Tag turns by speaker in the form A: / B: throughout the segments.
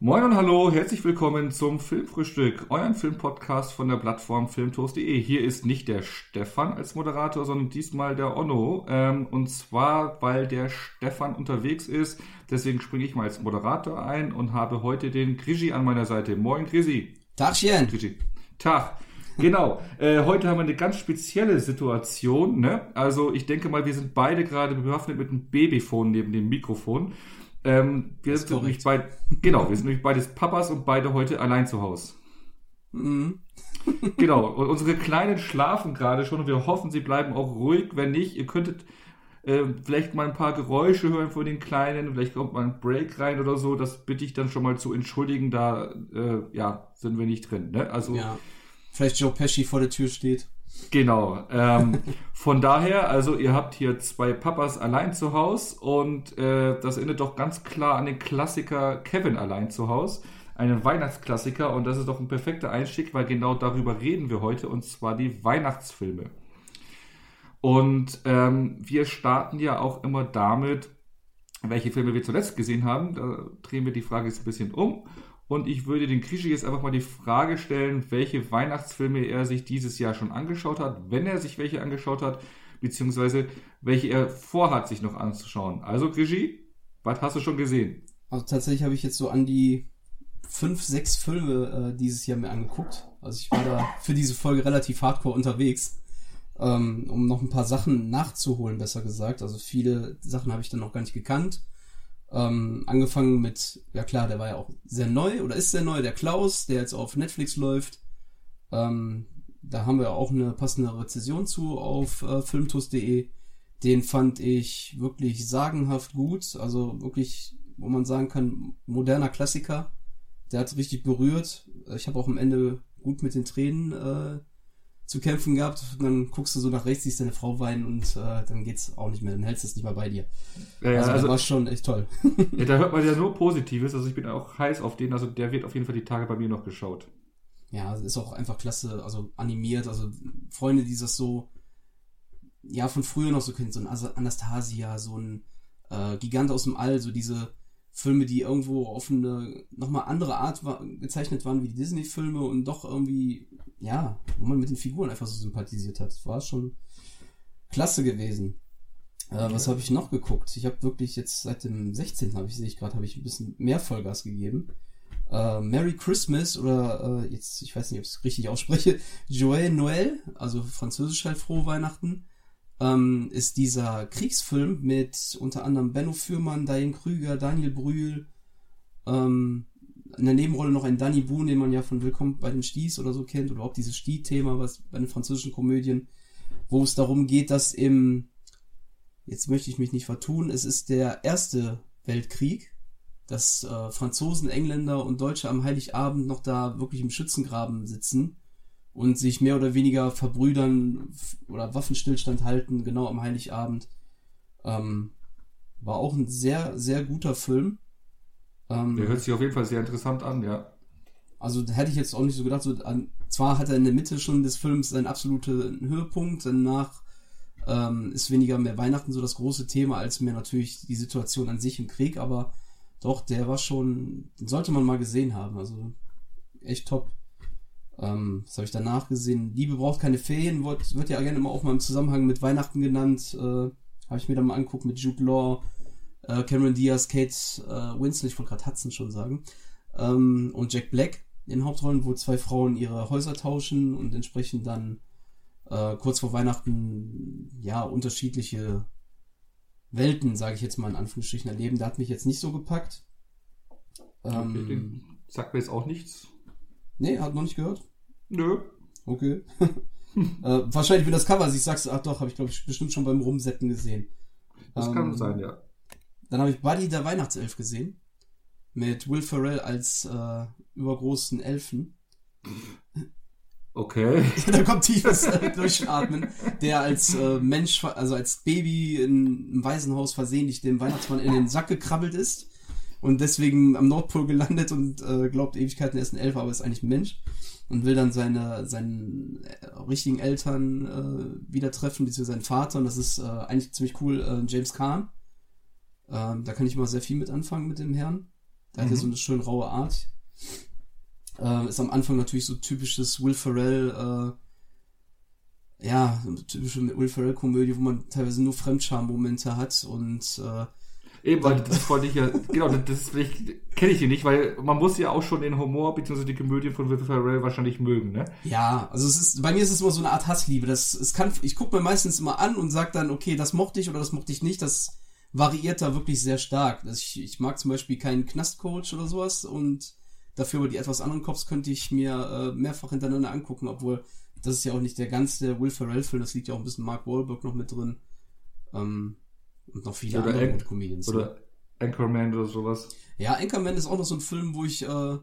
A: Moin und hallo, herzlich willkommen zum Filmfrühstück, euren Filmpodcast von der Plattform filmtoast.de. Hier ist nicht der Stefan als Moderator, sondern diesmal der Onno. Ähm, und zwar, weil der Stefan unterwegs ist. Deswegen springe ich mal als Moderator ein und habe heute den Grigi an meiner Seite. Moin, Grisi.
B: Tagchen.
A: Grigi. Tag. Genau. Äh, heute haben wir eine ganz spezielle Situation. Ne? Also ich denke mal, wir sind beide gerade bewaffnet mit einem Babyphone neben dem Mikrofon. Ähm, wir sind nämlich beid, genau, wir sind nämlich beides Papas und beide heute allein zu Hause. Mhm. genau, und unsere Kleinen schlafen gerade schon und wir hoffen, sie bleiben auch ruhig. Wenn nicht, ihr könntet äh, vielleicht mal ein paar Geräusche hören von den Kleinen, vielleicht kommt mal ein Break rein oder so. Das bitte ich dann schon mal zu entschuldigen, da äh, ja, sind wir nicht drin. Ne? Also,
B: ja. Vielleicht Joe Pesci vor der Tür steht.
A: Genau. Ähm, von daher, also ihr habt hier zwei Papas allein zu Hause und äh, das endet doch ganz klar an den Klassiker Kevin allein zu Hause. Einen Weihnachtsklassiker und das ist doch ein perfekter Einstieg, weil genau darüber reden wir heute und zwar die Weihnachtsfilme. Und ähm, wir starten ja auch immer damit, welche Filme wir zuletzt gesehen haben. Da drehen wir die Frage jetzt ein bisschen um. Und ich würde den Krischi jetzt einfach mal die Frage stellen, welche Weihnachtsfilme er sich dieses Jahr schon angeschaut hat, wenn er sich welche angeschaut hat, beziehungsweise welche er vorhat, sich noch anzuschauen. Also Krischi, was hast du schon gesehen?
B: Also tatsächlich habe ich jetzt so an die fünf, sechs Filme äh, dieses Jahr mir angeguckt. Also ich war da für diese Folge relativ hardcore unterwegs, ähm, um noch ein paar Sachen nachzuholen, besser gesagt. Also viele Sachen habe ich dann noch gar nicht gekannt. Ähm, angefangen mit, ja klar, der war ja auch sehr neu oder ist sehr neu, der Klaus, der jetzt auf Netflix läuft. Ähm, da haben wir auch eine passende Rezession zu auf äh, filmtus.de. Den fand ich wirklich sagenhaft gut. Also wirklich, wo man sagen kann, moderner Klassiker. Der hat richtig berührt. Ich habe auch am Ende gut mit den Tränen äh, zu kämpfen gehabt. Dann guckst du so nach rechts, siehst deine Frau weinen und äh, dann geht's auch nicht mehr. Dann hältst du es nicht mehr bei dir. Ja, also, also das war schon echt toll.
A: ja, da hört man ja nur Positives. Also ich bin auch heiß auf den. Also der wird auf jeden Fall die Tage bei mir noch geschaut.
B: Ja, ist auch einfach klasse. Also animiert. Also Freunde, die das so ja von früher noch so kennen. So ein Anastasia, so ein äh, Gigant aus dem All. So diese Filme, die irgendwo auf eine nochmal andere Art war, gezeichnet waren wie die Disney-Filme und doch irgendwie ja, wo man mit den Figuren einfach so sympathisiert hat. Das war schon klasse gewesen. Äh, was habe ich noch geguckt? Ich habe wirklich jetzt seit dem 16. habe ich sehe ich gerade habe ich ein bisschen mehr Vollgas gegeben. Äh, Merry Christmas oder äh, jetzt ich weiß nicht, ob ich es richtig ausspreche. Joël Noël, also französisch halt frohe Weihnachten, ähm, ist dieser Kriegsfilm mit unter anderem Benno Fürmann, Diane Krüger, Daniel Brühl, ähm, in der Nebenrolle noch ein Danny Boone, den man ja von Willkommen bei den Sties oder so kennt, oder auch dieses Stie-Thema, was bei den französischen Komödien, wo es darum geht, dass im, jetzt möchte ich mich nicht vertun, es ist der erste Weltkrieg, dass äh, Franzosen, Engländer und Deutsche am Heiligabend noch da wirklich im Schützengraben sitzen und sich mehr oder weniger verbrüdern oder Waffenstillstand halten, genau am Heiligabend. Ähm, war auch ein sehr, sehr guter Film.
A: Ähm, Der hört sich auf jeden Fall sehr interessant an, ja.
B: Also hätte ich jetzt auch nicht so gedacht. So, an, zwar hat er in der Mitte schon des Films seinen absoluten Höhepunkt, danach ähm, ist weniger mehr Weihnachten so das große Thema, als mehr natürlich die Situation an sich im Krieg, aber doch, der war schon, den sollte man mal gesehen haben. Also echt top. Ähm, was habe ich danach gesehen? Liebe braucht keine Ferien, wird, wird ja gerne immer auch mal im Zusammenhang mit Weihnachten genannt. Äh, habe ich mir dann mal angeguckt mit Jude Law, äh, Cameron Diaz, Kate äh, Winslet, ich wollte gerade Hudson schon sagen, ähm, und Jack Black in Hauptrollen, wo zwei Frauen ihre Häuser tauschen und entsprechend dann äh, kurz vor Weihnachten ja unterschiedliche Welten, sage ich jetzt mal in Anführungsstrichen, erleben. Der hat mich jetzt nicht so gepackt.
A: Ähm, okay, sagt mir jetzt auch nichts.
B: Nee, hat noch nicht gehört?
A: Nö.
B: Okay. äh, wahrscheinlich, wenn das Cover siehst, sagst du, ach doch, habe ich glaube ich bestimmt schon beim Rumsetten gesehen.
A: Das ähm, kann sein, ja.
B: Dann habe ich Buddy der Weihnachtself gesehen. Mit Will Ferrell als äh, übergroßen Elfen.
A: Okay.
B: da kommt tiefes äh, Durchatmen, der als äh, Mensch, also als Baby in, im Waisenhaus versehentlich dem Weihnachtsmann in den Sack gekrabbelt ist und deswegen am Nordpol gelandet und äh, glaubt Ewigkeiten, er ist ein Elf, aber ist eigentlich ein Mensch und will dann seine seinen äh, richtigen Eltern äh, wieder treffen, beziehungsweise seinen Vater und das ist äh, eigentlich ziemlich cool, äh, James Kahn ähm, da kann ich mal sehr viel mit anfangen mit dem Herrn. Der hat ja so eine schön raue Art. Äh, ist am Anfang natürlich so typisches Will Ferrell, äh, ja, typische Will Ferrell-Komödie, wo man teilweise nur Fremdscham-Momente hat und äh,
A: Eben, weil das wollte ich ja, genau, das kenne ich hier nicht, weil man muss ja auch schon den Humor bzw. die Komödien von Will Ferrell wahrscheinlich mögen, ne?
B: Ja, also es ist, bei mir ist es immer so eine Art Hassliebe. Das, es kann, ich gucke mir meistens immer an und sage dann, okay, das mochte ich oder das mochte ich nicht. Das variiert da wirklich sehr stark. Also ich, ich mag zum Beispiel keinen Knastcoach oder sowas und dafür aber die etwas anderen Cops könnte ich mir äh, mehrfach hintereinander angucken, obwohl das ist ja auch nicht der ganze Will Ferrell-Film, das liegt ja auch ein bisschen Mark Wahlberg noch mit drin. Ähm, und noch viele
A: Oder
B: andere gute Comedians.
A: Oder Anchorman oder sowas.
B: Ja, Anchorman ist auch noch so ein Film, wo ich äh,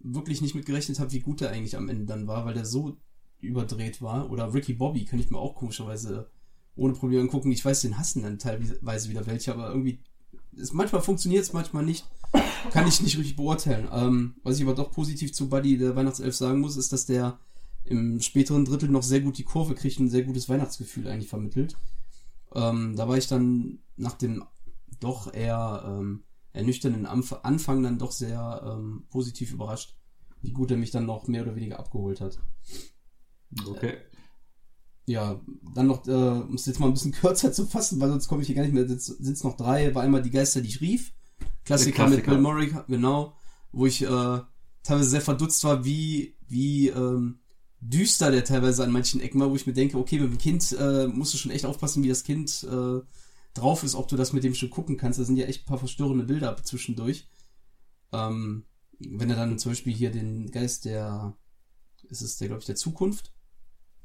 B: wirklich nicht mit gerechnet habe, wie gut der eigentlich am Ende dann war, weil der so überdreht war. Oder Ricky Bobby kann ich mir auch komischerweise ohne Probleme angucken. Ich weiß, den hassen dann teilweise wieder welche, aber irgendwie ist, manchmal funktioniert es, manchmal nicht. Kann ich nicht richtig beurteilen. Ähm, was ich aber doch positiv zu Buddy der Weihnachtself sagen muss, ist, dass der im späteren Drittel noch sehr gut die Kurve kriegt und ein sehr gutes Weihnachtsgefühl eigentlich vermittelt. Ähm, da war ich dann nach dem doch eher ähm, ernüchternden Anf Anfang dann doch sehr ähm, positiv überrascht, wie gut er mich dann noch mehr oder weniger abgeholt hat.
A: Okay.
B: Ja, dann noch, äh, um es jetzt mal ein bisschen kürzer zu fassen, weil sonst komme ich hier gar nicht mehr, jetzt sind es noch drei, war einmal die Geister, die ich rief. Klassiker, mit
A: Klassiker.
B: Bill Murray, genau, wo ich äh, teilweise sehr verdutzt war, wie, wie ähm, düster der teilweise an manchen Ecken war, wo ich mir denke, okay, mit dem Kind äh, musst du schon echt aufpassen, wie das Kind äh, drauf ist, ob du das mit dem schon gucken kannst. Da sind ja echt ein paar verstörende Bilder zwischendurch. Ähm, wenn er dann zum Beispiel hier den Geist der, ist es der, glaube ich, der Zukunft?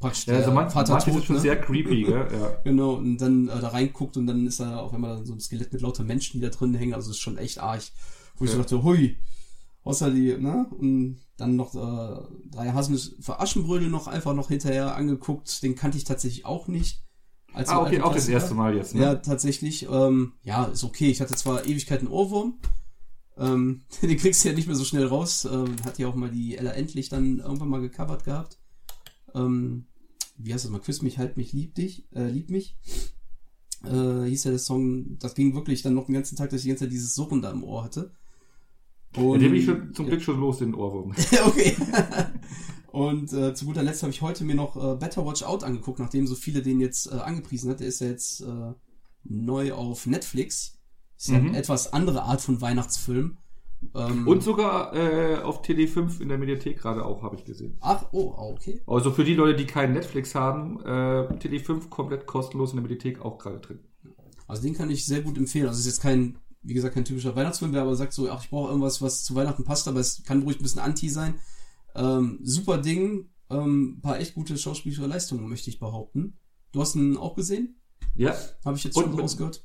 B: Praktisch
A: Ja, also man,
B: Vater
A: manches
B: tot,
A: ist schon
B: ne?
A: sehr creepy, gell? Ja.
B: Genau, und dann äh, da reinguckt und dann ist da auf einmal so ein Skelett mit lauter Menschen, die da drin hängen. Also ist schon echt arg. Wo ich so dachte, hui. Außer die, ne? Und dann noch äh, drei Haselnuss für Aschenbrödel noch einfach noch hinterher angeguckt. Den kannte ich tatsächlich auch nicht. Als
A: Ah, okay, auch das erste Mal jetzt, ne?
B: Ja, tatsächlich. Ähm, ja, ist okay. Ich hatte zwar Ewigkeiten Ohrwurm. Ähm, den kriegst du ja nicht mehr so schnell raus. Ähm, hat ja auch mal die Ella Endlich dann irgendwann mal gecovert gehabt. Ähm, wie heißt das mal? Küss mich, halt mich, lieb dich, äh, lieb mich. Äh, hieß ja der Song. Das ging wirklich dann noch den ganzen Tag, dass ich die ganze Zeit dieses Surren da im Ohr hatte.
A: Ja, den bin ich schon, zum Glück schon los, den Ohrwurm.
B: okay. Und äh, zu guter Letzt habe ich heute mir noch äh, Better Watch Out angeguckt, nachdem so viele den jetzt äh, angepriesen hat. Der ist ja jetzt äh, neu auf Netflix. Ist ja
A: Mhm.
B: eine etwas andere Art von Weihnachtsfilm. Ähm,
A: Und sogar äh, auf Tele5 in der Mediathek gerade auch, habe ich gesehen.
B: ach, oh, ah, okay.
A: Also für die Leute, die keinen Netflix haben, äh, Tele5 komplett kostenlos in der Mediathek auch gerade drin.
B: Also den kann ich sehr gut empfehlen. Also es ist jetzt kein, wie gesagt, kein typischer Weihnachtsfilm, wer aber sagt so, ach, ich brauche irgendwas, was zu Weihnachten passt, aber es kann ruhig ein bisschen anti sein. Ähm, super Ding. Ähm, paar echt gute schauspielerische Leistungen, möchte ich behaupten. Du hast ihn auch gesehen?
A: Ja,
B: Habe ich jetzt
A: Und
B: schon rausgehört?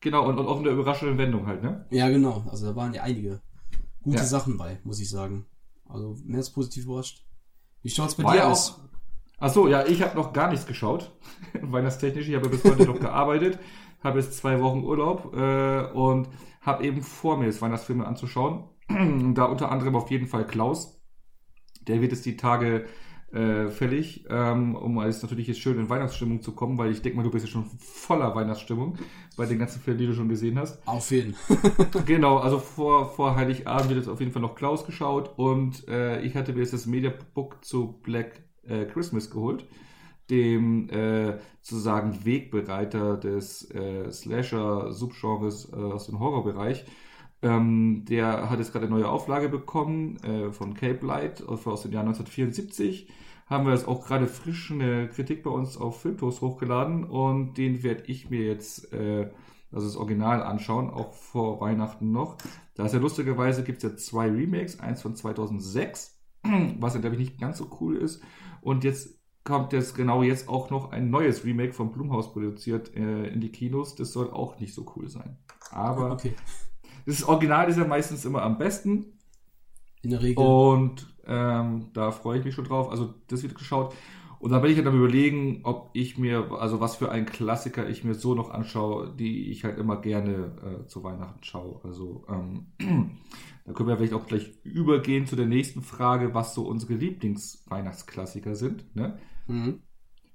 A: genau, und, und auch eine überraschende Wendung halt, ne?
B: Ja, genau. Also da waren ja einige gute
A: Ja.
B: Sachen bei, muss ich sagen. Also mehr als positiv überrascht. Wie schaut's bei
A: War
B: dir aus?
A: auch. Ach so, ja, ich habe noch gar nichts geschaut. Weihnachtstechnisch. Ich habe bis heute noch gearbeitet, habe jetzt zwei Wochen Urlaub äh, und habe eben vor mir, das Weihnachtsfilme anzuschauen. da unter anderem auf jeden Fall Klaus. Der wird jetzt die Tage äh, fällig, ähm, um als natürlich jetzt schön in Weihnachtsstimmung zu kommen, weil ich denke mal, du bist ja schon voller Weihnachtsstimmung bei den ganzen Filmen, die du schon gesehen hast.
B: Auf jeden.
A: Genau, also vor, vor Heiligabend wird jetzt auf jeden Fall noch Klaus geschaut und äh, ich hatte mir jetzt das Mediabook zu Black äh, Christmas geholt, dem äh, sozusagen Wegbereiter des äh, Slasher-Subgenres äh, aus dem Horrorbereich. Ähm, der hat jetzt gerade eine neue Auflage bekommen äh, von Cape Light äh, aus dem Jahr 1974. Haben wir jetzt auch gerade frisch eine Kritik bei uns auf Filmtoast hochgeladen und den werde ich mir jetzt äh, also das Original anschauen, auch vor Weihnachten noch. Da ist ja lustigerweise gibt es ja zwei Remakes, eins von 2006, was ja glaube ich nicht ganz so cool ist. Und jetzt kommt jetzt genau jetzt auch noch ein neues Remake von Blumhaus produziert äh, in die Kinos. Das soll auch nicht so cool sein. Aber
B: Okay.
A: das Original ist ja meistens immer am besten.
B: In der Regel.
A: Und ähm, da freue ich mich schon drauf. Also das wird geschaut. Und da bin ich halt am überlegen, ob ich mir, also was für einen Klassiker ich mir so noch anschaue, die ich halt immer gerne äh, zu Weihnachten schaue. Also ähm, da können wir vielleicht auch gleich übergehen zu der nächsten Frage, was so unsere Lieblingsweihnachtsklassiker sind, ne?
B: Mhm.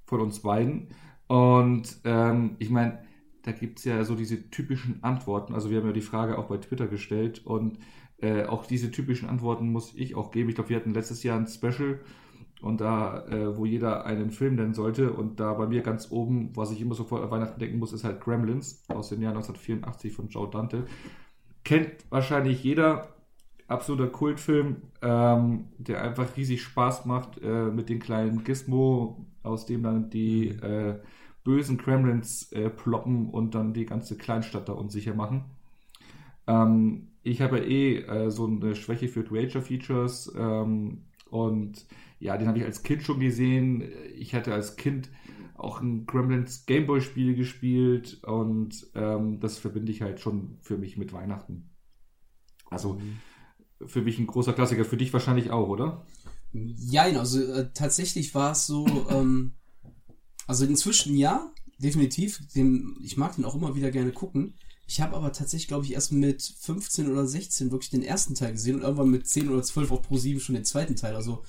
A: Von uns beiden. Und ähm, ich meine, da gibt es ja so diese typischen Antworten. Also wir haben ja die Frage auch bei Twitter gestellt und äh, auch diese typischen Antworten muss ich auch geben. Ich glaube, wir hatten letztes Jahr ein Special und da, äh, wo jeder einen Film nennen sollte und da bei mir ganz oben, was ich immer sofort an Weihnachten denken muss, ist halt Gremlins aus dem Jahr 1984 von Joe Dante. Kennt wahrscheinlich jeder, absoluter Kultfilm, ähm, der einfach riesig Spaß macht äh, mit den kleinen Gizmo, aus dem dann die äh, bösen Kremlins äh, ploppen und dann die ganze Kleinstadt da unsicher machen. Ähm, ich habe ja eh äh, so eine Schwäche für Creature Features ähm, und ja, den habe ich als Kind schon gesehen. Ich hatte als Kind auch ein Gremlins Gameboy-Spiel gespielt und ähm, das verbinde ich halt schon für mich mit Weihnachten. Also mhm. für mich ein großer Klassiker, für dich wahrscheinlich auch, oder?
B: Ja, also äh, tatsächlich war es so, ähm, also inzwischen ja, definitiv. Den, ich mag den auch immer wieder gerne gucken. Ich habe aber tatsächlich, glaube ich, erst mit 15 oder 16 wirklich den ersten Teil gesehen und irgendwann mit 10 oder 12 auf Pro 7 schon den zweiten Teil. Also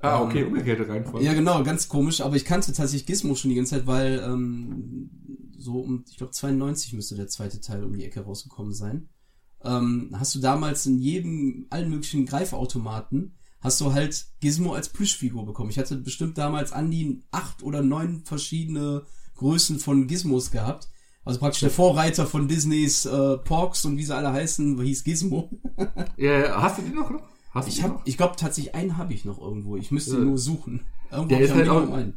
A: Ah, okay, ähm, umgekehrte Reihenfolge.
B: Ja, genau, ganz komisch. Aber ich kannte tatsächlich Gizmo schon die ganze Zeit, weil ähm, so um, ich glaube, 92 müsste der zweite Teil um die Ecke rausgekommen sein. Ähm, hast du damals in jedem, allen möglichen Greifautomaten, hast du halt Gizmo als Plüschfigur bekommen. Ich hatte bestimmt damals an die acht oder neun verschiedene Größen von Gizmos gehabt. Also praktisch der Vorreiter von Disneys äh, Porks und wie sie alle heißen, hieß Gizmo.
A: ja, hast du die noch?
B: Hast ich hab, ich glaube tatsächlich einen habe ich noch irgendwo. Ich müsste ja. nur suchen.
A: Irgendwo der ist halt auch, einen.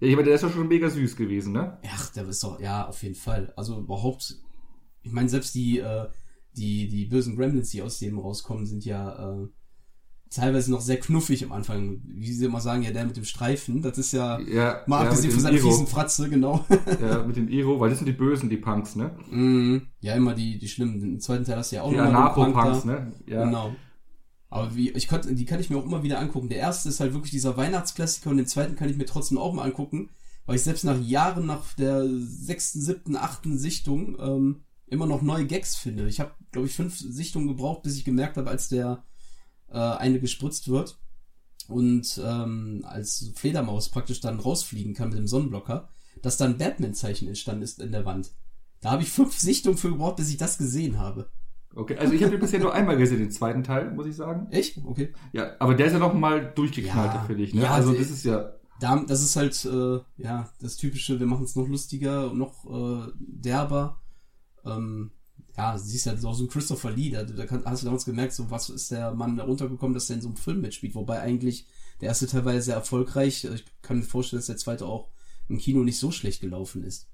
A: Ja, ich meine, der ist ja schon mega süß gewesen, ne?
B: Ach, der ist doch, ja, auf jeden Fall. Also überhaupt, ich meine, selbst die, äh, die, die bösen Gremlins, die aus dem rauskommen, sind ja äh, teilweise noch sehr knuffig am Anfang. Wie sie immer sagen, ja, der mit dem Streifen, das ist ja,
A: ja
B: mal ja, abgesehen von seiner fiesen Fratze, genau.
A: ja, mit dem Iro, weil das sind die Bösen, die Punks, ne?
B: Mm, ja, immer die, die schlimmen. Im zweiten Teil hast du ja auch
A: die noch Punk punks ne?
B: Ja. Genau. Aber wie, ich konnte, die kann ich mir auch immer wieder angucken. Der erste ist halt wirklich dieser Weihnachtsklassiker und den zweiten kann ich mir trotzdem auch mal angucken, weil ich selbst nach Jahren, nach der sechsten, siebten, achten Sichtung ähm, immer noch neue Gags finde. Ich habe, glaube ich, fünf Sichtungen gebraucht, bis ich gemerkt habe, als der äh, eine gespritzt wird und ähm, als Fledermaus praktisch dann rausfliegen kann mit dem Sonnenblocker, dass dann Batman-Zeichen entstanden ist in der Wand. Da habe ich fünf Sichtungen für gebraucht, bis ich das gesehen habe.
A: Okay, also ich habe den bisher nur einmal gesehen, den zweiten Teil, muss ich sagen.
B: Echt? Okay.
A: Ja, aber der ist ja noch mal durchgeknallt,
B: ja,
A: finde ich. Ne? Ja, also das ist ja.
B: das ist halt, äh, ja, das typische, wir machen es noch lustiger und noch äh, derber. Ähm, ja, siehst ja auch so ein Christopher Lee, da, da hast du damals gemerkt, so was ist der Mann da runtergekommen, dass der in so einem Film mitspielt. Wobei eigentlich der erste Teil war ja sehr erfolgreich. Ich kann mir vorstellen, dass der zweite auch im Kino nicht so schlecht gelaufen ist.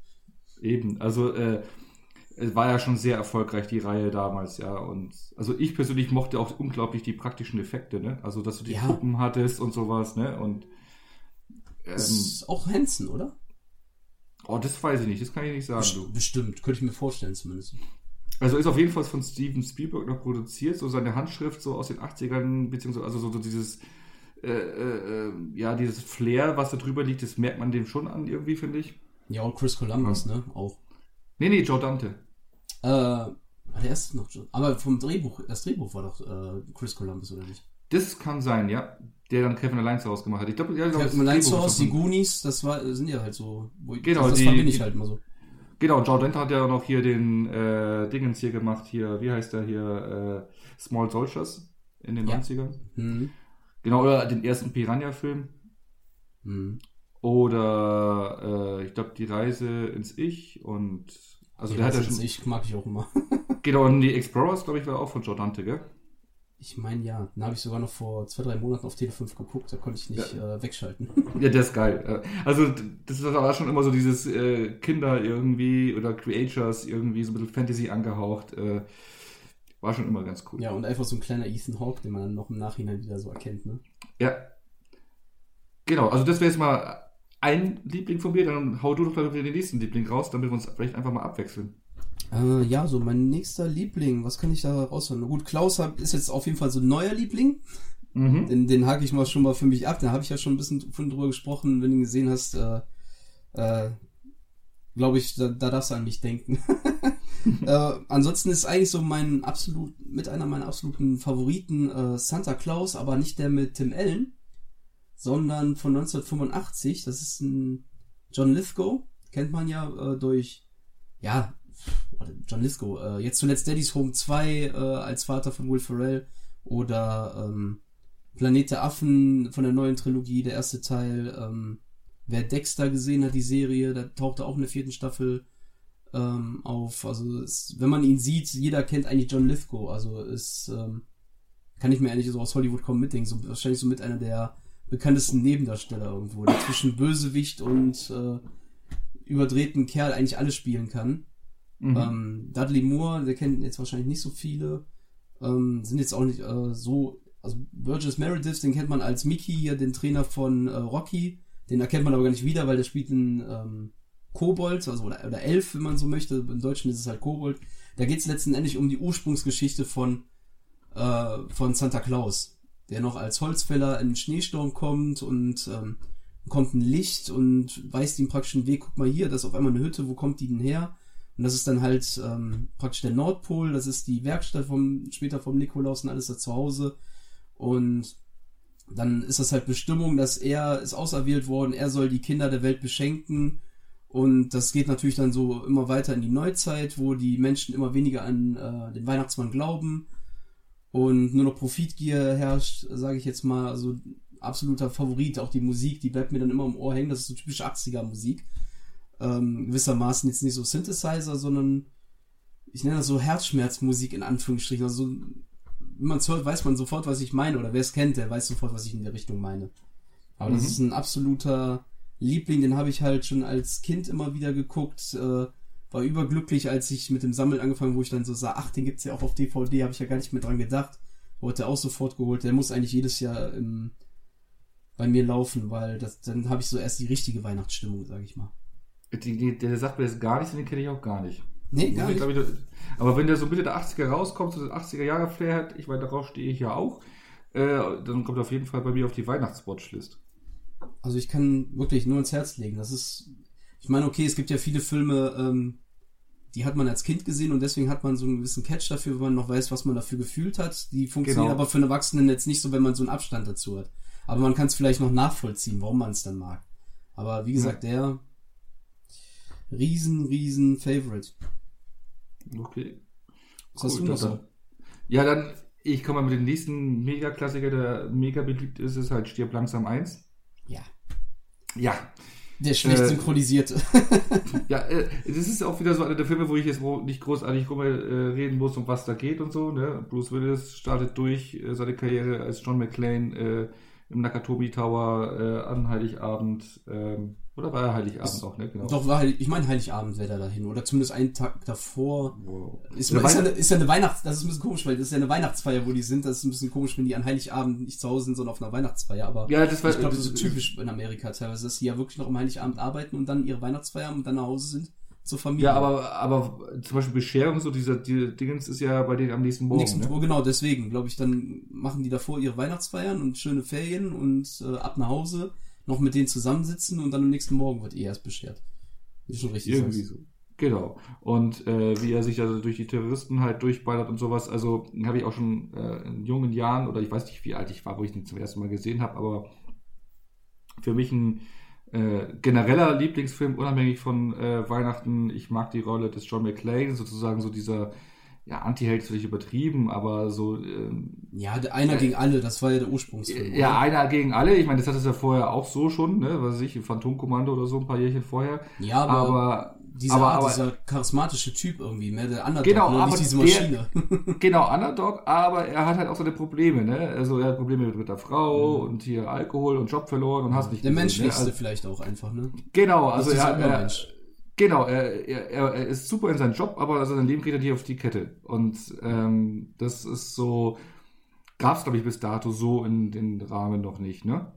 A: Eben, also äh, es war ja schon sehr erfolgreich, die Reihe damals, ja. Und also ich persönlich mochte auch unglaublich die praktischen Effekte, ne? Also dass du die ja. Puppen hattest und sowas, ne? Und
B: ähm, das ist auch Hansen, oder?
A: Oh, das weiß ich nicht, das kann ich nicht sagen. Best
B: du. Bestimmt, könnte ich mir vorstellen zumindest.
A: Also ist auf jeden Fall von Steven Spielberg noch produziert, so seine Handschrift so aus den 80ern, beziehungsweise also so, so dieses, äh, äh, äh, ja, dieses Flair, was da drüber liegt, das merkt man dem schon an irgendwie, finde ich.
B: Ja, und Chris Columbus, ja. ne, auch.
A: Nee, nee, Joe Dante.
B: Äh, der erste noch Joe. Aber vom Drehbuch, das Drehbuch war doch äh, Chris Columbus, oder nicht?
A: Das kann sein, ja. Der dann Kevin Allein zu Hause gemacht hat. Ich glaube, ja,
B: Kevin Allein zu Hause, die Goonies, das war, sind ja halt so.
A: Wo ich, genau, das,
B: das verbinde ich halt immer so.
A: Genau, Joe Dante hat ja noch hier den äh, Dingens hier gemacht, hier, wie heißt der hier, äh, Small Soldiers in den ja. 90ern. Mhm. Genau, oder den ersten Piranha-Film. Mhm. Oder äh, ich glaube die Reise ins Ich und also
B: die
A: der
B: Reise
A: hat ja schon.
B: Ich mag ich auch immer.
A: genau, und die Explorers, glaube ich, war auch von Dante, gell?
B: Ich meine ja, den habe ich sogar noch vor zwei, drei Monaten auf Tele 5 geguckt, da konnte ich nicht ja. äh, wegschalten.
A: Ja, der ist geil. Also das aber schon immer so dieses äh, Kinder irgendwie oder Creatures irgendwie so ein bisschen Fantasy angehaucht. Äh, war schon immer ganz cool.
B: Ja, und einfach so ein kleiner Ethan Hawke, den man dann noch im Nachhinein wieder so erkennt, ne?
A: Ja. Genau, also das wäre jetzt mal ein Liebling von mir, dann hau du doch wieder den nächsten Liebling raus, damit wir uns vielleicht einfach mal abwechseln.
B: Äh, ja, so mein nächster Liebling, was kann ich da rausholen? Gut, Klaus ist jetzt auf jeden Fall so ein neuer Liebling. Mhm. Den, den hake ich mal schon mal für mich ab. Da habe ich ja schon ein bisschen von drüber gesprochen, wenn du ihn gesehen hast. Äh, äh, Glaube ich, da, da darfst du an mich denken. äh, ansonsten ist eigentlich so mein absolut, mit einer meiner absoluten Favoriten äh, Santa Claus, aber nicht der mit Tim Allen, sondern von 1985. Das ist ein John Lithgow, kennt man ja äh, durch ja John Lithgow, äh, jetzt zuletzt Daddy's Home 2 äh, als Vater von Will Ferrell oder ähm, Planet der Affen von der neuen Trilogie, der erste Teil. Ähm, wer Dexter gesehen hat, die Serie, da tauchte auch in der vierten Staffel ähm, auf. Also es, wenn man ihn sieht, jeder kennt eigentlich John Lithgow. Also es ähm, kann ich mir eigentlich so aus Hollywood kommen mitdenken. So, wahrscheinlich so mit einer der bekanntesten Nebendarsteller irgendwo, der zwischen Bösewicht und äh, überdrehten Kerl eigentlich alles spielen kann. Mhm. Ähm, Dudley Moore, der kennt jetzt wahrscheinlich nicht so viele, ähm, sind jetzt auch nicht äh, so, also Burgess Meredith, den kennt man als Mickey, hier den Trainer von äh, Rocky, den erkennt man aber gar nicht wieder, weil der spielt einen ähm, Kobold, also oder, oder Elf, wenn man so möchte, im Deutschen ist es halt Kobold. Da geht es letztendlich um die Ursprungsgeschichte von, äh, von Santa Claus, der noch als Holzfäller in den Schneesturm kommt und ähm, kommt ein Licht und weist ihm praktisch einen Weg, guck mal hier, das ist auf einmal eine Hütte, wo kommt die denn her? Und das ist dann halt ähm, praktisch der Nordpol, das ist die Werkstatt vom, später vom Nikolaus und alles da zu Hause. Und dann ist das halt Bestimmung, dass er ist auserwählt worden, er soll die Kinder der Welt beschenken. Und das geht natürlich dann so immer weiter in die Neuzeit, wo die Menschen immer weniger an äh, den Weihnachtsmann glauben und nur noch Profitgier herrscht, sage ich jetzt mal. Also absoluter Favorit, auch die Musik, die bleibt mir dann immer im Ohr hängen. Das ist so typische 80er Musik ähm, gewissermaßen jetzt nicht so Synthesizer, sondern ich nenne das so Herzschmerzmusik in Anführungsstrichen. Also wenn man es hört, weiß man sofort, was ich meine. Oder wer es kennt, der weiß sofort, was ich in der Richtung meine. Aber mhm. das ist ein absoluter Liebling, den habe ich halt schon als Kind immer wieder geguckt. Äh, war überglücklich, als ich mit dem Sammeln angefangen, wo ich dann so sah, ach, den gibt's ja auch auf DVD, habe ich ja gar nicht mehr dran gedacht. Wurde auch sofort geholt. Der muss eigentlich jedes Jahr im, bei mir laufen, weil das, dann habe ich so erst die richtige Weihnachtsstimmung, sage ich mal.
A: Die, die, der sagt mir jetzt gar nichts, den kenne ich auch gar nicht.
B: Nee, gar nicht.
A: Ich, aber wenn der so Mitte der 80er rauskommt, so das 80er Jahre Flair hat, ich meine, darauf stehe ich ja auch, äh, dann kommt er auf jeden Fall bei mir auf die Weihnachtswatchlist.
B: Also ich kann wirklich nur ins Herz legen. Das ist, ich meine, okay, es gibt ja viele Filme, ähm, die hat man als Kind gesehen und deswegen hat man so einen gewissen Catch dafür, wenn man noch weiß, was man dafür gefühlt hat. Die funktionieren genau. aber für einen Erwachsenen jetzt nicht so, wenn man so einen Abstand dazu hat. Aber man kann es vielleicht noch nachvollziehen, warum man es dann mag. Aber wie gesagt, ja. der riesen, riesen Favorite.
A: Okay.
B: Was hast du noch so?
A: Ja, dann, ich komme mal mit dem nächsten Mega-Klassiker, der mega beliebt ist, ist halt Stirb langsam 1.
B: Ja.
A: Ja.
B: Der schlecht äh, synchronisierte.
A: ja, äh, das ist auch wieder so einer der Filme, wo ich jetzt nicht großartig rum äh, reden muss, um was da geht und so. Ne? Bruce Willis startet durch äh, seine Karriere als John McClane äh, im Nakatomi Tower äh, an Heiligabend. Ähm, oder war er Heiligabend das, auch, ne?
B: Genau. Doch, war Heilig, ich meine Heiligabend wäre da dahin. Oder zumindest einen Tag davor. Wow. Ist, ist, ja eine, ist ja eine Weihnachts... Das ist ein bisschen komisch, weil das ist ja eine Weihnachtsfeier, wo die sind. Das ist ein bisschen komisch, wenn die an Heiligabend nicht zu Hause sind, sondern auf einer Weihnachtsfeier. Aber
A: ja, das war,
B: ich glaube, das ist so typisch in Amerika teilweise, dass sie ja wirklich noch am Heiligabend arbeiten und dann ihre Weihnachtsfeier haben und dann nach Hause sind zur Familie.
A: Ja, aber, aber zum Beispiel Bescherung, so dieser die Dingens ist ja bei denen am nächsten Morgen. Nächsten
B: ne? genau, deswegen, glaube ich, dann machen die davor ihre Weihnachtsfeiern und schöne Ferien und äh, ab nach Hause noch mit denen zusammensitzen und dann am nächsten Morgen wird eh erst beschert.
A: Wie schon richtig Irgendwie so. Genau. Und äh, wie er sich also durch die Terroristen halt durchballert und sowas, also habe ich auch schon äh, in jungen Jahren, oder ich weiß nicht, wie alt ich war, wo ich ihn zum ersten Mal gesehen habe, aber für mich ein äh, genereller Lieblingsfilm, unabhängig von äh, Weihnachten. Ich mag die Rolle des John McClane, sozusagen so dieser ja, Anti-Held ist vielleicht übertrieben, aber so. Ähm,
B: ja, einer äh, gegen alle, das war ja der Ursprungsfilm.
A: Ja, oder? einer gegen alle. Ich meine, das hat es ja vorher auch so schon, ne? Was weiß ich, Phantomkommando oder so ein paar Jährchen vorher.
B: Ja, aber, aber dieser, aber, aber, dieser charismatische Typ irgendwie, mehr der Underdog, genau, ne? aber nicht diese Maschine.
A: Der, genau, Underdog, aber er hat halt auch seine Probleme, ne? Also er hat Probleme mit, mit der Frau mhm. und hier Alkohol und Job verloren und hast nicht
B: Der menschlichste ne? also, vielleicht auch einfach, ne?
A: Genau, also er, er, genau, er, er, er ist super in seinem Job, aber also sein Leben geht er nicht auf die Kette. Und ähm, das ist so, gab es glaube ich bis dato so in den Rahmen noch nicht, ne?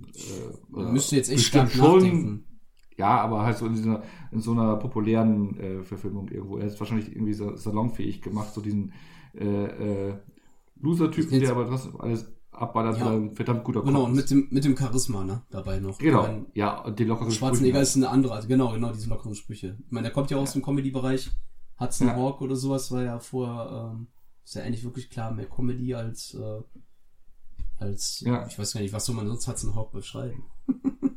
B: Äh, Müsste jetzt echt stark schon, nachdenken.
A: Ja, aber halt so in, dieser, in so einer populären äh, Verfilmung irgendwo. Er ist wahrscheinlich irgendwie salonfähig gemacht, so diesen äh, äh, Loser-Typen, der aber trotzdem alles abballert, ja. ein verdammt guter
B: Genau, und mit dem, mit dem Charisma, ne, dabei noch.
A: Genau, meine, ja, und die lockeren
B: Sprüche. Schwarzenegger ist eine andere, also genau, genau, diese lockeren Sprüche. Ich meine, der kommt ja aus ja. dem Comedy-Bereich. Hudson ja. Hawk oder sowas war ja vorher, ähm, ist ja eigentlich wirklich klar mehr Comedy als, äh, als, ja. ich weiß gar nicht, was soll man sonst Hudson Hawk beschreiben?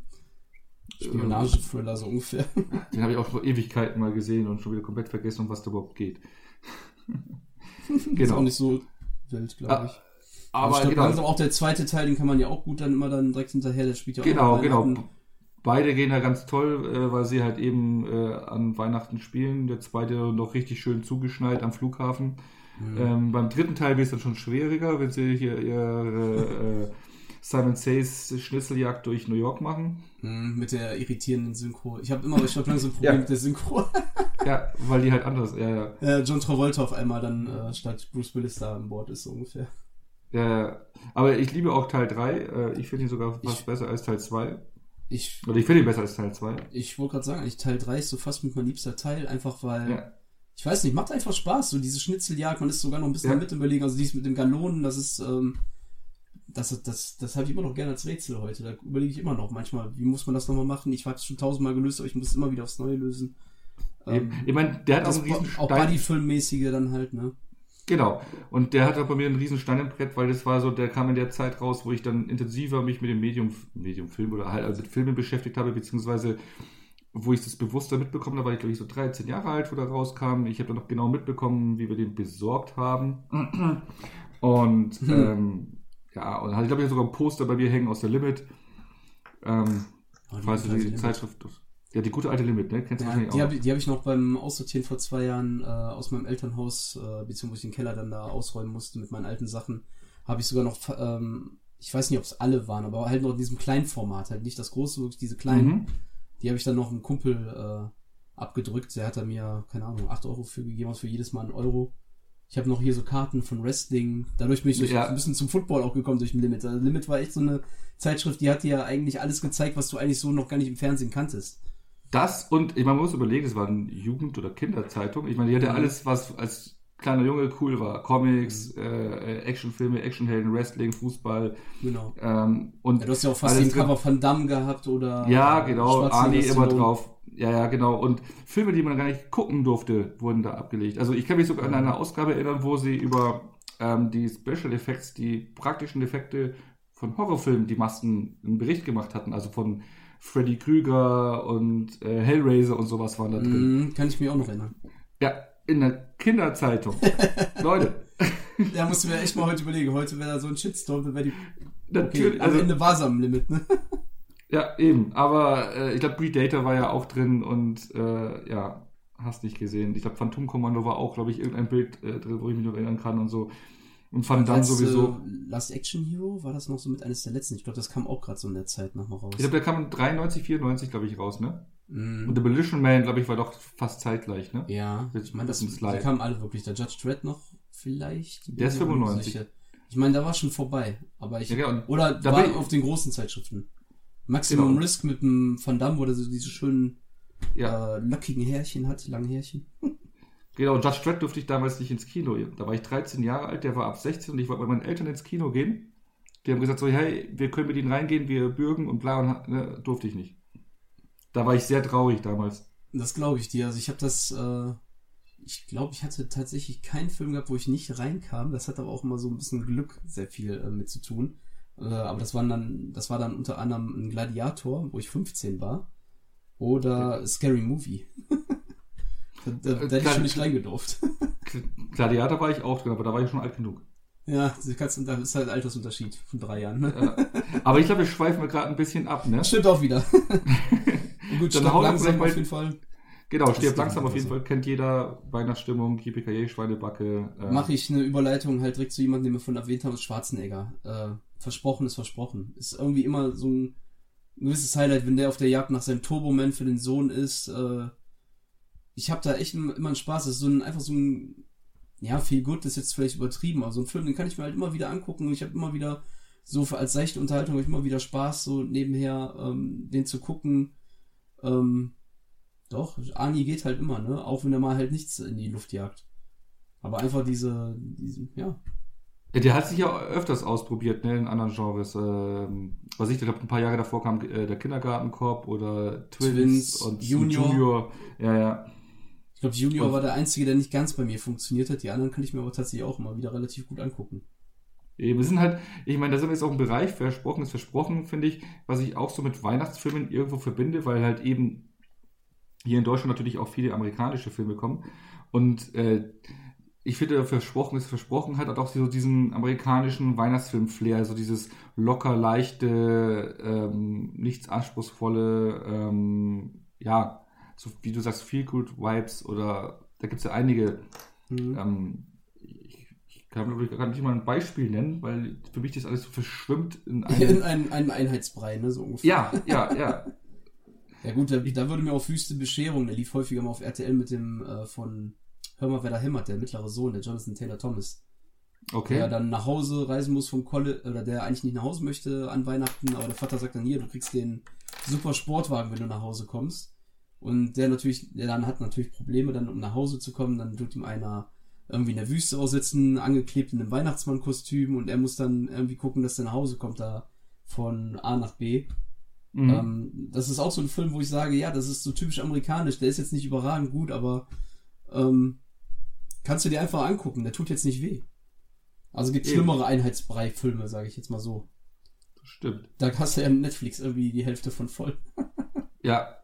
B: Spionage-Thriller so ungefähr.
A: Den habe ich auch vor Ewigkeiten mal gesehen und schon wieder komplett vergessen, um was da überhaupt geht.
B: Ist
A: genau.
B: auch nicht so wild, glaube
A: Ah,
B: ich.
A: Aber
B: glaub,
A: genau,
B: langsam auch der zweite Teil, den kann man ja auch gut dann immer dann direkt hinterher, der spielt ja auch
A: genau,
B: an
A: genau.
B: Weihnachten.
A: Beide gehen da ganz toll, äh, weil sie halt eben äh, an Weihnachten spielen. Der zweite noch richtig schön zugeschneit am Flughafen.
B: Mhm.
A: Ähm, beim dritten Teil wird es dann schon schwieriger, wenn sie hier ihre äh, Simon Says Schnitzeljagd durch New York machen.
B: Mhm, mit der irritierenden Synchro. Ich habe immer, ich habe langsam ein Problem
A: Ja.
B: mit der Synchro.
A: Ja, weil die halt anders, ja, ja.
B: äh, John Travolta auf einmal dann äh, statt Bruce Willis da an Bord ist, so ungefähr.
A: Ja, aber ich liebe auch Teil 3. Äh, ich finde ihn sogar fast
B: Ich-
A: besser als Teil 2.
B: Ich,
A: Oder ich finde ihn besser als Teil 2.
B: ich wollte gerade sagen, eigentlich Teil 3 ist so fast mit mein liebster Teil, einfach weil,
A: Ja.
B: ich weiß nicht, macht einfach Spaß, so diese Schnitzeljagd, man ist sogar noch ein bisschen
A: Ja.
B: mit überlegen, also dies mit dem Galonen, das ist, ähm, das, das, das habe ich immer noch gerne als Rätsel heute. Da überlege ich immer noch manchmal, wie muss man das nochmal machen? Ich habe es schon tausendmal gelöst, aber ich muss es immer wieder aufs Neue lösen. Ähm,
A: ich meine, der hat auch einen riesen
B: auch. Buddy-Filmmäßige dann halt, ne?
A: Genau. Und der hat auch bei mir einen riesen Stein im Brett, weil das war so, der kam in der Zeit raus, wo ich dann intensiver mich mit dem Medium, Medium Film oder halt also mit Filmen beschäftigt habe, beziehungsweise wo ich das bewusster mitbekommen habe, war ich glaube ich so 13 Jahre alt, wo der rauskam. Ich habe dann noch genau mitbekommen, wie wir den besorgt haben. Und
B: Hm.
A: ähm, ja, und hatte glaube ich sogar ein Poster bei mir hängen aus der Limit. Ähm,
B: Oh,
A: falls du die. Zeitschrift. Ja, die gute alte Limit, ne? Kennst du
B: Ja,
A: wahrscheinlich
B: die
A: auch.
B: habe ich, die hab ich noch beim Aussortieren vor zwei Jahren äh, aus meinem Elternhaus, äh, beziehungsweise den Keller dann da ausräumen musste mit meinen alten Sachen, habe ich sogar noch, ähm, ich weiß nicht, ob es alle waren, aber halt noch in diesem kleinen Format, halt nicht das große, wirklich diese kleinen.
A: Mhm.
B: Die habe ich dann noch einem Kumpel äh, abgedrückt. Der hat da mir, keine Ahnung, 8 Euro für gegeben, also für jedes Mal einen Euro. Ich habe noch hier so Karten von Wrestling. Dadurch bin ich
A: Ja.
B: ein bisschen zum Football auch gekommen durch den Limit. Also Limit war echt so eine Zeitschrift, die hat dir ja eigentlich alles gezeigt, was du eigentlich so noch gar nicht im Fernsehen kanntest.
A: Das und ich, man muss überlegen, es war eine Jugend- oder Kinderzeitung. Ich meine, die hatte
B: Mhm.
A: alles, was als kleiner Junge cool war. Comics, äh, äh, Actionfilme, Actionhelden, Wrestling, Fußball.
B: Genau.
A: Ähm, und
B: Ja, du hast ja auch fast den Cover von Damm gehabt oder.
A: Ja, genau, Arnie immer drauf. Ja, ja, genau. Und Filme, die man gar nicht gucken durfte, wurden da abgelegt. Also ich kann mich sogar an eine Ausgabe erinnern, wo sie über ähm, die Special Effects, die praktischen Effekte von Horrorfilmen, die Masken, einen Bericht gemacht hatten. Also von Freddy Krüger und äh, Hellraiser und sowas waren da drin.
B: Mhm, kann ich mich auch noch erinnern.
A: Ja, in der Kinderzeitung. Leute,
B: Da musst du mir echt mal heute überlegen. Heute wäre da so ein Shitstorm, dann wäre die.
A: natürlich.
B: Okay, am
A: also,
B: Ende war es am Limit, ne?
A: Ja, eben. Aber äh, ich glaube, Predator war ja auch drin und äh, ja, hast nicht gesehen. Ich glaube, Phantom Commando war auch, glaube ich, irgendein Bild äh, drin, wo ich mich noch erinnern kann und so. Und Van Damme
B: Letzte
A: sowieso.
B: Last Action Hero war das noch so mit eines der letzten. Ich glaube, das kam auch gerade so in der Zeit nochmal raus.
A: Ich glaube, der kam 93, 94, glaube ich, raus, ne? Und
B: Mhm.
A: Demolition Man, glaube ich, war doch fast zeitgleich, ne?
B: Ja, ich meine, das die kamen alle wirklich. Der Judge Dredd noch vielleicht.
A: Der ist
B: mir auch nicht
A: 95.
B: sicher. Ich meine, da war schon vorbei. Aber ich.
A: Ja, genau.
B: Oder
A: Da
B: war auf den großen Zeitschriften. Maximum
A: Genau.
B: Risk mit dem Van Damme, wo der so diese schönen
A: Ja,
B: äh, lockigen Härchen hat, langen Härchen.
A: genau. Und Judge Dredd durfte ich damals nicht ins Kino. Da war ich 13 Jahre alt, der war ab 16 und ich wollte mit meinen Eltern ins Kino gehen. Die haben gesagt so, hey, wir können mit ihnen reingehen, wir bürgen und bla und ne, durfte ich nicht. Da war ich sehr traurig damals.
B: Das glaube ich dir. Also ich habe das, äh, ich glaube, ich hatte tatsächlich keinen Film gehabt, wo ich nicht reinkam. Das hat aber auch immer so ein bisschen Glück sehr viel äh, mit zu tun. Äh, aber das waren dann, das war dann unter anderem ein Gladiator, wo ich 15 war. Oder Scary Movie. da, da, da hätte ich schon nicht reingedurft.
A: Gladiator war ich auch drin, aber da war ich schon alt genug.
B: ja, das kannst- ist halt ein Altersunterschied von drei Jahren. Ne?
A: Ja. Aber ich glaube, wir schweifen gerade ein bisschen ab, ne?
B: Stimmt auch wieder. Gut,
A: Dann doch
B: langsam auf jeden Fall.
A: Genau,
B: ist
A: langsam auf jeden. Fall, kennt jeder Weihnachtsstimmung, Yippie Schweinebacke. Äh,
B: mache ich eine Überleitung halt direkt zu jemandem, den wir von erwähnt haben, Schwarzenegger. Äh, versprochen ist versprochen. Ist irgendwie immer so ein gewisses Highlight, wenn der auf der Jagd nach seinem Turboman für den Sohn ist. Äh, ich habe da echt immer einen Spaß. Das ist so ein, einfach so ein, ja, viel gut, das ist jetzt vielleicht übertrieben, aber so ein Film, den kann ich mir halt immer wieder angucken und ich habe immer wieder so als seichte Unterhaltung habe ich immer wieder Spaß, so nebenher ähm, den zu gucken. Ähm, doch, Ani geht halt immer, ne? Auch wenn er mal halt nichts in die Luft jagt. Aber einfach diese, diese, ja.
A: Der hat sich ja öfters ausprobiert, ne, in anderen Genres. Ähm, was ich, ich glaube, ein paar Jahre davor kam äh, der Kindergartenkorb oder Twins,
B: Twins,
A: und
B: Junior.
A: Junior. Ja, ja.
B: Ich glaube, Junior
A: Und-
B: war der einzige, der nicht ganz bei mir funktioniert hat. Die anderen kann ich mir aber tatsächlich auch immer wieder relativ gut angucken.
A: Eben, es sind halt, ich meine, da sind wir jetzt auch im Bereich, versprochen ist versprochen, finde ich, was ich auch so mit Weihnachtsfilmen irgendwo verbinde, weil halt eben hier in Deutschland natürlich auch viele amerikanische Filme kommen. Und äh, ich finde, versprochen ist versprochen, hat auch so diesen amerikanischen Weihnachtsfilm-Flair, so dieses locker, leichte, ähm, nichts anspruchsvolle, ähm, ja, so wie du sagst, Feel Good Vibes oder da gibt es ja einige. Mhm. Ähm, ich, ich kann glaube gar nicht mal ein Beispiel nennen, weil für mich das alles so verschwimmt
B: in, eine, in einem, einem Einheitsbrei, ne, so ungefähr.
A: Ja, ja, ja.
B: ja gut, da, da, würde mir auch Wüste Bescherung, der lief häufiger mal auf RTL mit dem äh, von Hör mal, wer da hämmert, der mittlere Sohn, der Jonathan Taylor Thomas. Okay. Der dann nach Hause reisen muss vom College, oder der eigentlich nicht nach Hause möchte an Weihnachten, aber der Vater sagt dann hier, du kriegst den super Sportwagen, wenn du nach Hause kommst. Und der natürlich, der dann hat natürlich Probleme, dann um nach Hause zu kommen, dann tut ihm einer irgendwie in der Wüste aussitzen, angeklebt in einem Weihnachtsmannkostüm und er muss dann irgendwie gucken, dass er nach Hause kommt, da von A nach B. Mhm. Ähm, das ist auch so ein Film, wo ich sage, ja, das ist so typisch amerikanisch. Der ist jetzt nicht überragend gut, aber ähm, kannst du dir einfach angucken. Der tut jetzt nicht weh. Also gibt schlimmere Einheitsbrei-Filme, sage ich jetzt mal so.
A: Das stimmt.
B: Da hast du ja Netflix irgendwie die Hälfte von voll.
A: ja.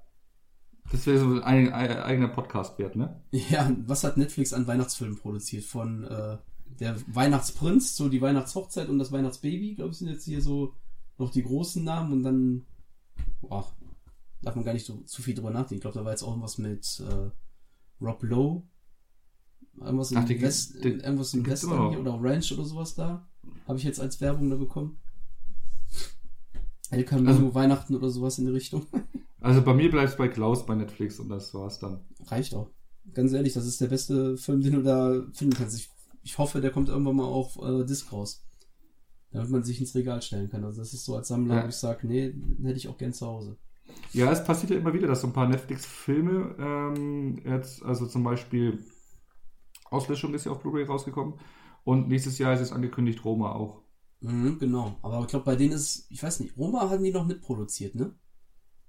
A: Das wäre so ein, ein eigener Podcast wert, ne?
B: Ja, was hat Netflix an Weihnachtsfilmen produziert? Von äh, der Weihnachtsprinz, so die Weihnachtshochzeit und das Weihnachtsbaby, glaube ich, sind jetzt hier so noch die großen Namen und dann, boah, darf man gar nicht so zu viel drüber nachdenken. Ich glaube, da war jetzt auch irgendwas mit äh, Rob Lowe. Irgendwas im, Ach, die, West, die, irgendwas im Western hier oder Ranch oder sowas da. Habe ich jetzt als Werbung da bekommen. El Camino, also, Weihnachten oder sowas in die Richtung.
A: Also bei mir bleibt es bei Klaus bei Netflix und das war's dann.
B: Reicht auch. Ganz ehrlich, das ist der beste Film, den du da finden kannst. Ich, ich hoffe, der kommt irgendwann mal auf äh, Disc raus. Damit man sich ins Regal stellen kann. Also das ist so als Sammler, ja. wo ich sage, nee, hätte ich auch gern zu Hause.
A: Ja, es passiert ja immer wieder, dass so ein paar Netflix-Filme ähm, jetzt, also zum Beispiel Auslöschung ist ja auf Blu-ray rausgekommen und nächstes Jahr ist es angekündigt Roma auch.
B: Mhm, genau, aber ich glaube, bei denen ist, ich weiß nicht, Roma hatten die noch mitproduziert, ne?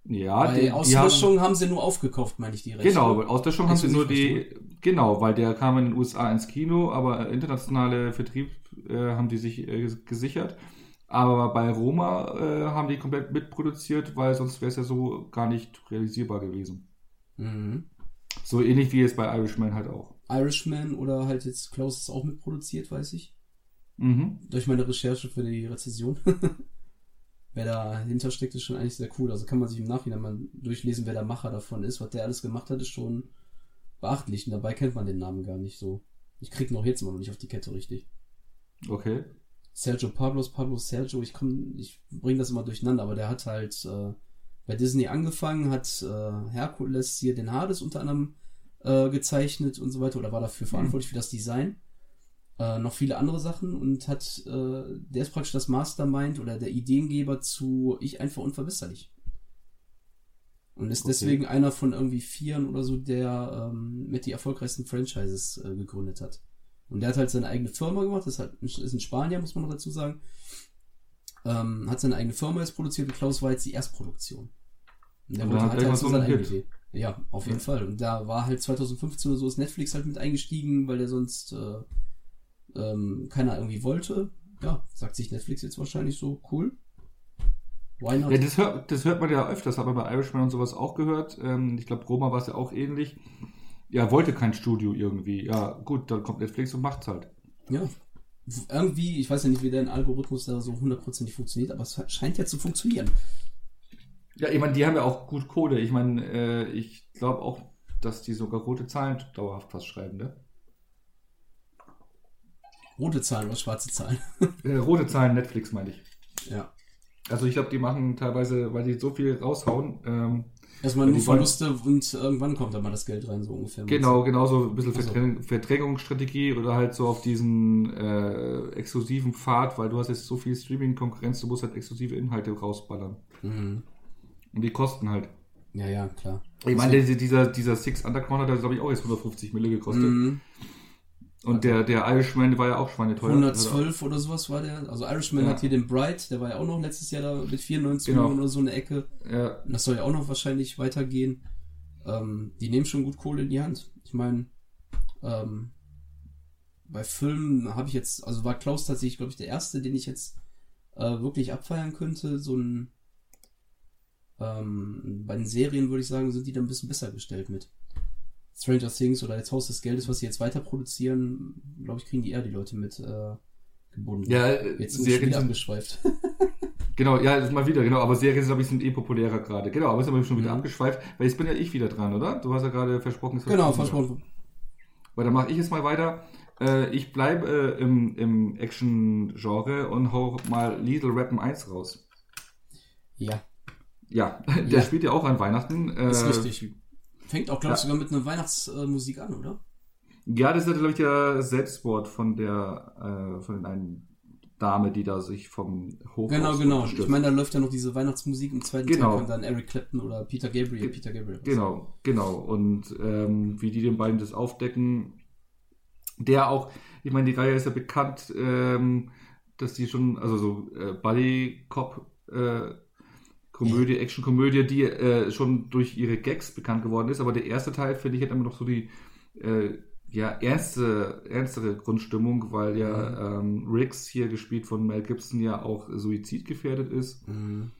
A: Ja,
B: Bei die, Auslöschung die haben, haben, sie nur aufgekauft, meine ich die
A: Rechte. Genau, Auslöschung haben sie nur die, genau, weil der kam in den USA ins Kino, aber internationale Vertrieb äh, haben die sich äh, gesichert. Aber bei Roma äh, haben die komplett mitproduziert, weil sonst wäre es ja so gar nicht realisierbar gewesen. Mhm. So ähnlich wie es bei Irishman halt auch.
B: Irishman oder halt jetzt Klaus ist auch mitproduziert, weiß ich. Mhm. Durch meine Recherche für die Rezession. wer dahinter steckt, ist schon eigentlich sehr cool. Also kann man sich im Nachhinein mal durchlesen, wer der Macher davon ist. Was der alles gemacht hat, ist schon beachtlich. Und dabei kennt man den Namen gar nicht so. Ich krieg noch jetzt immer noch nicht auf die Kette richtig.
A: Okay.
B: Sergio Pablos, Pablo Sergio, ich komm, ich bring das immer durcheinander, aber der hat halt äh, bei Disney angefangen, hat äh, Herkules hier den Hades unter anderem äh, gezeichnet und so weiter oder war dafür verantwortlich mhm. für das Design. Äh, noch viele andere Sachen und hat, äh, der ist praktisch das Mastermind oder der Ideengeber zu Ich einfach unverbesserlich. Und ist okay. deswegen einer von irgendwie vieren oder so, der ähm, mit die erfolgreichsten Franchises äh, gegründet hat. Und der hat halt seine eigene Firma gemacht, das ist, halt, ist ein Spanier, muss man noch dazu sagen. Ähm, hat seine eigene Firma jetzt produziert und Klaus war jetzt die Erstproduktion. Und der wollte, hat halt so seine eigene Idee. Ja, auf jeden ja. Fall. Und da war halt 2015 oder so ist Netflix halt mit eingestiegen, weil der sonst äh, ähm, keiner irgendwie wollte. Ja, sagt sich Netflix jetzt wahrscheinlich so, cool.
A: Why not? Ja, das hört, das hört man ja öfters, aber bei Irishman und sowas auch gehört. Ähm, ich glaube, Roma war es ja auch ähnlich ja, wollte kein Studio irgendwie. Ja, gut, dann kommt Netflix und macht's halt.
B: Ja. Irgendwie, ich weiß ja nicht, wie dein Algorithmus da so hundertprozentig funktioniert, aber es scheint ja zu funktionieren.
A: Ja, ich meine, die haben ja auch gut Kohle. Ich meine, äh, ich glaube auch, dass die sogar rote Zahlen dauerhaft fast schreiben, ne?
B: Rote Zahlen oder schwarze Zahlen?
A: äh, rote Zahlen, Netflix meine ich.
B: Ja.
A: Also ich glaube, die machen teilweise, weil die so viel raushauen, ähm,
B: Erstmal nur Verluste und irgendwann kommt dann mal das Geld rein, so ungefähr.
A: Genau, genau so ein bisschen Verdräng Verdrängungsstrategie oder halt so auf diesen äh, exklusiven Pfad, weil du hast jetzt so viel Streaming-Konkurrenz, du musst halt exklusive Inhalte rausballern. Mhm. Und die kosten halt.
B: Ja, ja, klar.
A: Ich meine, dieser, dieser Six Underground hat, glaube ich, auch jetzt 150 Mille gekostet. Mhm. Und der, der Irishman war ja auch schweineteuer.
B: 112 oder sowas war der. Also Irishman ja. hat hier den Bright, der war ja auch noch letztes Jahr da mit 94 genau. Millionen oder so eine Ecke. Ja. Und das soll ja auch noch wahrscheinlich weitergehen. Ähm, die nehmen schon gut Kohle in die Hand. Ich meine, ähm, bei Filmen habe ich jetzt, also war Klaus tatsächlich, glaube ich, der erste, den ich jetzt äh, wirklich abfeiern könnte. So ein ähm, bei den Serien würde ich sagen, sind die da ein bisschen besser gestellt mit. Stranger Things oder jetzt Haus des Geldes, was sie jetzt weiter produzieren, glaube ich, kriegen die eher die Leute mit äh, gebunden.
A: Ja,
B: jetzt sind wir wieder abgeschweift.
A: Genau, ja, das mal wieder, genau. Aber Serien, glaube ich, sind eh populärer gerade. Genau, aber sind wir schon wieder
B: Mhm.
A: abgeschweift. Weil jetzt bin ja ich wieder dran, oder? Du hast ja gerade versprochen, es
B: Genau,
A: wieder.
B: versprochen.
A: Weil dann mache ich jetzt mal weiter. Äh, ich bleibe äh, im, im Action-Genre und hau mal Lethal Weapon 1 raus.
B: Ja,
A: Ja, der
B: Ja.
A: spielt ja auch an Weihnachten. Äh,
B: ist richtig. Fängt auch, glaube ich,
A: ja.
B: sogar mit einer Weihnachtsmusik an, oder?
A: Ja, das ist ja, glaube ich, der Selbstmord von der, äh, von der einen Dame, die da sich vom Hochhaus
B: Genau, genau.
A: stürzt.
B: Ich meine, da läuft ja noch diese Weihnachtsmusik im zweiten
A: Genau.
B: Teil, kommt dann Eric Clapton oder Peter Gabriel. Peter Gabriel.
A: Genau, genau. Und ähm, wie die den beiden das aufdecken, der auch, ich meine, die Reihe ist ja bekannt, ähm, dass die schon, also so äh, Buddy Cop äh, Komödie, Action-Komödie, die äh, schon durch ihre Gags bekannt geworden ist, aber der erste Teil, finde ich, hat immer noch so die äh, ja, ernste, ernstere Grundstimmung, weil ja ähm, Riggs, hier gespielt von Mel Gibson, ja auch suizidgefährdet ist.
B: Mhm.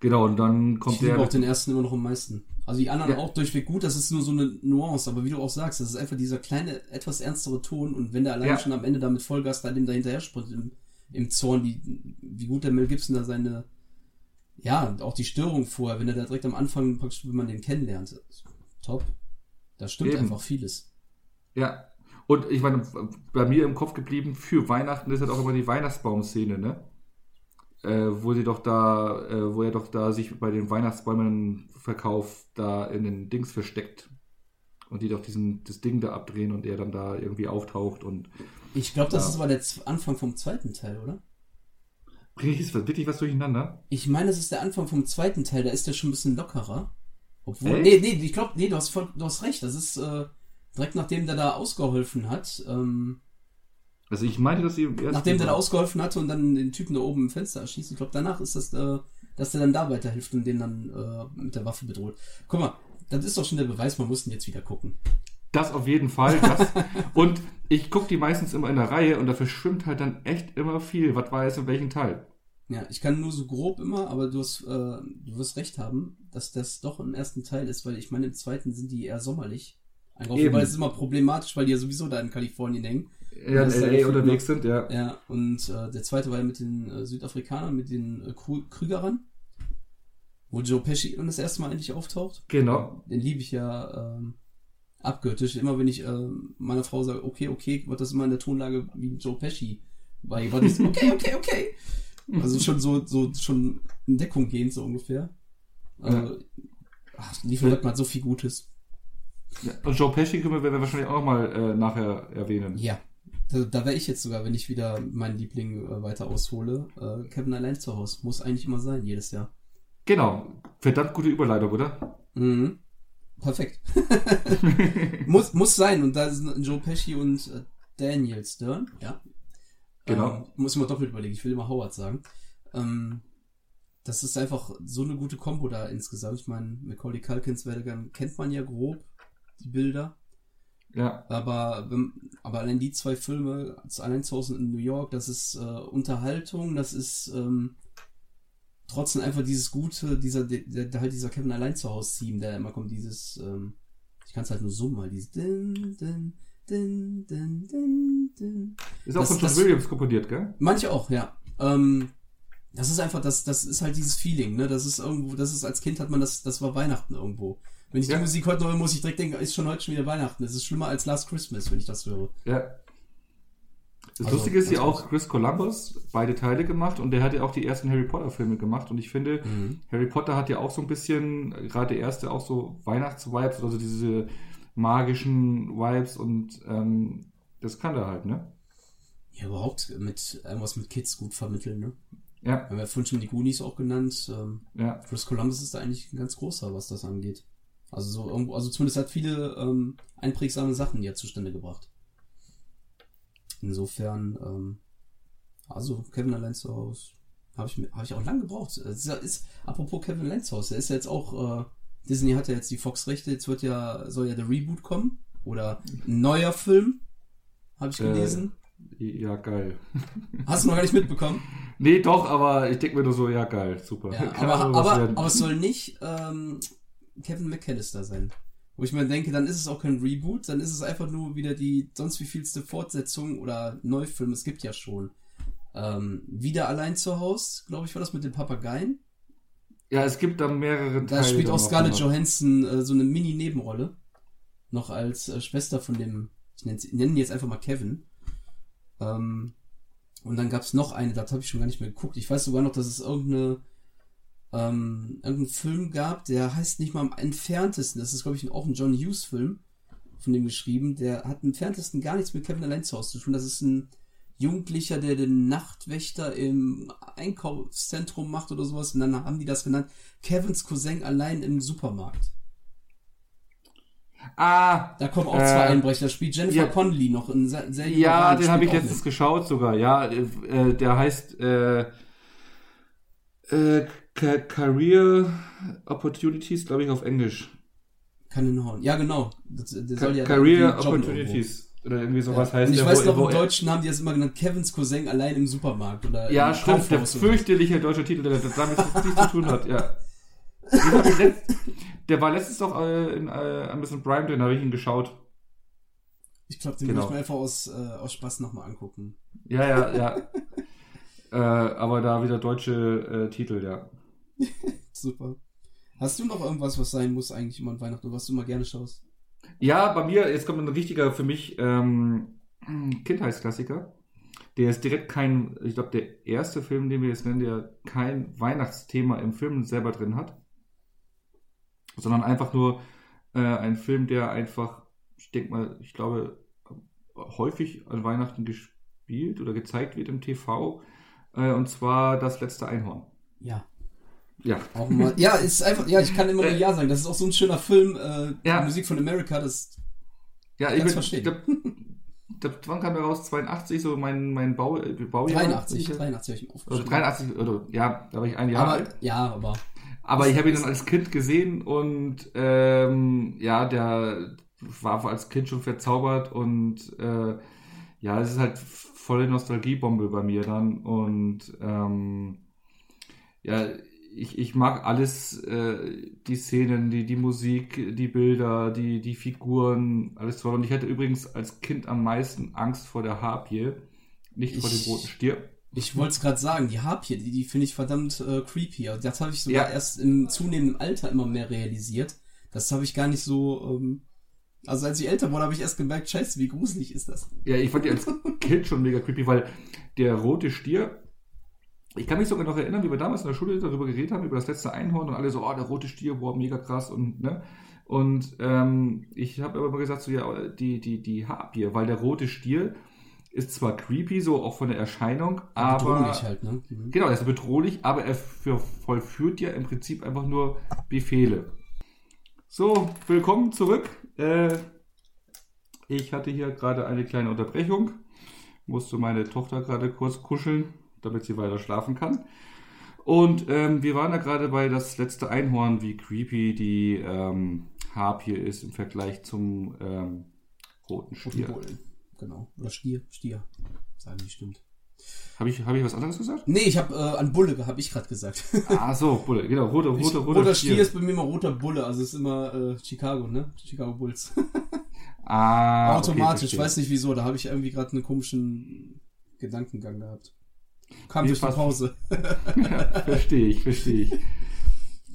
A: Genau, und dann kommt
B: Ich liebe
A: der.
B: auch den ersten immer noch am meisten. Also die anderen
A: Ja.
B: auch durchweg gut, das ist nur so eine Nuance, aber wie du auch sagst, das ist einfach dieser kleine, etwas ernstere Ton und wenn der allein
A: Ja.
B: schon am Ende damit Vollgas da dem da hinterher sprintet im, im Zorn, wie, wie gut der Mel Gibson da seine, ja, auch die Störung vorher, wenn er da direkt am Anfang, praktisch, wenn man den kennenlernt, top. Da stimmt
A: Eben.
B: einfach vieles.
A: Ja. Und ich meine, bei mir im Kopf geblieben, für Weihnachten ist halt auch immer die Weihnachtsbaum-Szene, ne? Äh, wo sie doch da, äh, wo er doch da sich bei den Weihnachtsbäumen verkauft, da in den Dings versteckt. Und die doch diesen, das Ding da abdrehen und er dann da irgendwie auftaucht und
B: Ich glaube, das
A: Ja.
B: ist aber der Z- Anfang vom zweiten Teil, oder?
A: Bringt es wirklich was durcheinander?
B: Ich meine, es ist der Anfang vom zweiten Teil, da ist der schon ein bisschen lockerer. Obwohl,
A: Echt?
B: nee, nee, ich glaube, nee, du hast, voll, du hast recht. Das ist äh, direkt nachdem der da ausgeholfen hat, ähm,
A: Also ich meinte, dass sie
B: nachdem der da ausgeholfen hatte und dann den Typen da oben im Fenster erschießt. Ich glaube, danach ist das, äh, dass der dann da weiterhilft und den dann äh, mit der Waffe bedroht. Guck mal, das ist doch schon der Beweis, man muss ihn jetzt wieder gucken.
A: Das auf jeden Fall. Das. und ich gucke die meistens immer in der Reihe und da verschwimmt halt dann echt immer viel. Was war jetzt in welchem Teil?
B: Ja, ich kann nur so grob immer, aber du hast, äh, du wirst recht haben, dass das doch im ersten Teil ist, weil ich meine, im zweiten sind die eher sommerlich. Einfach,
A: Eben.
B: weil es ist immer problematisch, weil die ja sowieso da in Kalifornien hängen.
A: Ja, in LA unterwegs sind, ja.
B: Ja, und äh, der zweite war ja mit den äh, Südafrikanern, mit den äh, Krü Krügerern, wo Joe Pesci dann das erste Mal endlich auftaucht.
A: Genau.
B: Den liebe ich ja ähm, abgöttisch. Immer wenn ich äh, meiner Frau sage, okay, okay, wird das immer in der Tonlage wie Joe Pesci. Weil war das, okay, okay, okay. Also schon so, so schon in Deckung gehend, so ungefähr. Also, ach, Liefer hat mal so viel Gutes.
A: Ja, und Joe Pesci können wir wahrscheinlich auch nochmal äh, nachher erwähnen.
B: Ja. Da, da wäre ich jetzt sogar, wenn ich wieder meinen Liebling äh, weiter aushole. Äh, Kevin allein zu Hause. Muss eigentlich immer sein, jedes Jahr.
A: Genau. Verdammt gute Überleitung, oder?
B: Mhm. Perfekt. muss, muss sein. Und da sind Joe Pesci und äh, Daniel Stern, ja.
A: Genau.
B: Ähm, muss immer doppelt überlegen. Ich will immer Howard sagen. Ähm, das ist einfach so eine gute Kombo da insgesamt. Ich meine, Macaulay Culkins Werdegang kennt man ja grob, die Bilder.
A: Ja.
B: Aber, aber allein die zwei Filme, allein zu Hause in New York, das ist äh, Unterhaltung, das ist ähm, trotzdem einfach dieses gute, dieser, der, der halt dieser Kevin allein zu Hause Theme, der immer kommt, dieses, ähm, ich kann es halt nur summen, mal dieses din, din, din, din, din, din.
A: Ist auch
B: Das-
A: von John
B: das-
A: Williams komponiert, gell?
B: Manche auch, ja. Ähm, das ist einfach, das, das ist halt dieses Feeling, ne? Das ist irgendwo, das ist als Kind hat man das, das war Weihnachten irgendwo. Wenn ich
A: Ja.
B: die Musik heute höre, muss ich direkt denken, ist schon heute schon wieder Weihnachten. Das ist schlimmer als Last Christmas, wenn ich das höre.
A: Ja. Das
B: Also,
A: Lustige ist ja auch Chris Columbus beide Teile gemacht und der hat ja auch die ersten Harry Potter Filme gemacht und ich finde, Harry Potter hat ja auch so ein bisschen, gerade der erste auch so Weihnachtsvibes, also diese magischen Vibes und ähm, das kann er halt, ne?
B: Ja, überhaupt mit irgendwas mit Kids gut vermitteln, ne?
A: Ja,
B: Wir haben ja vorhin schon die Goonies auch genannt. Ähm,
A: ja.
B: Chris Columbus ist da eigentlich ein ganz großer, was das angeht. Also so irgendwo, also zumindest hat viele ähm, einprägsame Sachen ja zustande gebracht. Insofern, ähm, also Kevin allein zu Hause, habe ich, hab ich auch lange gebraucht. Ist, ist, apropos Kevin allein zu Hause, der ist ja jetzt auch, äh, Disney hat ja jetzt die Fox-Rechte, jetzt wird ja, soll ja der Reboot kommen. Oder ein neuer Film. habe ich gelesen.
A: Äh, ja, geil.
B: Hast du noch gar nicht mitbekommen?
A: nee, doch, aber ich denke mir nur so, ja, geil, super.
B: Ja, aber, aber, aber es soll nicht ähm, Kevin McAllister sein. Wo ich mir denke, dann ist es auch kein Reboot, dann ist es einfach nur wieder die sonst wie vielste Fortsetzung oder Neufilm, es gibt ja schon. Ähm, wieder allein zu Haus, glaube ich, war das mit den Papageien.
A: ja, es gibt da mehrere
B: Da
A: Teile.
B: spielt
A: dann
B: auch Scarlett. Johansson äh, so eine Mini-Nebenrolle. Noch als äh, Schwester von dem, ich nenne nenn ihn jetzt einfach mal Kevin. Ähm, und dann gab's noch eine, das habe ich schon gar nicht mehr geguckt. Ich weiß sogar noch, dass es irgendeine, ähm, irgendeinen Film gab, der heißt nicht mal am entferntesten. Das ist, glaube ich, auch ein John Hughes-Film von dem geschrieben. Der hat im entferntesten gar nichts mit Kevin allein zu Hause zu tun. Das ist ein Jugendlicher, der den Nachtwächter im Einkaufszentrum macht oder sowas. Und dann haben die das genannt. Kevins Cousin allein im Supermarkt.
A: Ah,
B: Da kommen auch
A: Äh,
B: zwei Einbrecher. Da spielt Jennifer
A: ja.
B: Connelly noch in sehr,
A: ja, den habe ich letztens geschaut sogar. Ja, äh, äh, der heißt äh, äh, Ca- Career Opportunities, glaube ich, auf Englisch.
B: Kann hinhauen. Ja, genau. Das, der
A: Ca
B: ja
A: Career Opportunities. Oder irgendwie
B: irgendwo.
A: sowas
B: Ja.
A: heißt
B: Und ich weiß
A: wo-
B: noch,
A: wo
B: im Deutschen haben die das immer genannt, Kevins Cousin allein im Supermarkt. Oder
A: Ja,
B: im
A: stimmt, der fürchterliche deutsche Titel, der damit nichts zu tun hat, ja. Den der war letztens doch äh, in äh, Amazon Prime drin, habe ich ihn geschaut.
B: Ich glaube, den
A: Genau.
B: will ich mir einfach aus, äh, aus Spaß nochmal angucken.
A: Ja, ja, ja. äh, aber da wieder deutsche äh, Titel, ja.
B: Super. Hast du noch irgendwas, was sein muss eigentlich immer an Weihnachten, was du mal gerne schaust?
A: Ja, bei mir, jetzt kommt ein richtiger für mich ähm, Kindheitsklassiker. Der ist direkt kein, ich glaube, der erste Film, den wir jetzt nennen, der kein Weihnachtsthema im Film selber drin hat. Sondern einfach nur äh, ein Film, der einfach, ich denke mal, ich glaube, häufig an Weihnachten gespielt oder gezeigt wird im TV. Äh, und zwar das letzte Einhorn.
B: Ja.
A: Ja.
B: Auch mal. ja, ist einfach, ja, ich kann immer nur
A: Äh,
B: Ja sagen. Das ist auch so ein schöner Film, äh,
A: Ja.
B: die Musik von America, das
A: Ja, ich bin,
B: verstehen.
A: glaub, glaub, wann kam der raus? 82, so mein, mein Bau, äh, Baujahr.
B: 83,
A: Ich-
B: 83 habe ich mir
A: Oder
B: aufgeschrieben.
A: 83, oder, ja, da war ich ein Jahr
B: aber,
A: alt.
B: ja, aber
A: Aber ich habe ihn dann als Kind gesehen und ähm, ja, der war als Kind schon verzaubert und äh, ja, es ist halt volle Nostalgiebombe bei mir dann und ähm, ja, ich, ich mag alles, äh, die Szenen, die, die Musik, die Bilder, die, die Figuren, alles toll. Und ich hatte übrigens als Kind am meisten Angst vor der Harpie, nicht vor dem
B: Ich-
A: roten Stier.
B: ich wollte es gerade sagen, die Harpie, die, die finde ich verdammt äh, creepy. Das habe ich sogar
A: Ja.
B: erst im zunehmenden Alter immer mehr realisiert. Das habe ich gar nicht so. Ähm, also als ich älter wurde, habe ich erst gemerkt, scheiße, wie gruselig ist das?
A: Ja, ich fand die als Kind schon mega creepy, weil der rote Stier, ich kann mich sogar noch erinnern, wie wir damals in der Schule darüber geredet haben, über das letzte Einhorn und alle so, oh, der rote Stier, boah, mega krass und, ne? Und ähm, ich habe aber immer gesagt, so, ja, die, die, die Harpie, weil der rote Stier ist zwar creepy, so auch von der Erscheinung, aber.
B: Bedrohlich halt, ne? Mhm.
A: Genau, er ist bedrohlich, aber er für, vollführt ja im Prinzip einfach nur Befehle. So, willkommen zurück. Äh, ich hatte hier gerade eine kleine Unterbrechung. Musste meine Tochter gerade kurz kuscheln, damit sie weiter schlafen kann. Und ähm, wir waren da gerade bei das letzte Einhorn, wie creepy die ähm, Harpie ist im Vergleich zum ähm, roten Stier.
B: Bullen. Genau. Oder Stier, Stier. Sagen die stimmt.
A: Habe ich, hab ich was anderes gesagt?
B: Nee, ich habe äh, an Bulle, habe ich gerade gesagt.
A: Ah, so, Bulle, genau, roter, roter,
B: roter,
A: roter
B: Stier ist bei mir immer roter Bulle, also es ist immer äh, Chicago, ne? Chicago Bulls.
A: Ah, okay,
B: Automatisch,
A: verstehe.
B: weiß nicht wieso, da habe ich irgendwie gerade einen komischen Gedankengang gehabt. Kam durch die. Pause.
A: verstehe ich, verstehe ich.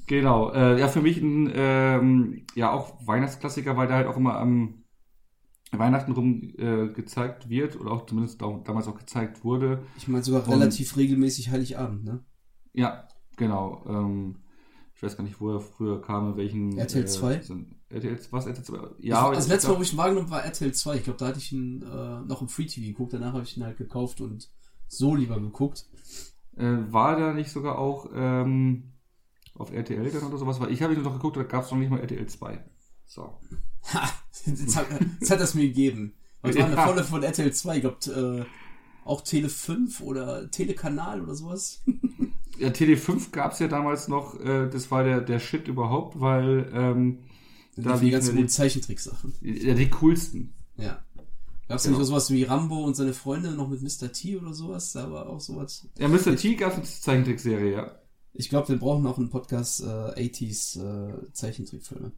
A: Genau, äh, ja, für mich ein, ähm, ja, auch Weihnachtsklassiker, weil der halt auch immer am Weihnachten rum äh, gezeigt wird oder auch zumindest da, damals auch gezeigt wurde.
B: Ich meine sogar
A: Und-
B: relativ regelmäßig Heiligabend, ne?
A: Ja, genau. Ähm, ich weiß gar nicht, wo er früher kam, in welchen.
B: RTL 2?
A: Äh, RTL, was? RTL 2?
B: Ja, ich, das letzte Mal, wo ich ihn wahrgenommen habe, war RTL 2. Ich glaube, da hatte ich ihn äh, noch im Free TV geguckt. Danach habe ich ihn halt gekauft und so lieber geguckt.
A: äh, war da nicht sogar auch ähm, auf RTL dann oder sowas? Weil ich habe ihn noch geguckt, da gab es noch nicht mal RTL 2. So.
B: Ha! Jetzt hat, jetzt hat das mir gegeben. Was war eine
A: Ja.
B: volle von RTL 2? Ich glaube, äh, auch Tele 5 oder Telekanal oder sowas.
A: Ja, Tele 5 gab es ja damals noch, äh, das war der, der Shit überhaupt, weil ähm,
B: Da die ganzen guten Zeichentricksachen.
A: ja, die coolsten.
B: Ja. Gab es genau. nicht auch sowas wie Rambo und seine Freunde noch mit Mr. T oder sowas? Da war auch sowas.
A: Ja, Mr. T gab es eine Zeichentrickserie, ja.
B: Ich glaube, wir brauchen auch einen Podcast äh, 80s äh, Zeichentrickfilme.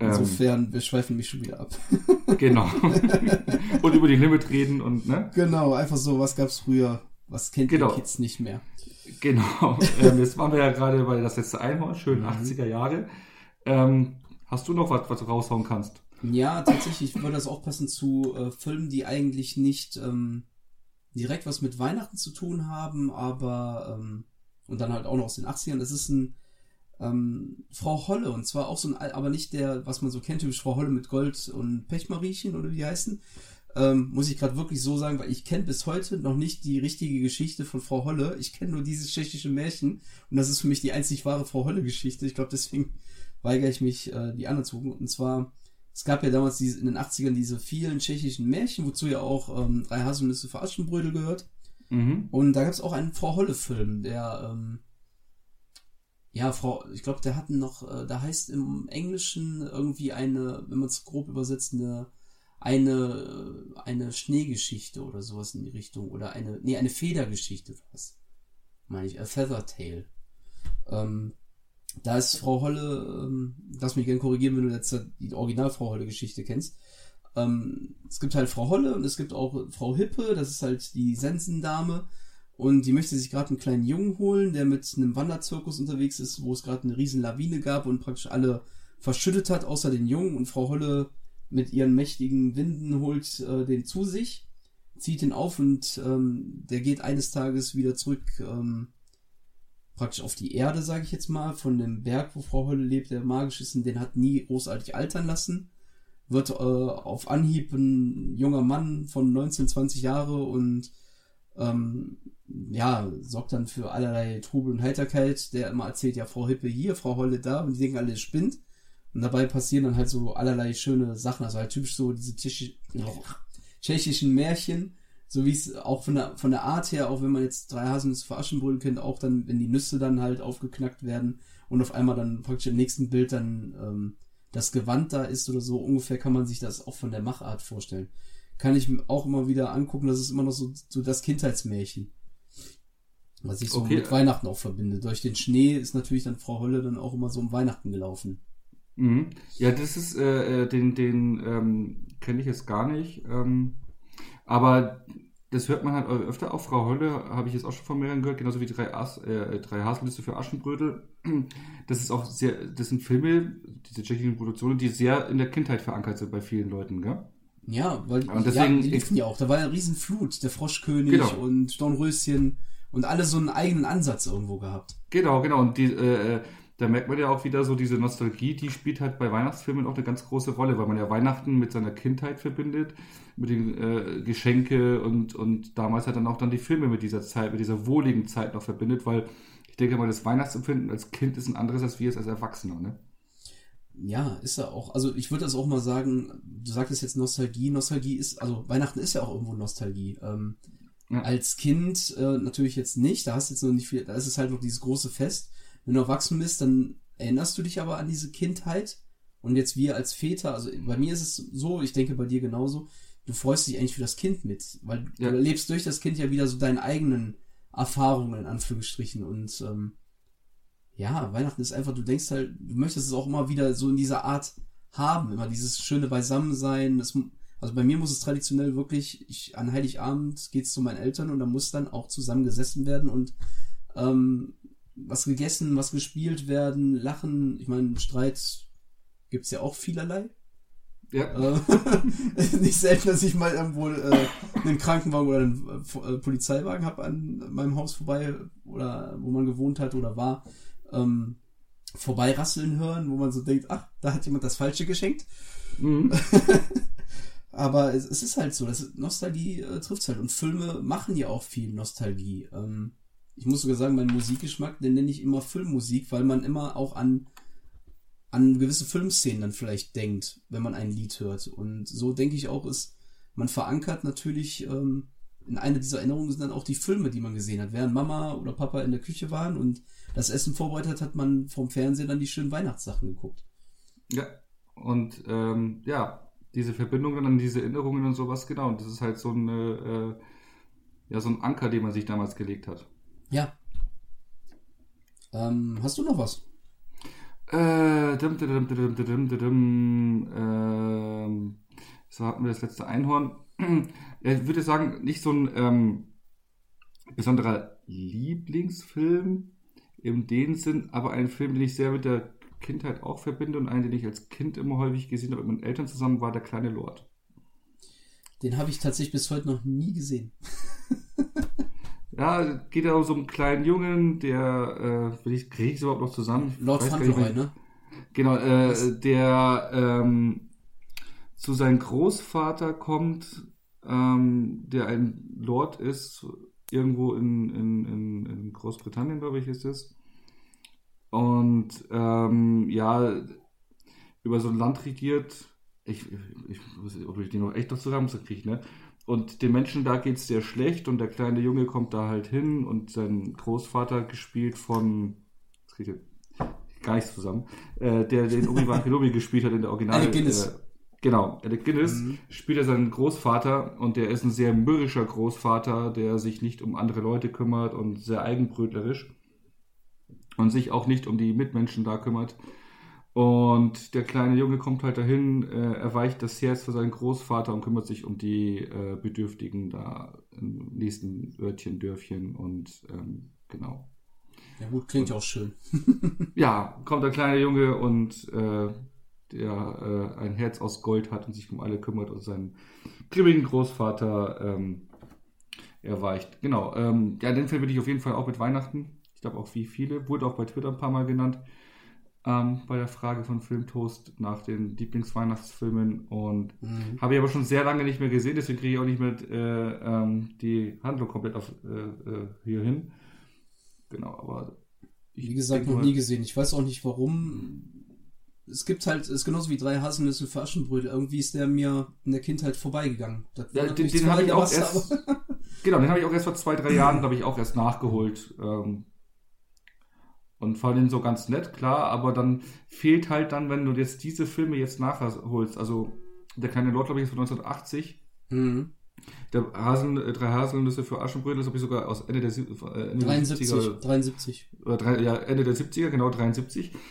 B: Ähm. Insofern, ähm, wir schweifen mich schon wieder ab.
A: genau. und über die Limit reden und, ne?
B: Genau, einfach so, was gab's früher, was kennt genau. die Kids nicht mehr.
A: Genau. ähm, jetzt waren wir ja gerade bei das letzte Einhorn, schön mhm. 80er Jahre. Ähm, hast du noch was, was du raushauen kannst?
B: Ja, tatsächlich würde das auch passen zu äh, Filmen, die eigentlich nicht ähm, direkt was mit Weihnachten zu tun haben, aber ähm, und dann halt auch noch aus den 80ern. Das ist ein ähm, Frau Holle und zwar auch so ein, aber nicht der, was man so kennt, typisch Frau Holle mit Gold und Pechmariechen oder wie die heißen. Ähm, muss ich gerade wirklich so sagen, weil ich kenne bis heute noch nicht die richtige Geschichte von Frau Holle. Ich kenne nur dieses tschechische Märchen und das ist für mich die einzig wahre Frau Holle-Geschichte. Ich glaube, deswegen weigere ich mich, äh, die anderen zu gucken. Und zwar, es gab ja damals diese, in den 80ern diese vielen tschechischen Märchen, wozu ja auch ähm, Drei Haselnüsse für Aschenbrödel gehört. Mhm. Und da gab es auch einen Frau Holle-Film, der, ähm, ja, Frau, ich glaube, der hat noch, äh, da heißt im Englischen irgendwie eine, wenn man es grob übersetzt, eine, eine, eine Schneegeschichte oder sowas in die Richtung. Oder eine, nee, eine Federgeschichte was. Meine ich, a Feather Tale. Ähm, da ist Frau Holle, ähm, lass mich gerne korrigieren, wenn du jetzt die Original Frau Holle Geschichte kennst. Ähm, es gibt halt Frau Holle und es gibt auch Frau Hippe, das ist halt die Sensendame. Und die möchte sich gerade einen kleinen Jungen holen, der mit einem Wanderzirkus unterwegs ist, wo es gerade eine riesen Lawine gab und praktisch alle verschüttet hat, außer den Jungen. Und Frau Holle mit ihren mächtigen Winden holt äh, den zu sich, zieht ihn auf und ähm, der geht eines Tages wieder zurück ähm, praktisch auf die Erde, sage ich jetzt mal, von dem Berg, wo Frau Holle lebt, der magisch ist und den hat nie großartig altern lassen. Wird äh, auf Anhieb ein junger Mann von 19, 20 Jahre und ähm, ja, sorgt dann für allerlei Trubel und Heiterkeit, der immer erzählt, ja, Frau Hippe hier, Frau Holle da und die denken alle, spinnt. Und dabei passieren dann halt so allerlei schöne Sachen, also halt typisch so diese tschechischen Märchen, so wie es auch von der, von der Art her, auch wenn man jetzt drei Haselnüsse für Aschenbrödel kennt, auch dann, wenn die Nüsse dann halt aufgeknackt werden und auf einmal dann praktisch im nächsten Bild dann ähm, das Gewand da ist oder so, ungefähr kann man sich das auch von der Machart vorstellen. Kann ich mir auch immer wieder angucken, das ist immer noch so, so das Kindheitsmärchen. Was ich so okay. mit Weihnachten auch verbinde. Durch den Schnee ist natürlich dann Frau Hölle dann auch immer so um Weihnachten gelaufen.
A: Mhm. Ja, das ist, äh, äh, den, den ähm, kenne ich jetzt gar nicht. Ähm, aber das hört man halt öfter auch. Frau Hölle habe ich jetzt auch schon von mehreren gehört, genauso wie drei, As, äh, drei Haselnüsse für Aschenbrödel. Das ist auch sehr, das sind Filme, diese tschechischen Produktionen, die sehr in der Kindheit verankert sind bei vielen Leuten, gell?
B: Ja, weil und deswegen, ja, die liefen ja auch. Da war ja eine Riesenflut, der Froschkönig genau. und Dornröschen und alle so einen eigenen Ansatz irgendwo gehabt.
A: Genau, genau. Und die, äh, da merkt man ja auch wieder so diese Nostalgie, die spielt halt bei Weihnachtsfilmen auch eine ganz große Rolle, weil man ja Weihnachten mit seiner Kindheit verbindet, mit den äh, Geschenke und, und damals hat dann auch dann die Filme mit dieser Zeit, mit dieser wohligen Zeit noch verbindet, weil ich denke mal, das Weihnachtsempfinden als Kind ist ein anderes als wir jetzt als Erwachsener, ne?
B: Ja, ist er auch. Also ich würde das auch mal sagen, du sagtest jetzt Nostalgie. Nostalgie ist, also Weihnachten ist ja auch irgendwo Nostalgie. Ähm, ja. Als Kind äh, natürlich jetzt nicht, da hast du jetzt noch nicht viel, da ist es halt noch dieses große Fest. Wenn du erwachsen bist, dann erinnerst du dich aber an diese Kindheit. Und jetzt wir als Väter, also bei mir ist es so, ich denke bei dir genauso, du freust dich eigentlich für das Kind mit, weil ja. du lebst durch das Kind ja wieder so deine eigenen Erfahrungen in Anführungsstrichen und ähm, ja, Weihnachten ist einfach, du denkst halt, du möchtest es auch immer wieder so in dieser Art haben, immer dieses schöne Beisammensein, das also bei mir muss es traditionell wirklich, ich, an Heiligabend geht's zu meinen Eltern und da muss dann auch zusammen gesessen werden und ähm, was gegessen, was gespielt werden, lachen. Ich meine, Streit gibt's ja auch vielerlei. Ja. Äh, nicht selten, dass ich mal irgendwo äh, einen Krankenwagen oder einen äh, Polizeiwagen habe an meinem Haus vorbei oder wo man gewohnt hat oder war, ähm, vorbeirasseln hören, wo man so denkt, ach, da hat jemand das Falsche geschenkt. Mhm. Aber es, es, ist halt so, das Nostalgie äh, trifft halt. Und Filme machen ja auch viel Nostalgie. Ähm, ich muss sogar sagen, mein Musikgeschmack, den nenne ich immer Filmmusik, weil man immer auch an, an gewisse Filmszenen dann vielleicht denkt, wenn man ein Lied hört. Und so denke ich auch, ist, man verankert natürlich ähm, in einer dieser Erinnerungen sind dann auch die Filme, die man gesehen hat. Während Mama oder Papa in der Küche waren und das Essen vorbereitet hat, hat man vom Fernsehen dann die schönen Weihnachtssachen geguckt.
A: Ja, und ähm, ja, diese Verbindungen an diese Erinnerungen und sowas, genau. Und das ist halt so eine, äh, ja, so ein Anker, den man sich damals gelegt hat.
B: Ja. Ähm, hast du noch was?
A: Äh, dim, dim, dim, dim, dim, ähm, so hatten wir das letzte Einhorn. Ich würde sagen, nicht so ein ähm, besonderer Lieblingsfilm in dem Sinn, aber ein Film, den ich sehr mit der Kindheit auch verbinde und einen, den ich als Kind immer häufig gesehen habe mit meinen Eltern zusammen, war Der kleine Lord.
B: Den habe ich tatsächlich bis heute noch nie gesehen.
A: ja, geht ja um so einen kleinen Jungen, der, äh, will ich, kriege ich es überhaupt noch zusammen?
B: Lord Fauntleroy, ne?
A: Genau, äh, der ähm, zu seinem Großvater kommt, ähm, der ein Lord ist, irgendwo in, in, in, in Großbritannien, glaube ich, ist es. Und ähm, ja, über so ein Land regiert. Ich, ich, ich ob ich den noch echt noch zusammenkriege, ne? Und den Menschen da geht es sehr schlecht und der kleine Junge kommt da halt hin und sein Großvater gespielt von. Das kriege ich gar nicht zusammen. Äh, der den Obi-Wan Kenobi gespielt hat in der Original.
B: Alec Guinness.
A: Äh, Genau, Alec Guinness mhm. spielt er seinen Großvater und der ist ein sehr mürrischer Großvater, der sich nicht um andere Leute kümmert und sehr eigenbrötlerisch und sich auch nicht um die Mitmenschen da kümmert. Und der kleine Junge kommt halt dahin, äh, erweicht das Herz für seinen Großvater und kümmert sich um die äh, Bedürftigen da im nächsten Örtchen, Dörfchen und ähm, genau.
B: Ja gut, klingt und, auch schön.
A: ja, kommt der kleine Junge und äh, der äh, ein Herz aus Gold hat und sich um alle kümmert und seinen grimmigen Großvater ähm, erweicht. Genau. Ähm, ja, den verbinde ich auf jeden Fall auch mit Weihnachten. Ich glaube auch wie viele. Wurde auch bei Twitter ein paar Mal genannt. Ähm, bei der Frage von Filmtoast nach den Lieblingsweihnachtsfilmen und mhm. habe ich aber schon sehr lange nicht mehr gesehen, deswegen kriege ich auch nicht mehr äh, ähm, die Handlung komplett auf, äh, äh, hier hin. Genau, aber
B: wie gesagt, noch nie gesehen. Ich weiß auch nicht warum es gibt halt, es ist genauso wie drei Haselnüsse für Aschenbrödel. Irgendwie ist der mir in der Kindheit vorbeigegangen.
A: Ja, den, den habe ich auch erst, genau, den habe ich auch erst vor zwei, drei Jahren, glaube ich, auch erst nachgeholt. Ähm, und fand ihn so ganz nett, klar, aber dann fehlt halt dann, wenn du jetzt diese Filme jetzt nachholst, also der kleine Lord, glaube ich, ist von 1980. Mhm. Der Haseln, äh, drei Haselnüsse für Aschenbrödel ist, glaube ich, sogar aus Ende der,
B: äh, Ende 73, der 70er. 73.
A: Oder drei, ja, Ende der 70er, genau, 73.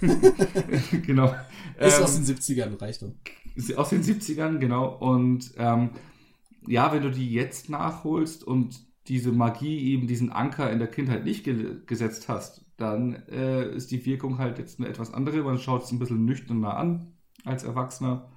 A: genau.
B: Ist ähm, aus den 70ern, reicht doch.
A: Ist aus den 70ern, genau. Und ähm, ja, wenn du die jetzt nachholst und diese Magie eben diesen Anker in der Kindheit nicht ge gesetzt hast, dann äh, ist die Wirkung halt jetzt eine etwas andere. Man schaut es ein bisschen nüchterner an als Erwachsener.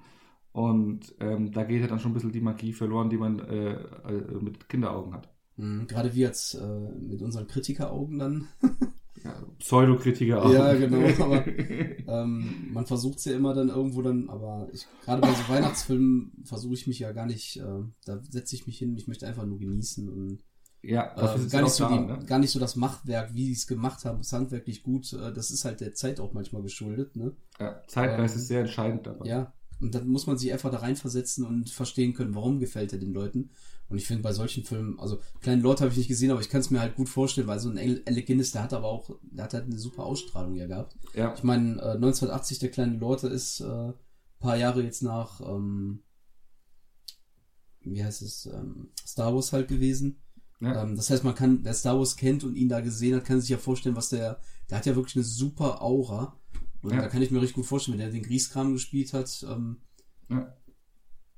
A: Und ähm, da geht halt dann schon ein bisschen die Magie verloren, die man äh, äh, mit Kinderaugen hat.
B: Mhm, gerade wir jetzt äh, mit unseren Kritikeraugen dann.
A: ja, Pseudokritiker
B: auch. Ja, genau, aber ähm, man versucht es ja immer dann irgendwo dann, aber ich, gerade bei so Weihnachtsfilmen versuche ich mich ja gar nicht, äh, da setze ich mich hin, ich möchte einfach nur genießen und
A: ja,
B: äh, gar, nicht so da, die, ne? gar nicht so das Machwerk, wie sie es gemacht haben, ist handwerklich gut, äh, das ist halt der Zeit auch manchmal geschuldet, ne?
A: Ja, Zeitgeist ähm, ist sehr entscheidend dabei.
B: Ja, und dann muss man sich einfach da reinversetzen und verstehen können, warum gefällt er den Leuten. Und ich finde bei solchen Filmen, also Kleinen Lord habe ich nicht gesehen, aber ich kann es mir halt gut vorstellen, weil so ein Alec Guinness, der hat aber auch, der hat halt eine super Ausstrahlung ja gehabt. Ja. Ich meine, äh, 1980 der Kleine Lord ist äh, paar Jahre jetzt nach, ähm, wie heißt es, ähm, Star Wars halt gewesen. Ja. Ähm, das heißt, man kann, wer Star Wars kennt und ihn da gesehen hat, kann sich ja vorstellen, was der, der hat ja wirklich eine super Aura. Und ja. da kann ich mir richtig gut vorstellen, wenn der den Grieskram gespielt hat. Ähm,
A: ja.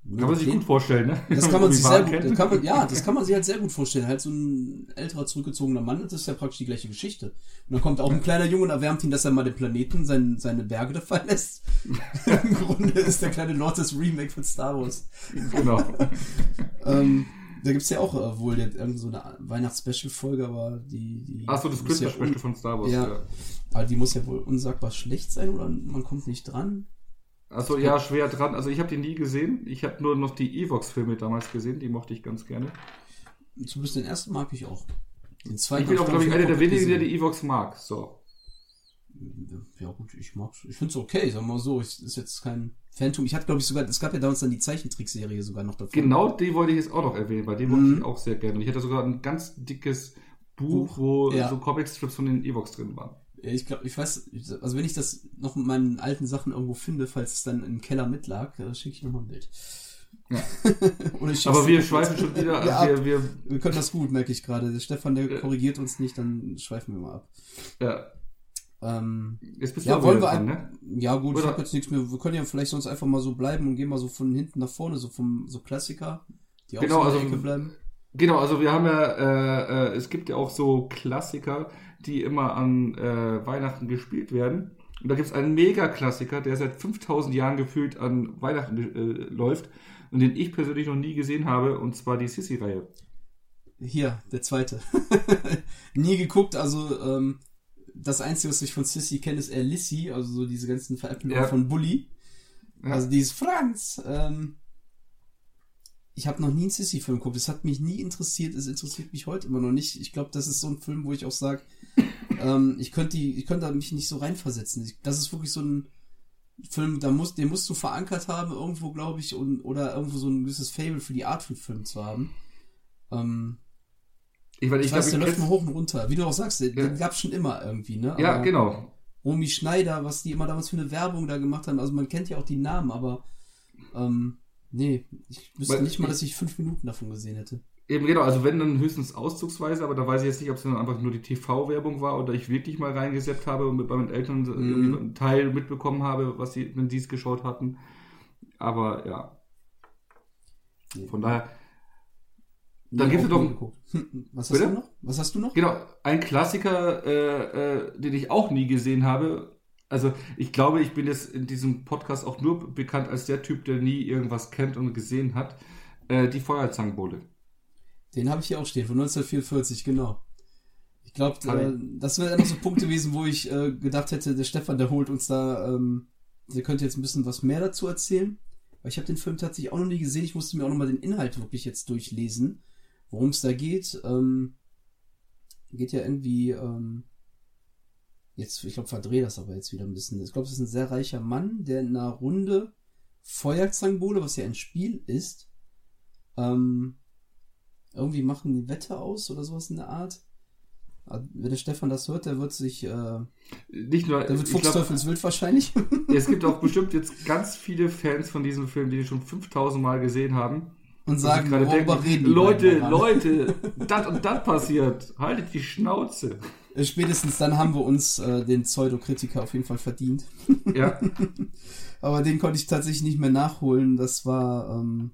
A: Kann man sich gut vorstellen, ne?
B: Das kann man sich sehr gut, kann man, ja, das kann man sich halt sehr gut vorstellen. Halt so ein älterer, zurückgezogener Mann, das ist ja praktisch die gleiche Geschichte. Und dann kommt auch ein kleiner Junge und erwärmt ihn, dass er mal den Planeten, sein, seine Berge da verlässt. Im Grunde ist der kleine Lord das Remake von Star Wars.
A: Genau.
B: ähm, da gibt's ja auch äh, wohl irgend so eine Weihnachts-Special-Folge, aber die, die.
A: Ach so, das Christmas-Special ja von Star Wars,
B: ja. ja. Aber die muss ja wohl unsagbar schlecht sein oder man kommt nicht dran.
A: Achso, ja, schwer dran. Also ich habe die nie gesehen. Ich habe nur noch die Evox-Filme damals gesehen, die mochte ich ganz gerne.
B: Zumindest den ersten mag ich auch.
A: Den zweiten ich bin auch, glaube ich, einer der wenigen, der die Evox mag. So.
B: Ja gut, ich mag's. Ich finde es okay, sagen wir mal so. Ich, ist jetzt kein Phantom. Ich hatte, glaube ich, sogar, es gab ja damals dann die Zeichentrickserie sogar noch davon.
A: Genau, die wollte ich jetzt auch noch erwähnen, weil die mhm. mochte ich auch sehr gerne. Und ich hatte sogar ein ganz dickes Buch, Buch wo ja. so Comicstrips von den Evox drin waren.
B: Ich glaube, ich weiß, also wenn ich das noch mit meinen alten Sachen irgendwo finde, falls es dann im Keller mitlag, äh, schicke ich nochmal ein Bild.
A: Ja. Aber wir schweifen schon wieder.
B: Ja, wir, wir, wir, können das gut, merke ich gerade. Der Stefan, der ja. korrigiert uns nicht, dann schweifen wir mal ab.
A: Ja.
B: Ähm,
A: jetzt bist
B: ja,
A: du
B: wollen wir dran, ne? Ja, gut, Oder? ich habe jetzt nichts mehr. Wir können ja vielleicht sonst einfach mal so bleiben und gehen mal so von hinten nach vorne, so vom so Klassiker,
A: die auch genau, so in der also, Ecke bleiben. Genau, also wir haben ja, äh, äh, es gibt ja auch so Klassiker, die immer an äh, Weihnachten gespielt werden. Und da gibt es einen Mega-Klassiker, der seit 5000 Jahren gefühlt an Weihnachten äh, läuft und den ich persönlich noch nie gesehen habe, und zwar die Sissy-Reihe.
B: Hier, der zweite. nie geguckt, also ähm, das Einzige, was ich von Sissy kenne, ist eher Lissy, also so diese ganzen Veräppelungen ja. von Bully. Ja. Also dieses Franz. Ähm, ich habe noch nie einen Sissy-Film geguckt. Das hat mich nie interessiert. Es interessiert mich heute immer noch nicht. Ich glaube, das ist so ein Film, wo ich auch sage, ähm, ich könnte ich könnte mich nicht so reinversetzen. Das ist wirklich so ein Film, da muss, den musst du verankert haben irgendwo, glaube ich, und, oder irgendwo so ein gewisses Fable für die Art von Film zu haben. Ähm, ich, weil ich, ich weiß, glaub, der läuft mal hoch und runter. Wie du auch sagst, den, ja. den gab es schon immer irgendwie, ne?
A: Aber ja, genau.
B: Romy Schneider, was die immer damals für eine Werbung da gemacht haben, also man kennt ja auch die Namen, aber ähm, nee, ich wüsste weil, nicht mal, dass ich fünf Minuten davon gesehen hätte.
A: Eben genau, also wenn dann höchstens auszugsweise, aber da weiß ich jetzt nicht, ob es dann einfach nur die TV-Werbung war oder ich wirklich mal reingesetzt habe und mit meinen Eltern mhm. einen Teil mitbekommen habe, was sie, wenn die es geschaut hatten. Aber ja. Von daher. Dann gibt es doch.
B: Was hast Bitte? du noch? Was hast du noch?
A: Genau, ein Klassiker, äh, äh, den ich auch nie gesehen habe. Also ich glaube, ich bin jetzt in diesem Podcast auch nur bekannt als der Typ, der nie irgendwas kennt und gesehen hat. Äh, die Feuerzangenbowle.
B: Den habe ich hier auch stehen, von 1944, genau. Ich glaube, äh, das wäre noch so Punkte gewesen, wo ich äh, gedacht hätte, der Stefan, der holt uns da, ähm, der könnte jetzt ein bisschen was mehr dazu erzählen. Weil ich habe den Film tatsächlich auch noch nie gesehen. Ich musste mir auch noch mal den Inhalt wirklich jetzt durchlesen, worum es da geht. Ähm, geht ja irgendwie, ähm, jetzt, ich glaube, verdrehe das aber jetzt wieder ein bisschen. Ich glaube, es ist ein sehr reicher Mann, der in einer Runde Feuerzangenbowle, was ja ein Spiel ist, ähm, irgendwie machen die Wette aus oder sowas in der Art. Wenn der Stefan das hört, der wird sich. Äh,
A: nicht nur.
B: Der wird Fuchsteufelswild wahrscheinlich.
A: es gibt auch bestimmt jetzt ganz viele Fans von diesem Film, die ihn schon 5000 Mal gesehen haben.
B: Und sagen,
A: worüber reden Leute, Leute, das und das passiert. Haltet die Schnauze.
B: Äh, spätestens dann haben wir uns äh, den Pseudokritiker auf jeden Fall verdient.
A: Ja.
B: Aber den konnte ich tatsächlich nicht mehr nachholen. Das war. Ähm,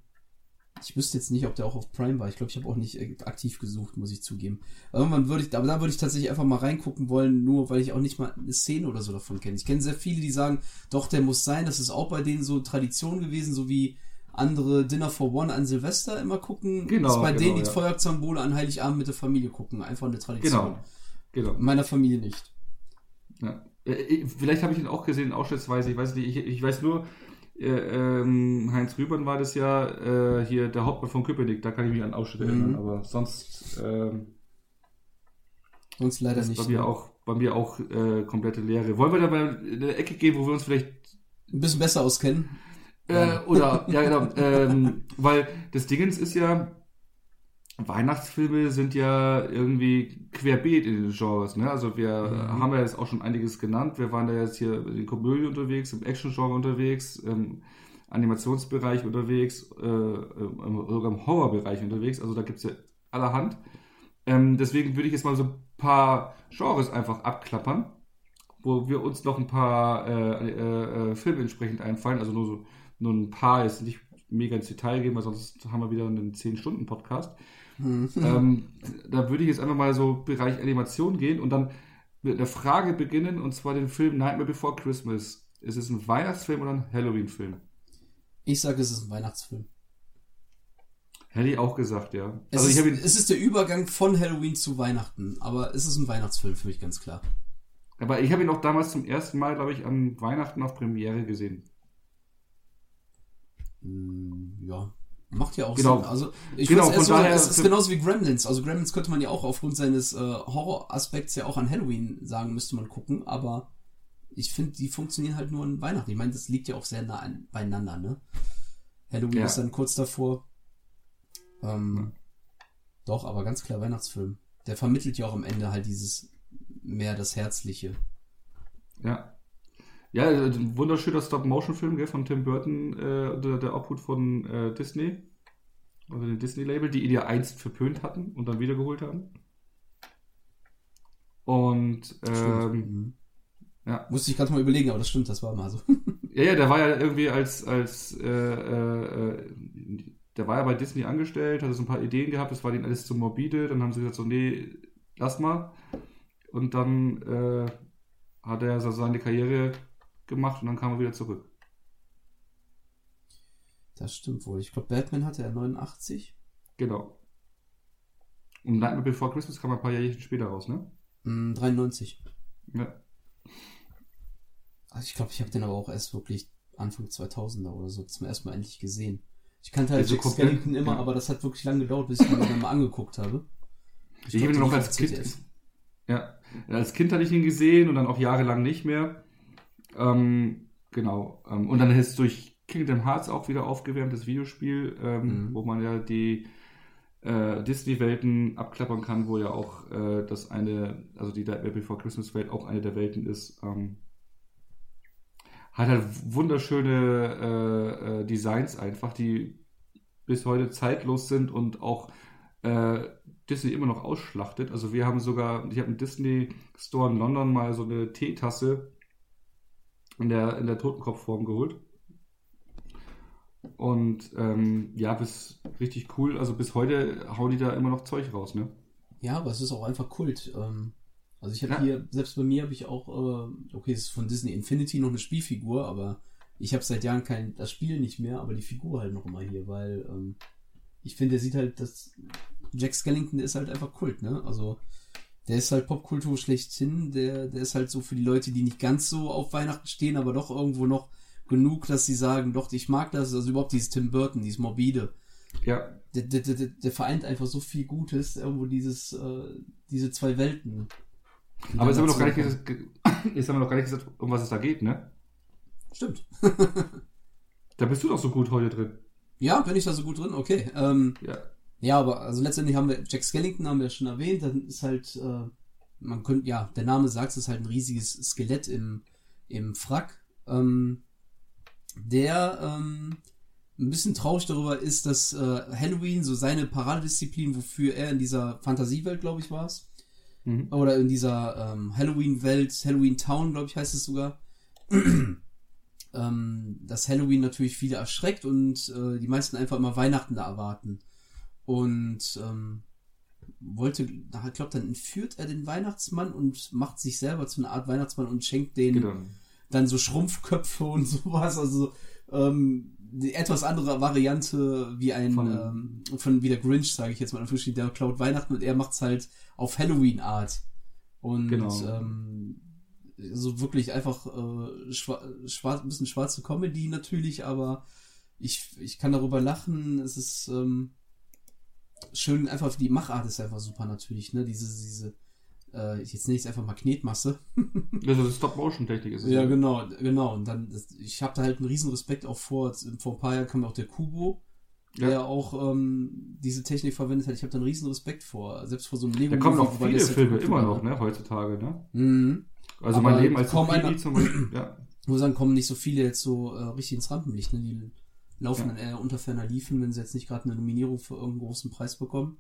B: ich wüsste jetzt nicht, ob der auch auf Prime war. Ich glaube, ich habe auch nicht äh, aktiv gesucht, muss ich zugeben. Irgendwann würde ich, aber da würde ich tatsächlich einfach mal reingucken wollen, nur weil ich auch nicht mal eine Szene oder so davon kenne. Ich kenne sehr viele, die sagen, doch, der muss sein. Das ist auch bei denen so Tradition gewesen, so wie andere Dinner for One an Silvester immer gucken.
A: Genau.
B: ist bei
A: genau,
B: denen die ja. Feuerzangenbowle an Heiligabend mit der Familie gucken. Einfach eine Tradition.
A: Genau. genau.
B: In meiner Familie nicht.
A: Ja. Vielleicht habe ich ihn auch gesehen, ausschnittsweise. Ich weiß nicht. Ich, ich weiß nur, äh, ähm, Heinz Rübern war das ja äh, hier der Hauptmann von Köpenick, da kann ich mich an Ausschnitte mhm. erinnern, aber sonst ähm,
B: sonst leider nicht.
A: Bei mir ne? auch, bei mir auch äh, komplette Lehre. Wollen wir da mal in eine Ecke gehen, wo wir uns vielleicht
B: ein bisschen besser auskennen?
A: Äh, oder ja genau, ähm, weil das Dingens ist ja Weihnachtsfilme sind ja irgendwie querbeet in den Genres. Ne? Also wir mhm. haben ja jetzt auch schon einiges genannt. Wir waren da jetzt hier in Komödie unterwegs, im Action-Genre unterwegs, im Animationsbereich unterwegs, äh, sogar im Horrorbereich unterwegs. Also da gibt es ja allerhand. Ähm, deswegen würde ich jetzt mal so ein paar Genres einfach abklappern, wo wir uns noch ein paar äh, äh, äh Filme entsprechend einfallen. Also nur so nur ein paar, jetzt nicht mega ins Detail gehen, weil sonst haben wir wieder einen 10-Stunden-Podcast. Mhm. Ähm, da würde ich jetzt einfach mal so Bereich Animation gehen und dann mit einer Frage beginnen, und zwar den Film Nightmare Before Christmas. Ist es ein Weihnachtsfilm oder ein Halloween-Film?
B: Ich sage, es ist ein Weihnachtsfilm.
A: Hätte ich auch gesagt, ja.
B: Es, also ist, es ist der Übergang von Halloween zu Weihnachten, aber es ist ein Weihnachtsfilm für mich ganz klar.
A: Aber ich habe ihn auch damals zum ersten Mal, glaube ich, an Weihnachten auf Premiere gesehen.
B: Hm, ja, Macht ja auch
A: genau.
B: Sinn. Also ich
A: genau, von
B: so, daher es ist genauso wie Gremlins. Also Gremlins könnte man ja auch aufgrund seines äh, Horroraspekts ja auch an Halloween sagen, müsste man gucken, aber ich finde, die funktionieren halt nur an Weihnachten. Ich meine, das liegt ja auch sehr nah an, beieinander, ne? Halloween ja. ist dann kurz davor. Ähm, doch, aber ganz klar Weihnachtsfilm. Der vermittelt ja auch am Ende halt dieses mehr das Herzliche.
A: Ja. Ja, ein wunderschöner Stop-Motion-Film von Tim Burton, äh, der, der Obhut von äh, Disney. Also dem Disney-Label, die ihn ja einst verpönt hatten und dann wiedergeholt haben. Und ähm,
B: mhm. ja. Musste ich gerade mal überlegen, aber das stimmt, das war mal so.
A: ja, ja, der war ja irgendwie als, als äh, äh, der war ja bei Disney angestellt, hatte so ein paar Ideen gehabt, das war denen alles zu morbide, dann haben sie gesagt so, nee, lass mal. Und dann äh, hat er so seine Karriere gemacht und dann kam er wieder zurück.
B: Das stimmt wohl. Ich glaube, Batman hatte er 89.
A: Genau. Und Nightmare Before Christmas kam ein paar Jahre später raus, ne?
B: Mm, 93.
A: Ja.
B: Also ich glaube, ich habe den aber auch erst wirklich Anfang 2000er oder so zum ersten Mal endlich gesehen. Ich kannte halt Jack Skellington immer, ja. aber das hat wirklich lange gedauert, bis ich ihn dann mal angeguckt habe.
A: Ich, ich habe ihn noch als Kind. Ja, als Kind hatte ich ihn gesehen und dann auch jahrelang nicht mehr. Ähm, genau. Ähm, und dann ist es durch Kingdom Hearts auch wieder aufgewärmt, das Videospiel, ähm, mhm. wo man ja die äh, Disney-Welten abklappern kann, wo ja auch äh, das eine, also die Nightmare Before Christmas Welt auch eine der Welten ist. Ähm, hat halt wunderschöne äh, äh, Designs einfach, die bis heute zeitlos sind und auch äh, Disney immer noch ausschlachtet. Also wir haben sogar, ich habe im Disney Store in London mal so eine Teetasse in der, in der Totenkopfform geholt. Und ähm, ja, bis richtig cool. Also bis heute hauen die da immer noch Zeug raus, ne?
B: Ja, aber es ist auch einfach Kult. Ähm, also ich habe ja. hier, selbst bei mir habe ich auch, äh, okay, es ist von Disney Infinity noch eine Spielfigur, aber ich habe seit Jahren kein, das Spiel nicht mehr, aber die Figur halt noch immer hier, weil ähm, ich finde, der sieht halt, das Jack Skellington ist halt einfach Kult, ne? Also der ist halt Popkultur schlechthin, der, der ist halt so für die Leute, die nicht ganz so auf Weihnachten stehen, aber doch irgendwo noch genug, dass sie sagen, doch, ich mag das, also überhaupt dieses Tim Burton, dieses Morbide.
A: Ja.
B: Der, der, der, der vereint einfach so viel Gutes, irgendwo dieses, äh, diese zwei Welten.
A: Aber jetzt haben, wir noch gar nicht gesagt, jetzt haben wir noch gar nicht gesagt, um was es da geht, ne?
B: Stimmt.
A: da bist du doch so gut heute drin.
B: Ja, bin ich da so gut drin? Okay. Ähm,
A: ja.
B: Ja, aber also letztendlich haben wir Jack Skellington haben wir schon erwähnt. Dann ist halt, äh, man könnte, ja, der Name sagt es, ist halt ein riesiges Skelett im, im Frack. Ähm, der ähm, ein bisschen traurig darüber ist, dass äh, Halloween so seine Paradedisziplin, wofür er in dieser Fantasiewelt, glaube ich, war es, mhm. oder in dieser ähm, Halloween-Welt, Halloween Town, glaube ich, heißt es sogar, ähm, dass Halloween natürlich viele erschreckt und äh, die meisten einfach immer Weihnachten da erwarten. Und ähm, wollte, ich glaube, dann entführt er den Weihnachtsmann und macht sich selber zu einer Art Weihnachtsmann und schenkt den genau. dann so Schrumpfköpfe und sowas. Also ähm, die etwas andere Variante wie ein von, ähm, von wie der Grinch, sage ich jetzt mal, der klaut Weihnachten und er macht es halt auf Halloween-Art. Und genau. ähm, so wirklich einfach äh, schwa schwarz, ein bisschen schwarze Comedy natürlich, aber ich, ich kann darüber lachen. Es ist ähm, schön, einfach die Machart ist einfach super natürlich, ne? Diese, diese, äh, jetzt nenne ich es einfach mal Knetmasse.
A: also Stop-Motion-Technik ist es.
B: Ja, genau, genau. Und dann, das, ich habe da halt einen riesen Respekt auch vor. Vor ein paar Jahren kam auch der Kubo, ja. der auch ähm, diese Technik verwendet hat. Ich habe da einen riesen Respekt vor. Selbst vor so einem
A: Lego. Da kommen auch viele Filme immer noch, ne, heutzutage, ne? Mhm. Also Aber mein Leben als einer, zum Beispiel, ja.
B: Muss sagen, kommen nicht so viele jetzt so äh, richtig ins Rampenlicht, ne? Die laufen dann eher unter ferner Liefen, wenn sie jetzt nicht gerade eine Nominierung für irgendeinen großen Preis bekommen.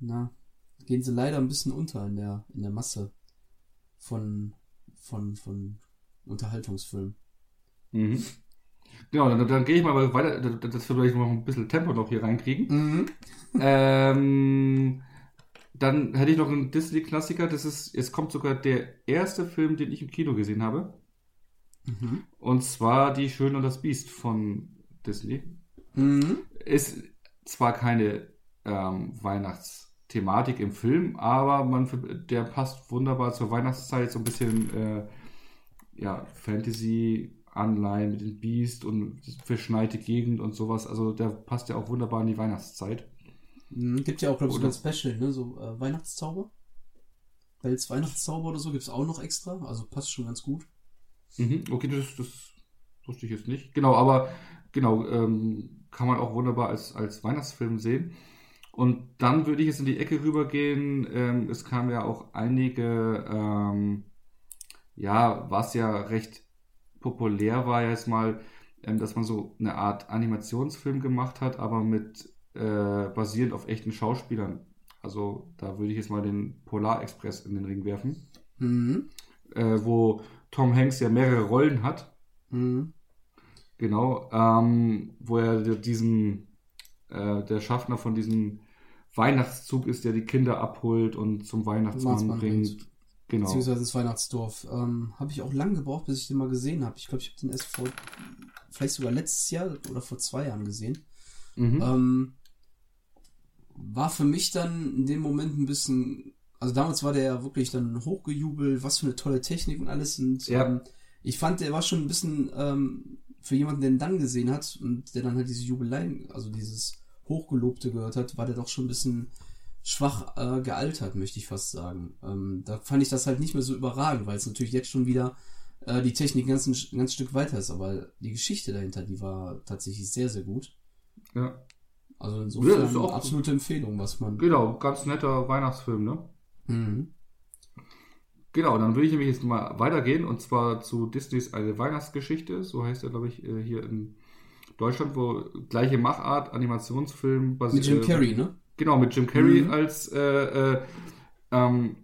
B: Na, gehen sie leider ein bisschen unter in der, in der Masse von, von, von Unterhaltungsfilmen.
A: Mhm. Genau, dann, dann gehe ich mal weiter, dass wir vielleicht noch ein bisschen Tempo noch hier reinkriegen. Mhm. Ähm, dann hätte ich noch einen Disney-Klassiker, das ist, es kommt sogar der erste Film, den ich im Kino gesehen habe. Mhm. Und zwar Die Schöne und das Biest von Disney. Mhm. Ist zwar keine ähm, Weihnachtsthematik im Film, aber man, der passt wunderbar zur Weihnachtszeit, so ein bisschen äh, ja, Fantasy-Anleihen mit dem Biest und verschneite Gegend und sowas. Also der passt ja auch wunderbar in die Weihnachtszeit.
B: Mhm, gibt ja auch, glaube ich, so ein Special, ne? So äh, Weihnachtszauber. Bells Weihnachtszauber oder so gibt es auch noch extra. Also passt schon ganz gut.
A: Mhm, okay, das, das wusste ich jetzt nicht. Genau, aber genau, ähm, kann man auch wunderbar als, als Weihnachtsfilm sehen. Und dann würde ich jetzt in die Ecke rübergehen. Ähm, es kamen ja auch einige ähm, ja, was ja recht populär war jetzt mal, ähm, dass man so eine Art Animationsfilm gemacht hat, aber mit äh, basierend auf echten Schauspielern. Also da würde ich jetzt mal den Polar Express in den Ring werfen,
B: Mhm.
A: äh, wo Tom Hanks ja mehrere Rollen hat.
B: Mhm.
A: Genau, ähm, wo er diesen, äh, der Schaffner von diesem Weihnachtszug ist, der die Kinder abholt und zum Weihnachtsmann bringt.
B: bringt.
A: Genau.
B: Beziehungsweise ins Weihnachtsdorf. Ähm, habe ich auch lange gebraucht, bis ich den mal gesehen habe. Ich glaube, ich habe den erst vor, vielleicht sogar letztes Jahr oder vor zwei Jahren gesehen.
A: Mhm.
B: Ähm, war für mich dann in dem Moment ein bisschen, also damals war der ja wirklich dann hochgejubelt, was für eine tolle Technik und alles. Und
A: Ja.
B: ähm, ich fand, der war schon ein bisschen ähm, für jemanden, der ihn dann gesehen hat und der dann halt diese Jubeleien, also dieses Hochgelobte gehört hat, war der doch schon ein bisschen schwach äh, gealtert, möchte ich fast sagen. Ähm, da fand ich das halt nicht mehr so überragend, weil es natürlich jetzt schon wieder äh, die Technik ein ganz, ein ganz Stück weiter ist, aber die Geschichte dahinter, die war tatsächlich sehr, sehr gut.
A: ja.
B: Also
A: Ja,
B: insofern
A: ist auch-
B: absolute Empfehlung, was man.
A: Genau, ganz netter Weihnachtsfilm, ne?
B: Mhm.
A: Genau, dann würde ich nämlich jetzt mal weitergehen und zwar zu Disneys Eine Weihnachtsgeschichte, so heißt er, glaube ich, äh, hier in Deutschland, wo gleiche Machart, Animationsfilm
B: Mit Jim Carrey, ne?
A: Genau, mit Jim Carrey
B: Mhm.
A: als äh, äh, ähm,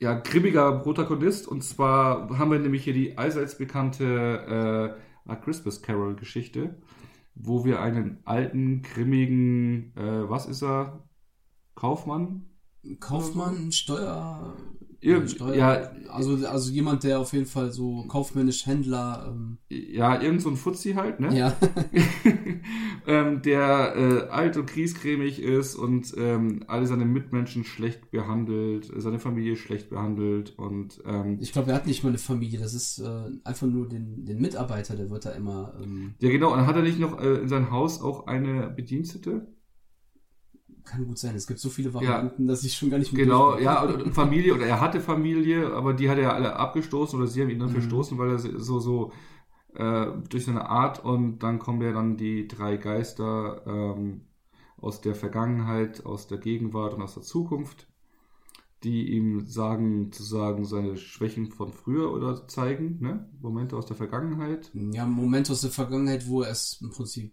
A: ja, grimmiger Protagonist. Und zwar haben wir nämlich hier die allseits bekannte äh, A Christmas Carol Geschichte, wo wir einen alten, grimmigen, äh, was ist er? Kaufmann?
B: Kaufmann, Steuer.
A: Irgend-
B: Steuer
A: ja.
B: Also, also jemand, der auf jeden Fall so kaufmännisch Händler. Ähm,
A: Ja, irgend so ein Fuzzi halt, ne?
B: ja.
A: ähm, der äh, alt und kriescremig ist und ähm, alle seine Mitmenschen schlecht behandelt, seine Familie schlecht behandelt und ähm,
B: Ich glaube, er hat nicht mal eine Familie. Das ist äh, einfach nur den, den Mitarbeiter, der wird da immer. Ähm,
A: Ja, genau. Und hat er nicht noch äh, in seinem Haus auch eine Bedienstete?
B: Kann gut sein. Es gibt so viele Varianten, dass ich schon gar nicht mehr.
A: Genau, ja, und, Familie, oder er hatte Familie, aber die hat er alle abgestoßen oder sie haben ihn dann
B: Mhm.
A: verstoßen, weil er so, so äh, durch seine Art und dann kommen ja dann die drei Geister ähm, aus der Vergangenheit, aus der Gegenwart und aus der Zukunft, die ihm sagen, zu sagen, seine Schwächen von früher oder zeigen, ne? Momente aus der Vergangenheit.
B: Ja, Moment aus der Vergangenheit, wo er es im Prinzip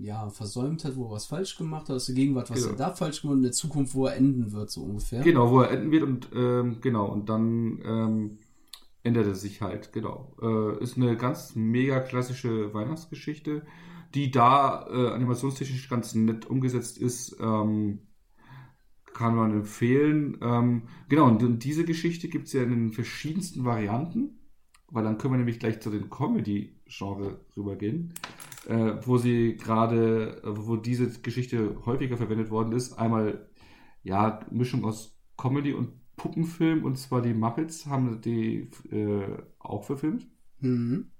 B: ja versäumt hat, wo er was falsch gemacht hat, aus der Gegenwart, was
A: Genau.
B: er da falsch gemacht hat, in der Zukunft, wo er enden wird, so ungefähr.
A: Genau, wo er enden wird und ähm, genau, und dann ähm, ändert er sich halt, genau. Äh, ist eine ganz mega klassische Weihnachtsgeschichte, die da äh, animationstechnisch ganz nett umgesetzt ist. Ähm, kann man empfehlen. Ähm, genau, und, und diese Geschichte gibt es ja in den verschiedensten Varianten, weil dann können wir nämlich gleich zu den Comedy-Genre rübergehen, äh, wo sie gerade, äh, wo diese Geschichte häufiger verwendet worden ist. Einmal, ja, Mischung aus Comedy und Puppenfilm, und zwar die Muppets haben die äh, auch verfilmt.
B: Mhm.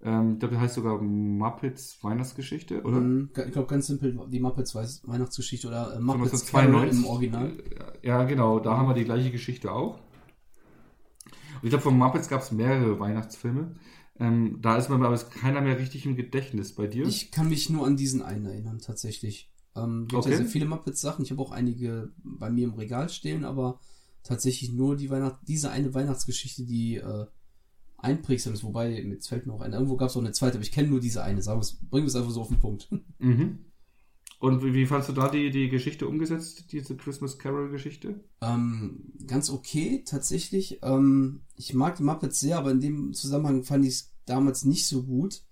A: Ähm, das heißt sogar Muppets Weihnachtsgeschichte, oder?
B: Mhm. Ich glaube ganz simpel, die Muppets Weihnachtsgeschichte oder äh, Muppets
A: 1992.
B: Carol im Original.
A: Ja, genau, da haben wir die gleiche Geschichte auch. Und ich glaube, von Muppets gab es mehrere Weihnachtsfilme. Ähm, da ist mir aber keiner mehr richtig im Gedächtnis bei dir.
B: Ich kann mich nur an diesen einen erinnern, tatsächlich. Ähm, gibt
A: Okay.
B: ja sehr viele Muppets-Sachen. Ich habe auch einige bei mir im Regal stehen, aber tatsächlich nur die Weihnacht diese eine Weihnachtsgeschichte, die äh, einprägsam ist. Wobei, jetzt fällt mir auch eine. Irgendwo gab es auch eine zweite, aber ich kenne nur diese eine. Sagen wir's, bringen wir es einfach so auf den Punkt.
A: Mhm. Und wie, wie fandst du da die, die Geschichte umgesetzt, diese Christmas Carol-Geschichte?
B: Ähm, ganz okay, tatsächlich. Ähm, ich mag die Muppets sehr, aber in dem Zusammenhang fand ich es damals nicht so gut.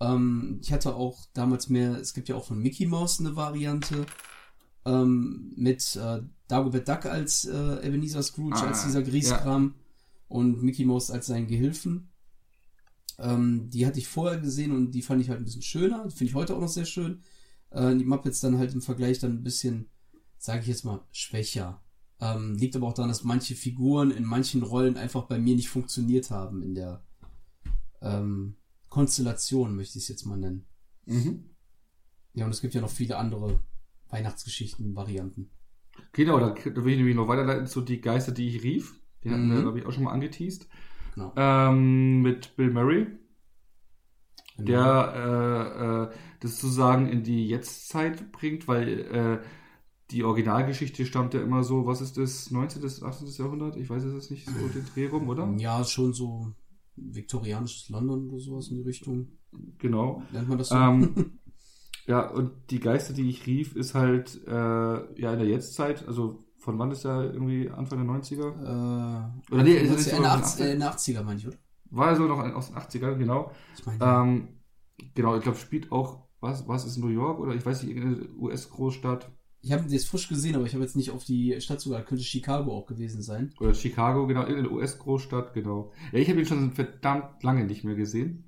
B: Ähm, ich hatte auch damals mehr, es gibt ja auch von Mickey Mouse eine Variante ähm, mit äh, Dagobert Duck als äh, Ebenezer Scrooge,
A: Ah,
B: als dieser Grieskram und Mickey Mouse als seinen Gehilfen. Ähm, die hatte ich vorher gesehen und die fand ich halt ein bisschen schöner. Finde ich heute auch noch sehr schön. Äh, die Muppets dann halt im Vergleich dann ein bisschen, sage ich jetzt mal, schwächer. Ähm, liegt aber auch daran, dass manche Figuren in manchen Rollen einfach bei mir nicht funktioniert haben in der ähm, Konstellation, möchte ich es jetzt mal nennen.
A: Mhm.
B: Ja, und es gibt ja noch viele andere Weihnachtsgeschichten, Varianten.
A: Genau, da, will ich nämlich noch weiterleiten zu Die Geister, die ich rief. Die hatten wir,
B: Mhm.
A: glaube ich, auch schon mal angeteased.
B: Genau.
A: Ähm, mit Bill Murray.
B: Genau.
A: der äh, äh, das sozusagen in die Jetztzeit bringt, weil äh, die Originalgeschichte stammt ja immer so, was ist das, 19. bis 18. Jahrhundert? Ich weiß es jetzt nicht, so den Dreh rum, oder?
B: Ja, schon so viktorianisches London oder sowas in die Richtung.
A: Genau.
B: Nennt man das so?
A: Ähm, ja, und die Geister, die ich rief, ist halt äh, ja in der Jetztzeit, also von wann ist er irgendwie Anfang der 90er?
B: äh,
A: Oder nee,
B: in,
A: ist sogar
B: 80, äh, in den 80er, meine ich, oder?
A: War er so noch aus den 80ern, genau.
B: Ich
A: Ähm, genau, ich glaube, spielt auch, was, was ist New York oder ich weiß nicht, irgendeine US-Großstadt
B: ich habe jetzt frisch gesehen, aber ich habe jetzt nicht auf die Stadt sogar, könnte Chicago auch gewesen sein.
A: oder Chicago, genau, irgendeine US-Großstadt, genau. Ja, ich habe ihn schon verdammt lange nicht mehr gesehen.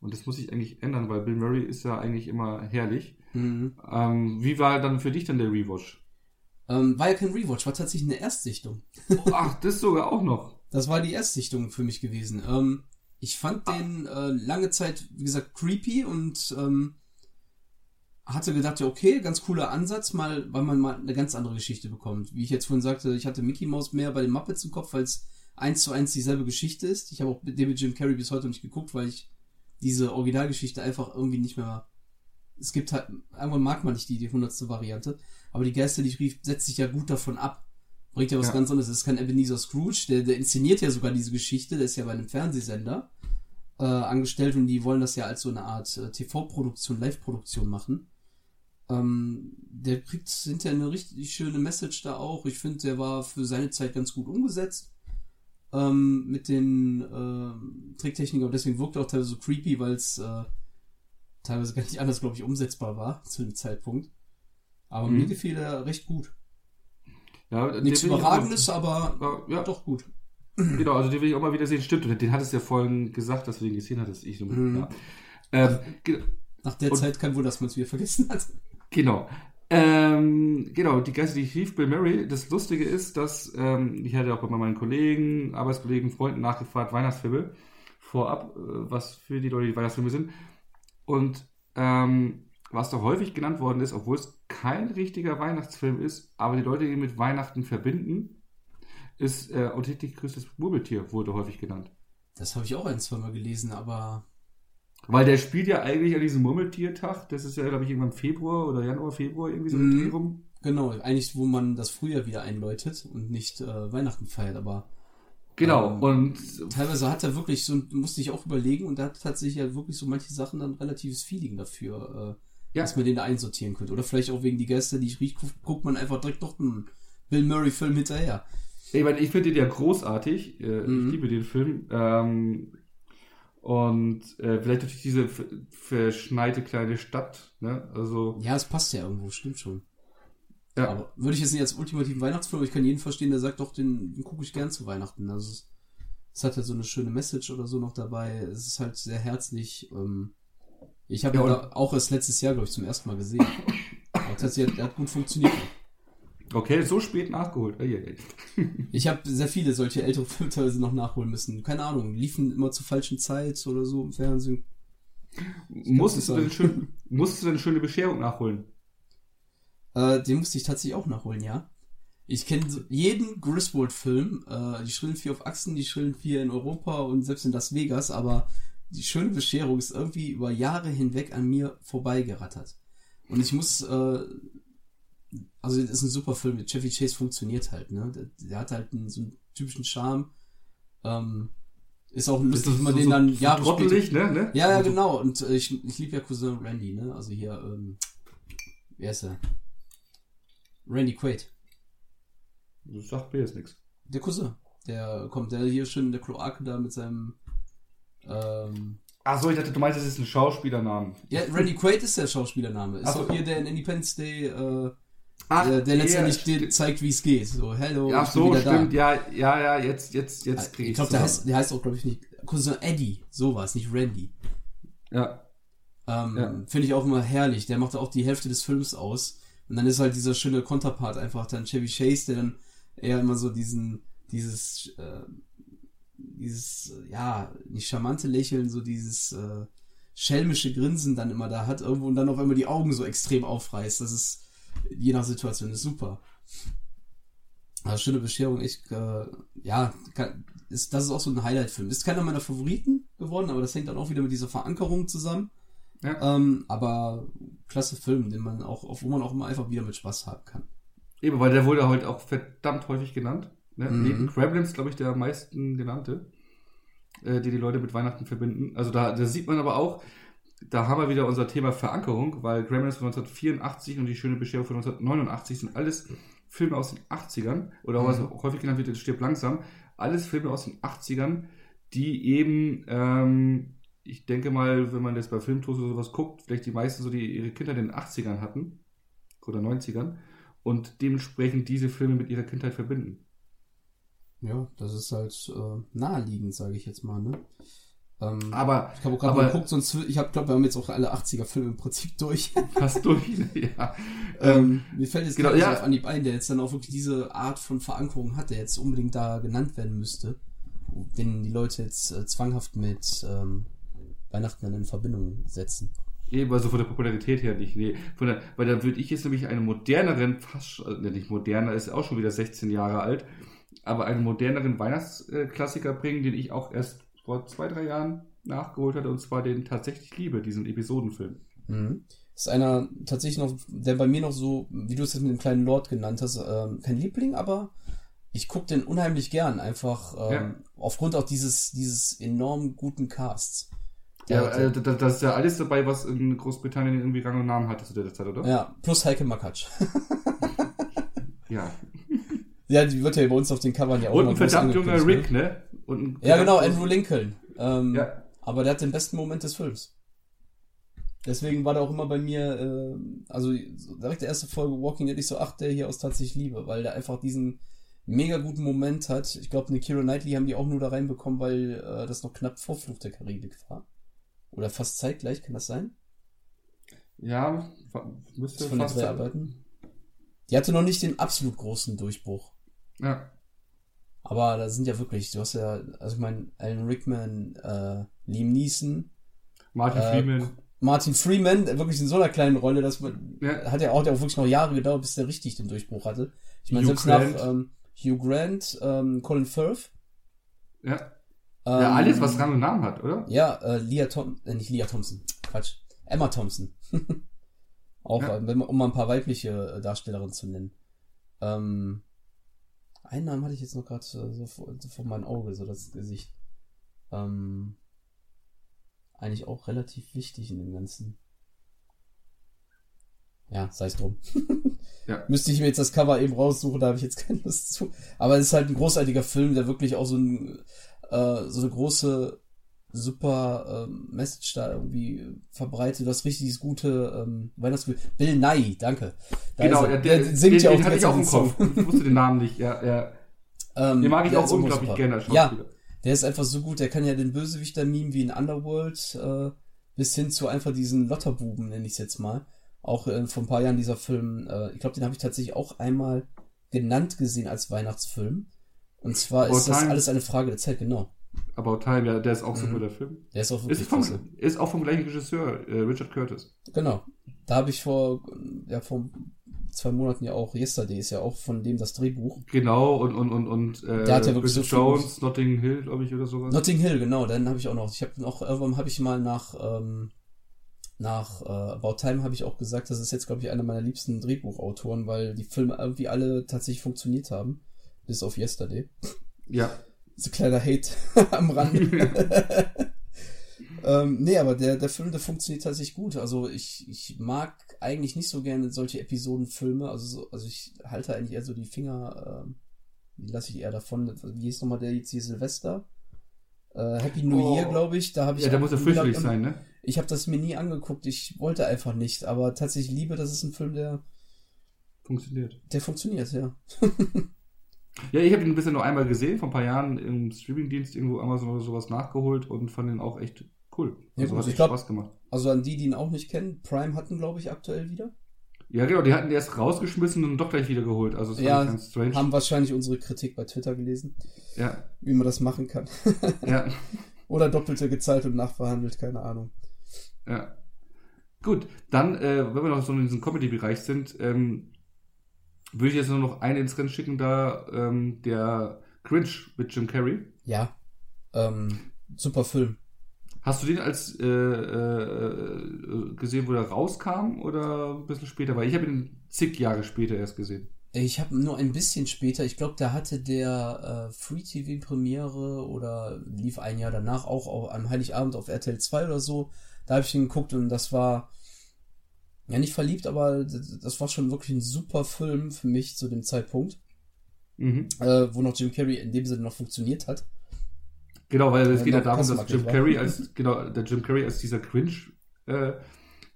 A: Und das muss sich eigentlich ändern, weil Bill Murray ist ja eigentlich immer herrlich.
B: Mhm.
A: Ähm, wie war dann für dich dann der Rewatch?
B: Ähm, war ja kein Rewatch, war tatsächlich eine Erstsichtung.
A: Oh, ach, das sogar auch noch.
B: Das war die Erstsichtung für mich gewesen. Ähm, ich fand den äh, lange Zeit, wie gesagt, creepy und ähm, hatte gedacht, ja, okay, ganz cooler Ansatz, mal, weil man mal eine ganz andere Geschichte bekommt. Wie ich jetzt vorhin sagte, ich hatte Mickey Mouse mehr bei den Muppets im Kopf, weil es eins zu eins dieselbe Geschichte ist. Ich habe auch David Jim Carrey bis heute nicht geguckt, weil ich diese Originalgeschichte einfach irgendwie nicht mehr. Es gibt halt, irgendwann mag man nicht die, die hundertste Variante, aber die Geister, die ich rief, setzt sich ja gut davon ab. Bringt ja was
A: Ja.
B: ganz anderes. Das ist kein Ebenezer Scrooge, der, der inszeniert ja sogar diese Geschichte, der ist ja bei einem Fernsehsender äh, angestellt und die wollen das ja als so eine Art äh, TV-Produktion, Live-Produktion machen. Ähm, der kriegt hinterher eine richtig schöne Message da auch. Ich finde, der war für seine Zeit ganz gut umgesetzt ähm, mit den ähm, Tricktechniken, aber deswegen wirkt er auch teilweise so creepy, weil es äh, teilweise gar nicht anders, glaube ich, umsetzbar war zu dem Zeitpunkt. Aber
A: Mhm.
B: mir gefiel er recht gut.
A: Ja,
B: Nichts
A: auch
B: Überragendes,
A: mal-
B: aber
A: Ja,
B: doch gut.
A: genau, also den will ich auch mal wieder sehen. Stimmt, und den hattest du ja vorhin gesagt, dass du den gesehen hattest. Ich so,
B: Mhm.
A: ja. ähm,
B: Nach der
A: Und-
B: Zeit kein Wunder, dass man es wieder vergessen hat.
A: Genau. Ähm, genau, die Geister, die ich rief, Bill Murray. Das Lustige ist, dass ähm, ich hatte auch bei meinen Kollegen, Arbeitskollegen, Freunden nachgefragt, Weihnachtsfilme vorab, äh, was für die Leute die Weihnachtsfilme sind. Und ähm, was da häufig genannt worden ist, obwohl es kein richtiger Weihnachtsfilm ist, aber die Leute ihn mit Weihnachten verbinden, ist äh, und täglich größtes Murmeltier wurde häufig genannt.
B: Das habe ich auch ein, zwei Mal gelesen, aber
A: Weil der spielt ja eigentlich an diesem Murmeltiertag, das ist ja, glaube ich, irgendwann Februar oder Januar, Februar, irgendwie so
B: mhm.
A: rum.
B: genau, eigentlich, wo man das Frühjahr wieder einläutet und nicht äh, Weihnachten feiert, aber
A: Genau,
B: Ähm,
A: und
B: teilweise hat er wirklich so, musste ich auch überlegen und da hat tatsächlich ja wirklich so manche Sachen dann relatives Feeling dafür, äh,
A: Ja.
B: dass man den da einsortieren könnte. Oder vielleicht auch wegen die Geister, die ich riech, guckt, man einfach direkt noch einen Bill Murray-Film hinterher.
A: ich meine, ich finde den ja großartig. Äh,
B: Mhm.
A: Ich liebe den Film. Ähm, und äh, vielleicht durch diese verschneite kleine Stadt. Ne? Also,
B: Ja, es passt ja irgendwo, stimmt schon.
A: ja.
B: Aber würde ich jetzt nicht als ultimativen Weihnachtsfilm, aber ich kann jeden verstehen, der sagt doch, den, den gucke ich gern zu Weihnachten. Also es, es hat halt so eine schöne Message oder so noch dabei. Es ist halt sehr herzlich. Ähm, ich habe
A: Ja,
B: ihn auch erst letztes Jahr, glaube ich, zum ersten Mal gesehen. Aber tatsächlich, er hat gut funktioniert.
A: okay, so spät nachgeholt.
B: Ich habe sehr viele solche ältere Filme teilweise noch nachholen müssen. Keine Ahnung, liefen immer zur falschen Zeit oder so im Fernsehen.
A: Musstest, du denn schön, musstest du denn schöne Bescherung nachholen?
B: Äh, den musste ich tatsächlich auch nachholen, ja. Ich kenne jeden Griswold-Film, äh, die Schrillen vier auf Achsen, die Schrillen vier in Europa und selbst in Las Vegas, aber die schöne Bescherung ist irgendwie über Jahre hinweg an mir vorbeigerattert. Und ich muss, äh, also das ist ein super Film, mit Chevy Chase funktioniert halt, ne? Der, der hat halt einen, so einen typischen Charme. Ähm, ist auch lustig, wenn man den dann Jahre später...
A: ne? ne?
B: Ja, ja,
A: So-
B: genau. Und äh, ich, ich liebe ja Cousin Randy, ne? Also hier, ähm, wer ist er? Randy Quaid.
A: Das sagt mir jetzt nichts.
B: Der Cousin. Der kommt, der hier schön in der Kloake da mit seinem, ähm,
A: Ach so, ich dachte, du meinst, das ist ein Schauspielernamen.
B: ja, Randy Quaid ist der Schauspielername. Ist
A: Ach so.
B: auch hier der in Independence Day, äh,
A: Ach,
B: der, der letztendlich
A: ja,
B: zeigt, wie es geht. So, hello,
A: Ach
B: ich
A: so, stimmt. Ja, ja, ja, jetzt, jetzt,
B: da.
A: jetzt krieg
B: Ich
A: ich's
B: glaube, der heißt, der heißt auch, glaube ich, nicht, Cousin Eddie. So war es, nicht Randy.
A: Ja,
B: Ähm,
A: Ja.
B: Finde ich auch immer herrlich. Der macht auch die Hälfte des Films aus. Und dann ist halt dieser schöne Konterpart einfach dann Chevy Chase, der dann eher immer so diesen, dieses, äh, dieses, ja, nicht charmante Lächeln, so dieses äh, schelmische Grinsen dann immer da hat irgendwo und dann auf einmal die Augen so extrem aufreißt. Das ist, je nach Situation, ist super. Also schöne Bescherung, echt, äh, ja, kann, ist, das ist auch so ein Highlight-Film. Ist keiner meiner Favoriten geworden, aber das hängt dann auch wieder mit dieser Verankerung zusammen.
A: ja.
B: Ähm, aber klasse Film, den man auch, auf wo man auch immer einfach wieder mit Spaß haben kann.
A: Eben, weil der wurde halt auch verdammt häufig genannt. Ne?
B: Mhm.
A: Neben Gremlins, glaube ich, der am meisten genannte, äh, die die Leute mit Weihnachten verbinden. Also da, da sieht man aber auch, da haben wir wieder unser Thema Verankerung, weil Gremlins von 1984 und die schöne Bescherung von 1989 sind alles Filme aus den 80ern, oder
B: Mhm.
A: was auch häufig genannt wird, stirbt langsam, alles Filme aus den 80ern, die eben, ähm, ich denke mal, wenn man jetzt bei Filmtours oder sowas guckt, vielleicht die meisten so, die ihre Kindheit in den 80ern hatten, oder 90ern, und dementsprechend diese Filme mit ihrer Kindheit verbinden.
B: Ja, das ist halt äh, naheliegend, sage ich jetzt mal, ne? Ähm,
A: Aber
B: ich habe auch gerade mal geguckt, sonst ich habe glaube, wir haben jetzt auch alle 80er Filme im Prinzip durch.
A: fast durch, ja.
B: ähm, mir fällt jetzt
A: genau, ja.
B: auf Anhieb ein, der jetzt dann auch wirklich diese Art von Verankerung hat, der jetzt unbedingt da genannt werden müsste, wenn die Leute jetzt äh, zwanghaft mit ähm, Weihnachten dann in Verbindung setzen.
A: Eben, also von der Popularität her nicht. Nee, von der, weil da würde ich jetzt nämlich einen moderneren, fast, also nicht moderner, ist auch schon wieder 16 Jahre alt, aber einen moderneren Weihnachtsklassiker bringen, den ich auch erst vor zwei, drei Jahren nachgeholt hatte, und zwar den tatsächlich liebe, diesen Episodenfilm.
B: Mhm. Ist einer tatsächlich noch, der bei mir noch so, wie du es jetzt mit dem kleinen Lord genannt hast, ähm, kein Liebling, aber ich gucke den unheimlich gern, einfach ähm,
A: Ja.
B: aufgrund auch dieses, dieses enorm guten Casts.
A: Ja, äh, da, da ist ja alles dabei, was in Großbritannien irgendwie Rang und Namen hatte zu der Zeit, oder?
B: ja, plus Heike Makatsch.
A: Ja.
B: Ja, die wird ja bei uns auf den Covern ja auch
A: Und ein verdammt junger Rick, ne? Ein
B: Ja, genau, Andrew Lincoln. Ähm,
A: Ja.
B: Aber der hat den besten Moment des Films. Deswegen war der auch immer bei mir, äh, also so direkt der erste Folge Walking Dead, ich so, ach, der hier aus tatsächlich Liebe, weil der einfach diesen mega guten Moment hat. Ich glaube, eine Kira Knightley haben die auch nur da reinbekommen, weil äh, das noch knapp vor Fluch der Karibik war. Oder fast zeitgleich, kann das sein?
A: Ja, müsste
B: Von den
A: fast
B: drei
A: sein.
B: Arbeiten. Die hatte noch nicht den absolut großen Durchbruch.
A: Ja.
B: Aber da sind ja wirklich, du hast ja, also ich meine, Alan Rickman, äh, Liam Neeson,
A: Martin
B: Äh,
A: Freeman.
B: Martin Freeman, der wirklich in so einer kleinen Rolle, dass man,
A: Ja.
B: hat ja auch, auch wirklich noch Jahre gedauert, bis der richtig den Durchbruch hatte. Ich meine, selbst
A: Grant.
B: nach ähm, Hugh Grant, ähm, Colin Firth.
A: Ja.
B: Ähm,
A: ja, alles, was Rang und Namen hat, oder?
B: Ja, äh, Leah Tom, äh, nicht Leah Thompson, Quatsch, Emma Thompson. auch,
A: Ja.
B: äh, um mal ein paar weibliche äh, Darstellerinnen zu nennen. Ähm, einen Namen hatte ich jetzt noch gerade äh, so vor, so vor meinem Auge, so das Gesicht. Ähm, eigentlich auch relativ wichtig in dem Ganzen. Ja, sei es drum.
A: Ja.
B: Müsste ich mir jetzt das Cover eben raussuchen, da habe ich jetzt keine Lust zu. Aber es ist halt ein großartiger Film, der wirklich auch so, ein, äh, so eine große, super ähm, Message da irgendwie verbreitet. Das richtig gute ähm, Weihnachtsgefühl. Bill Nye, danke. Da
A: genau,
B: er.
A: der, der,
B: singt
A: den,
B: ja auch
A: den hatte ich auch im Kopf. Ich wusste den Namen nicht. Ja, ja.
B: Ähm,
A: Den mag ich auch unglaublich
B: super.
A: gerne als
B: Ja, der ist einfach so gut. Der kann ja den Bösewichter-Meme wie in Underworld äh, bis hin zu einfach diesen Lotterbuben, nenne ich es jetzt mal. Auch äh, vor ein paar Jahren dieser Film, äh, ich glaube, den habe ich tatsächlich auch einmal genannt gesehen als Weihnachtsfilm. Und zwar ist das alles eine Frage der Zeit, genau.
A: About Time, ja, der ist auch super,
B: Mhm.
A: der Film.
B: Der ist auch wirklich
A: Ist, vom, ist auch vom gleichen Regisseur, äh, Richard Curtis.
B: Genau. Da habe ich vor, ja, vor zwei Monaten ja auch, Yesterday ist ja auch von dem das Drehbuch.
A: Genau, und, und, und, und äh,
B: Der hat ja wirklich
A: Bridget
B: so
A: Jones, Notting Hill, glaube ich, oder sowas.
B: Notting Hill, genau, dann habe ich auch noch. Ich habe noch, irgendwann habe ich mal nach, ähm, nach äh, About Time habe ich auch gesagt, das ist jetzt, glaube ich, einer meiner liebsten Drehbuchautoren, weil die Filme irgendwie alle tatsächlich funktioniert haben. Bis auf Yesterday.
A: ja.
B: So kleiner Hate am Rand. ähm, nee, aber der, der Film, der funktioniert tatsächlich gut. Also ich, ich mag eigentlich nicht so gerne solche Episodenfilme. Also, so, also ich halte eigentlich eher so die Finger, ähm, die lasse ich eher davon. Wie ist nochmal der jetzt hier Silvester? Äh, Happy New
A: Oh.
B: Year, glaube ich. Da habe ich
A: ja,
B: auch
A: muss
B: gedacht,
A: fürchterlich sein, ne?
B: Ich habe das mir nie angeguckt. Ich wollte einfach nicht. Aber tatsächlich liebe, das ist ein Film, der,
A: Funktioniert.
B: der funktioniert, ja.
A: Ja, ich habe ihn bisher nur einmal gesehen, vor ein paar Jahren im Streamingdienst irgendwo Amazon oder sowas nachgeholt und fand ihn auch echt cool.
B: Ja,
A: Also
B: gut,
A: hat echt
B: glaub-
A: Spaß gemacht.
B: Also an die, die ihn auch nicht kennen, Prime hatten, glaube ich, aktuell wieder.
A: Ja, genau, die hatten erst rausgeschmissen und doch gleich wieder geholt. Also es
B: Ja,
A: war ganz strange.
B: Haben wahrscheinlich unsere Kritik bei Twitter gelesen,
A: Ja,
B: wie man das machen kann.
A: ja,
B: Oder doppelte gezahlt und nachverhandelt, keine Ahnung.
A: ja. Gut, dann, äh, wenn wir noch so in diesem Comedy-Bereich sind, ähm, würde ich jetzt nur noch einen ins Rennen schicken, da ähm, der Cringe mit Jim Carrey.
B: Ja. Ähm, super Film.
A: Hast du den als äh, äh, gesehen, wo der rauskam oder ein bisschen später? Weil ich habe ihn zig Jahre später erst gesehen.
B: Ich habe nur ein bisschen später, ich glaube, da hatte der äh, Free TV Premiere oder lief ein Jahr danach auch, auch am Heiligabend auf RTL 2 oder so. Da habe ich ihn geguckt und das war ja nicht verliebt, aber das war schon wirklich ein super Film für mich zu dem Zeitpunkt. Mhm. Äh, wo noch Jim Carrey in dem Sinne noch funktioniert hat.
A: Genau, weil es geht ja darum, dass Jim Carrey als, genau, der Jim Carrey als dieser Cringe äh,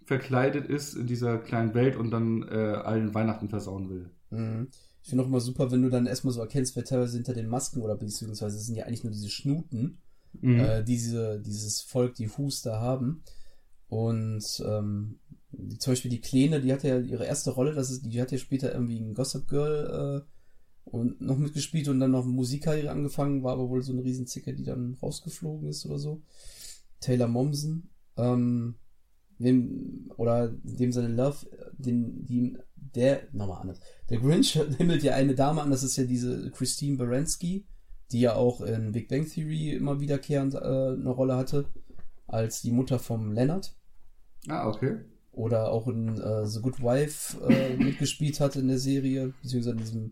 A: verkleidet ist in dieser kleinen Welt und dann äh, allen Weihnachten versauen will.
B: Mhm. Ich finde auch immer super, wenn du dann erstmal so erkennst, wer teilweise hinter den Masken oder beziehungsweise sind ja eigentlich nur diese Schnuten, mhm. äh, diese, dieses Volk, die Huster haben. Und ähm, zum Beispiel die Kleine, die hatte ja ihre erste Rolle, das ist, die hat ja später irgendwie ein Gossip Girl äh, und noch mitgespielt und dann noch Musikkarriere angefangen, war aber wohl so eine Riesenzicke, die dann rausgeflogen ist oder so. Taylor Momsen. Ähm, dem, oder dem seine Love, den, die, der, nochmal anders. Der Grinch himmelt ja eine Dame an, das ist ja diese Christine Baranski, die ja auch in Big Bang Theory immer wiederkehrend äh, eine Rolle hatte, als die Mutter vom Leonard.
A: Ah, okay.
B: Oder auch in äh, The Good Wife äh, mitgespielt hat in der Serie, beziehungsweise in diesem,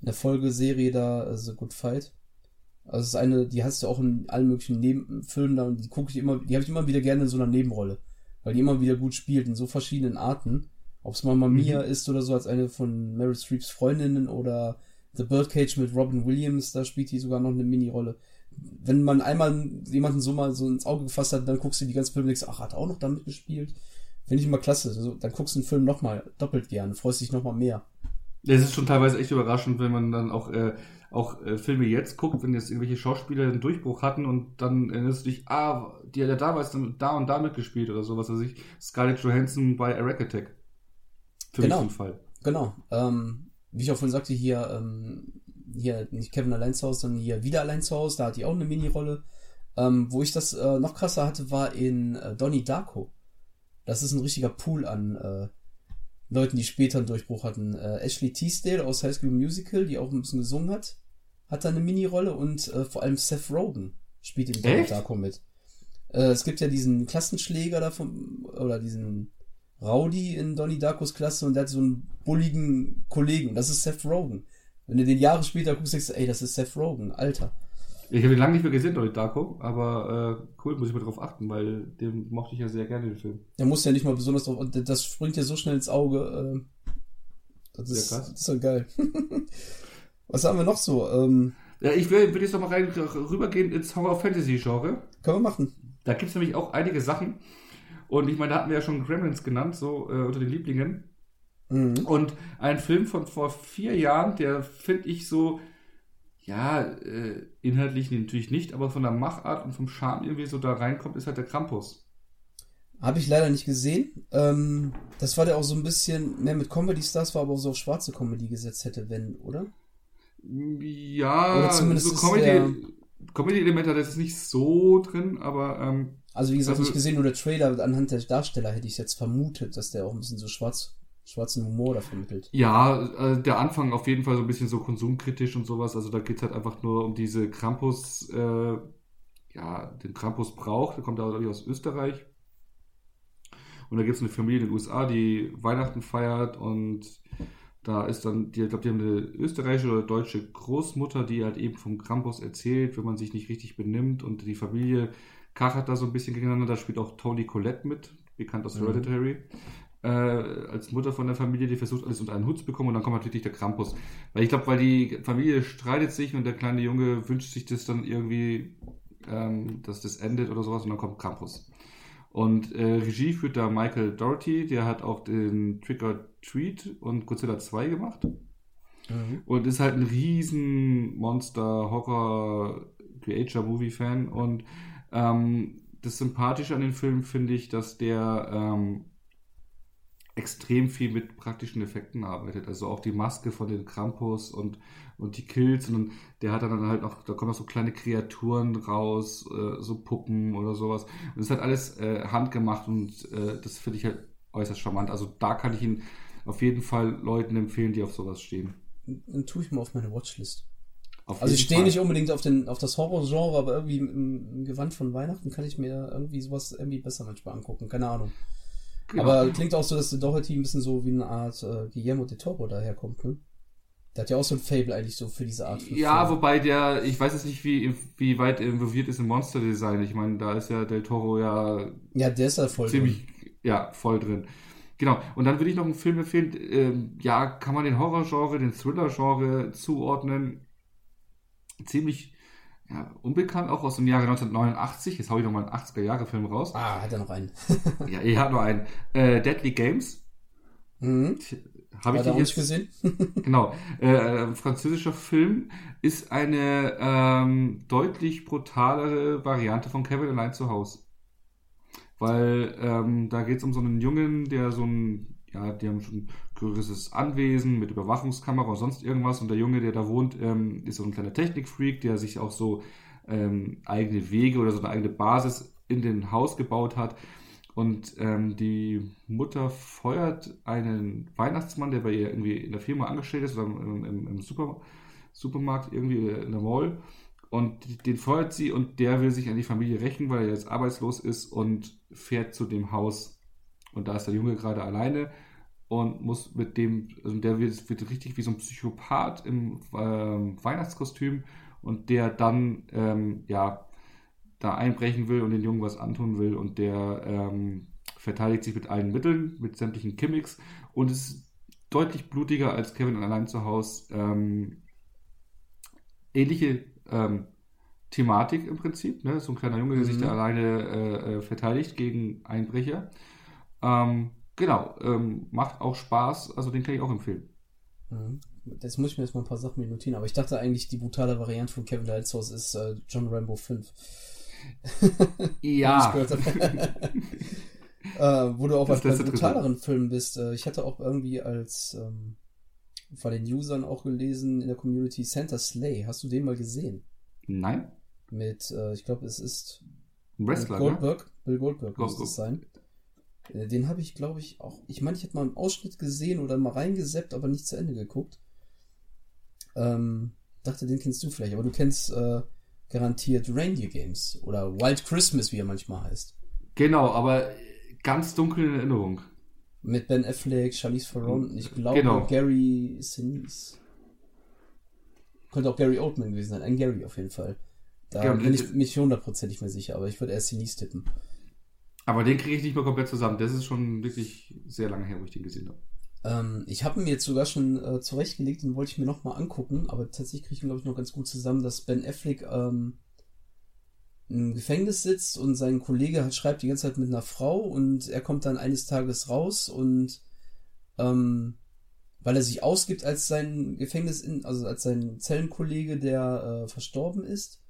B: in der Folgeserie da, äh, The Good Fight. Also es ist eine, die hast du auch in allen möglichen Nebenfilmen da und die gucke ich immer, die habe ich immer wieder gerne in so einer Nebenrolle weil die immer wieder gut spielt in so verschiedenen Arten. Ob es Mama Mia mhm. ist oder so als eine von Meryl Streeps Freundinnen oder The Birdcage mit Robin Williams, da spielt die sogar noch eine Mini-Rolle. Wenn man einmal jemanden so mal so ins Auge gefasst hat, dann guckst du die ganze Film und denkst, ach, hat er auch noch damit gespielt? Finde ich immer klasse. Also, dann guckst du den Film nochmal doppelt gern, freust dich nochmal mehr.
A: Es ist schon teilweise echt überraschend, wenn man dann auch äh, auch äh, Filme jetzt guckt, wenn jetzt irgendwelche Schauspieler einen Durchbruch hatten und dann erinnerst du dich, ah, die hat ja damals dann da und da mitgespielt oder sowas, also ich, Scarlett Johansson bei Eric Attack.
B: Für genau. mich ein Fall. Genau. Ähm, wie ich auch vorhin sagte, hier, ähm, hier nicht Kevin allein zu Hause, sondern hier wieder allein zu Hause, da hat die auch eine Mini-Rolle. Ähm, wo ich das äh, noch krasser hatte, war in äh, Donnie Darko. Das ist ein richtiger Pool an äh, Leuten, die später einen Durchbruch hatten. Äh, Ashley Teasdale aus High School Musical, die auch ein bisschen gesungen hat hat da eine Mini-Rolle und äh, vor allem Seth Rogen spielt in Donnie Darko mit. Äh, es gibt ja diesen Klassenschläger davon, oder diesen Rowdy in Donnie Darkos Klasse und der hat so einen bulligen Kollegen. Das ist Seth Rogen. Wenn du den Jahre später guckst, denkst du, ey, das ist Seth Rogen, Alter.
A: Ich habe ihn lange nicht mehr gesehen, Donnie Darko, aber äh, cool, muss ich mal drauf achten, weil den mochte ich ja sehr gerne, den Film.
B: Der muss ja nicht mal besonders drauf, und das springt ja so schnell ins Auge. Äh, das, ist, ja, das ist ja geil. Was haben wir noch so? Ähm,
A: ja, ich will, will jetzt noch mal rein, rübergehen ins Horror-Fantasy-Genre.
B: Können wir machen.
A: Da gibt es nämlich auch einige Sachen. Und ich meine, da hatten wir ja schon Gremlins genannt, so äh, unter den Lieblingen. Mhm. Und ein Film von vor vier Jahren, der finde ich so, ja, äh, inhaltlich natürlich nicht, aber von der Machart und vom Charme irgendwie so da reinkommt, ist halt der Krampus.
B: Habe ich leider nicht gesehen. Ähm, das war der auch so ein bisschen mehr mit Comedy-Stars, war aber auch so auf schwarze Comedy gesetzt hätte, wenn, oder?
A: Ja, Oder zumindest so Comedy, Comedy-Elemente hat jetzt nicht so drin, aber. Ähm,
B: also, wie gesagt, also, nicht gesehen, nur der Trailer anhand der Darsteller hätte ich jetzt vermutet, dass der auch ein bisschen so schwarz, schwarzen Humor da vermittelt.
A: Ja, äh, der Anfang auf jeden Fall so ein bisschen so konsumkritisch und sowas. Also, da geht es halt einfach nur um diese Krampus, äh, ja, den Krampus braucht. Der kommt da, glaube ich, aus Österreich. Und da gibt es eine Familie in den USA, die Weihnachten feiert und da ist dann, die, ich glaube, die haben eine österreichische oder deutsche Großmutter, die halt eben vom Krampus erzählt, wenn man sich nicht richtig benimmt und die Familie kachert da so ein bisschen gegeneinander. Da spielt auch Tony Collette mit, bekannt aus mhm. Hereditary. Äh, als Mutter von der Familie, die versucht, alles unter einen Hut zu bekommen und dann kommt natürlich der Krampus. Weil ich glaube, weil die Familie streitet sich und der kleine Junge wünscht sich das dann irgendwie, ähm, dass das endet oder sowas und dann kommt Krampus. Und äh, Regie führt da Michael Doherty, der hat auch den Trick or Treat und Godzilla 2 gemacht. Mhm. Und ist halt ein riesen Monster, Horror, Creature Movie Fan. Und ähm, das Sympathische an dem Film finde ich, dass der ähm, extrem viel mit praktischen Effekten arbeitet. Also auch die Maske von den Krampus und, und die Kills. Und der hat dann halt noch, da kommen noch so kleine Kreaturen raus, äh, so Puppen oder sowas. Und das ist halt alles äh, handgemacht und äh, das finde ich halt äußerst charmant. Also da kann ich ihn auf jeden Fall Leuten empfehlen, die auf sowas stehen.
B: Dann tue ich mal auf meine Watchlist. Auf also ich stehe nicht unbedingt auf, den, auf das Horror-Genre, aber irgendwie im, im Gewand von Weihnachten kann ich mir irgendwie sowas irgendwie besser manchmal angucken. Keine Ahnung. Genau. Aber klingt auch so, dass der Doherty ein bisschen so wie eine Art äh, Guillermo de Toro daherkommt, ne? Der hat ja auch so ein Fable eigentlich so für diese Art.
A: Von ja, Film. wobei der, ich weiß jetzt nicht, wie, wie weit involviert ist im Monster Design. Ich meine, da ist ja Del Toro ja.
B: Ja, der ist ja voll
A: ziemlich, drin. Ja, voll drin. Genau. Und dann würde ich noch einen Film empfehlen, ähm, ja, kann man den Horror-Genre, den Thriller-Genre zuordnen. Ziemlich ja, unbekannt, auch aus dem Jahre 1989. Jetzt hau ich nochmal einen 80er-Jahre-Film raus.
B: Ah, hat er noch einen.
A: ja, er hat noch einen. Äh, Deadly Games.
B: Mhm.
A: Habe ich
B: den
A: jetzt
B: gesehen?
A: genau. Äh, französischer Film ist eine ähm, deutlich brutalere Variante von Kevin allein zu Hause. Weil ähm, da geht es um so einen Jungen, der so ein, ja, die haben schon ein größeres Anwesen mit Überwachungskamera und sonst irgendwas. Und der Junge, der da wohnt, ähm, ist so ein kleiner Technikfreak, der sich auch so ähm, eigene Wege oder so eine eigene Basis in den Haus gebaut hat und ähm, die Mutter feuert einen Weihnachtsmann, der bei ihr irgendwie in der Firma angestellt ist oder im, im, im Super, Supermarkt irgendwie in der Mall. Und den feuert sie und der will sich an die Familie rächen, weil er jetzt arbeitslos ist und fährt zu dem Haus. Und da ist der Junge gerade alleine und muss mit dem, also der wird, wird richtig wie so ein Psychopath im äh, Weihnachtskostüm und der dann, ähm, ja, da einbrechen will und den Jungen was antun will und der ähm, verteidigt sich mit allen Mitteln, mit sämtlichen Gimmicks und ist deutlich blutiger als Kevin allein zu Hause. Ähm, ähnliche ähm, Thematik im Prinzip, ne? so ein kleiner Junge, der mhm. sich da alleine äh, äh, verteidigt gegen Einbrecher. Ähm, genau, ähm, macht auch Spaß, also den kann ich auch empfehlen.
B: Mhm. Das muss ich mir jetzt mal ein paar Sachen notieren, aber ich dachte eigentlich, die brutale Variante von Kevin Lightsource ist äh, John Rambo 5.
A: Ja.
B: äh, wo du auch das, bei brutaleren Filmen bist. Äh, ich hatte auch irgendwie als ähm, bei den Usern auch gelesen in der Community Santa Slay. Hast du den mal gesehen?
A: Nein.
B: Mit, äh, ich glaube, es ist
A: Wrestler,
B: Goldberg. Ne? Bill Goldberg muss es sein. Äh, den habe ich, glaube ich, auch. Ich meine, ich hätte mal einen Ausschnitt gesehen oder mal reingeseppt, aber nicht zu Ende geguckt. Ähm, dachte, den kennst du vielleicht, aber du kennst äh, garantiert Reindeer Games oder Wild Christmas, wie er manchmal heißt.
A: Genau, aber ganz dunkel in Erinnerung.
B: Mit Ben Affleck, Charlize Theron und ich glaube genau. Gary Sinise. Könnte auch Gary Oldman gewesen sein, ein Gary auf jeden Fall. Da ja, bin ich mich hundertprozentig mehr sicher, aber ich würde erst Sinise tippen.
A: Aber den kriege ich nicht mehr komplett zusammen. Das ist schon wirklich sehr lange her, wo ich den gesehen habe.
B: Ähm, ich habe mir jetzt sogar schon äh, zurechtgelegt, den wollte ich mir nochmal angucken, aber tatsächlich kriege ich ihn, glaube ich, noch ganz gut zusammen, dass Ben Affleck ähm, im Gefängnis sitzt und sein Kollege halt schreibt die ganze Zeit mit einer Frau und er kommt dann eines Tages raus und ähm, weil er sich ausgibt als sein Gefängnis, in, also als sein Zellenkollege, der äh, verstorben ist.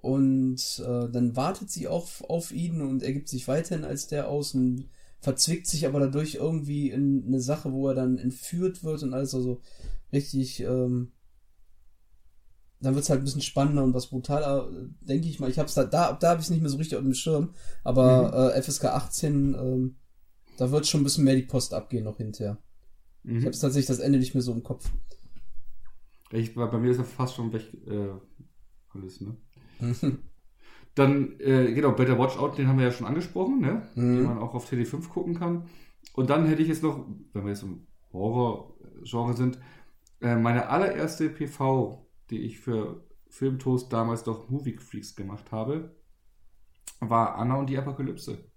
B: Und äh, dann wartet sie auch auf ihn und er gibt sich weiterhin als der aus und verzwickt sich aber dadurch irgendwie in eine Sache, wo er dann entführt wird und alles also richtig, ähm, dann wird es halt ein bisschen spannender und was brutaler, denke ich mal. Ich hab's da, da, da habe ich es nicht mehr so richtig auf dem Schirm, aber mhm. äh, FSK 18, ähm, da wird schon ein bisschen mehr die Post abgehen noch hinterher. Mhm. Ich habe tatsächlich das Ende nicht mehr so im Kopf.
A: Ich, bei mir ist er fast schon weg, äh, alles, ne? Dann, äh, genau, Better Watch Out, den haben wir ja schon angesprochen, ne? Mhm. den man auch auf TD5 gucken kann. Und dann hätte ich jetzt noch, wenn wir jetzt im Horror-Genre sind, äh, meine allererste PV, die ich für Filmtoast damals doch Movie Freaks gemacht habe, war Anna und die Apokalypse.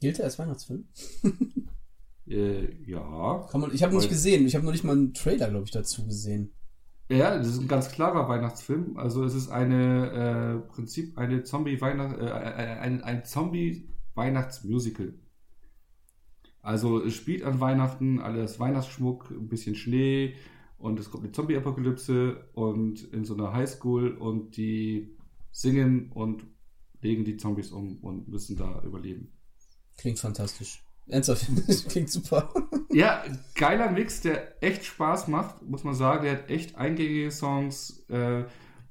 B: Gilt er als Weihnachtsfilm?
A: äh, ja.
B: Kann man, ich habe ihn nicht gesehen. Ich habe noch nicht mal einen Trailer, glaube ich, dazu gesehen.
A: Ja, das ist ein ganz klarer Weihnachtsfilm. Also es ist eine äh, Prinzip eine Zombie Weihnacht äh, äh, ein, ein Zombie Weihnachtsmusical. Also es spielt an Weihnachten, alles Weihnachtsschmuck, ein bisschen Schnee und es kommt eine Zombie-Apokalypse und in so einer Highschool und die singen und legen die Zombies um und müssen da überleben.
B: Klingt fantastisch. Ernsthaft, klingt super.
A: Ja, geiler Mix, der echt Spaß macht, muss man sagen. Der hat echt eingängige Songs, äh,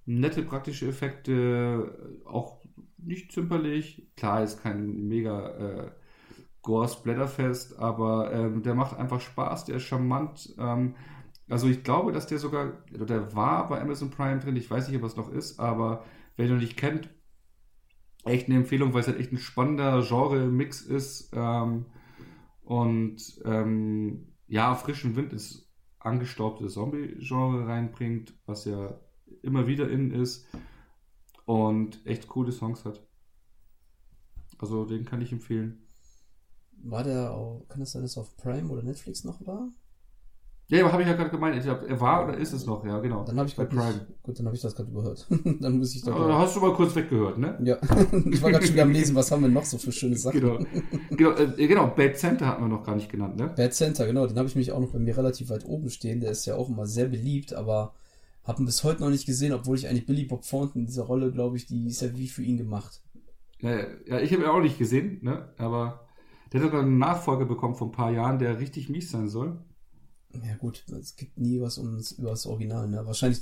A: nette praktische Effekte, auch nicht zimperlich. Klar, ist kein mega äh, Gore-Splatterfest, aber ähm, der macht einfach Spaß, der ist charmant. Ähm, also ich glaube, dass der sogar, der war bei Amazon Prime drin, ich weiß nicht, ob es noch ist, aber wer ihn noch nicht kennt, echt eine Empfehlung, weil es halt echt ein spannender Genre-Mix ist. Ähm, und ähm, ja, frischen Wind ist angestaubte Zombie-Genre reinbringt, was ja immer wieder in ist und echt coole Songs hat. Also den kann ich empfehlen.
B: War der auch, kann das sein, dass auf Prime oder Netflix noch war?
A: Ja, aber habe ich ja gerade gemeint. Ich glaub, er war oder ist es noch? Ja, genau.
B: Dann habe ich nicht, gut, dann habe ich das gerade überhört. dann muss ich
A: Aber
B: doch.
A: da hast du mal kurz weggehört, ne?
B: Ja, ich war gerade schon wieder am Lesen, was haben wir noch so für schöne Sachen.
A: Genau. genau, äh, genau, Bad Center hatten wir noch gar nicht genannt, ne?
B: Bad Center, genau, den habe ich mich auch noch bei mir relativ weit oben stehen. Der ist ja auch immer sehr beliebt, aber habe ihn bis heute noch nicht gesehen, obwohl ich eigentlich Billy Bob Thornton in dieser Rolle, glaube ich, die ist ja wie für ihn gemacht.
A: Ja, ja, ja, ich habe ihn auch nicht gesehen, ne? Aber der hat sogar einen Nachfolger bekommen vor ein paar Jahren, der richtig mies sein soll.
B: Ja gut, es gibt nie was ums, über das Original, ne? Wahrscheinlich,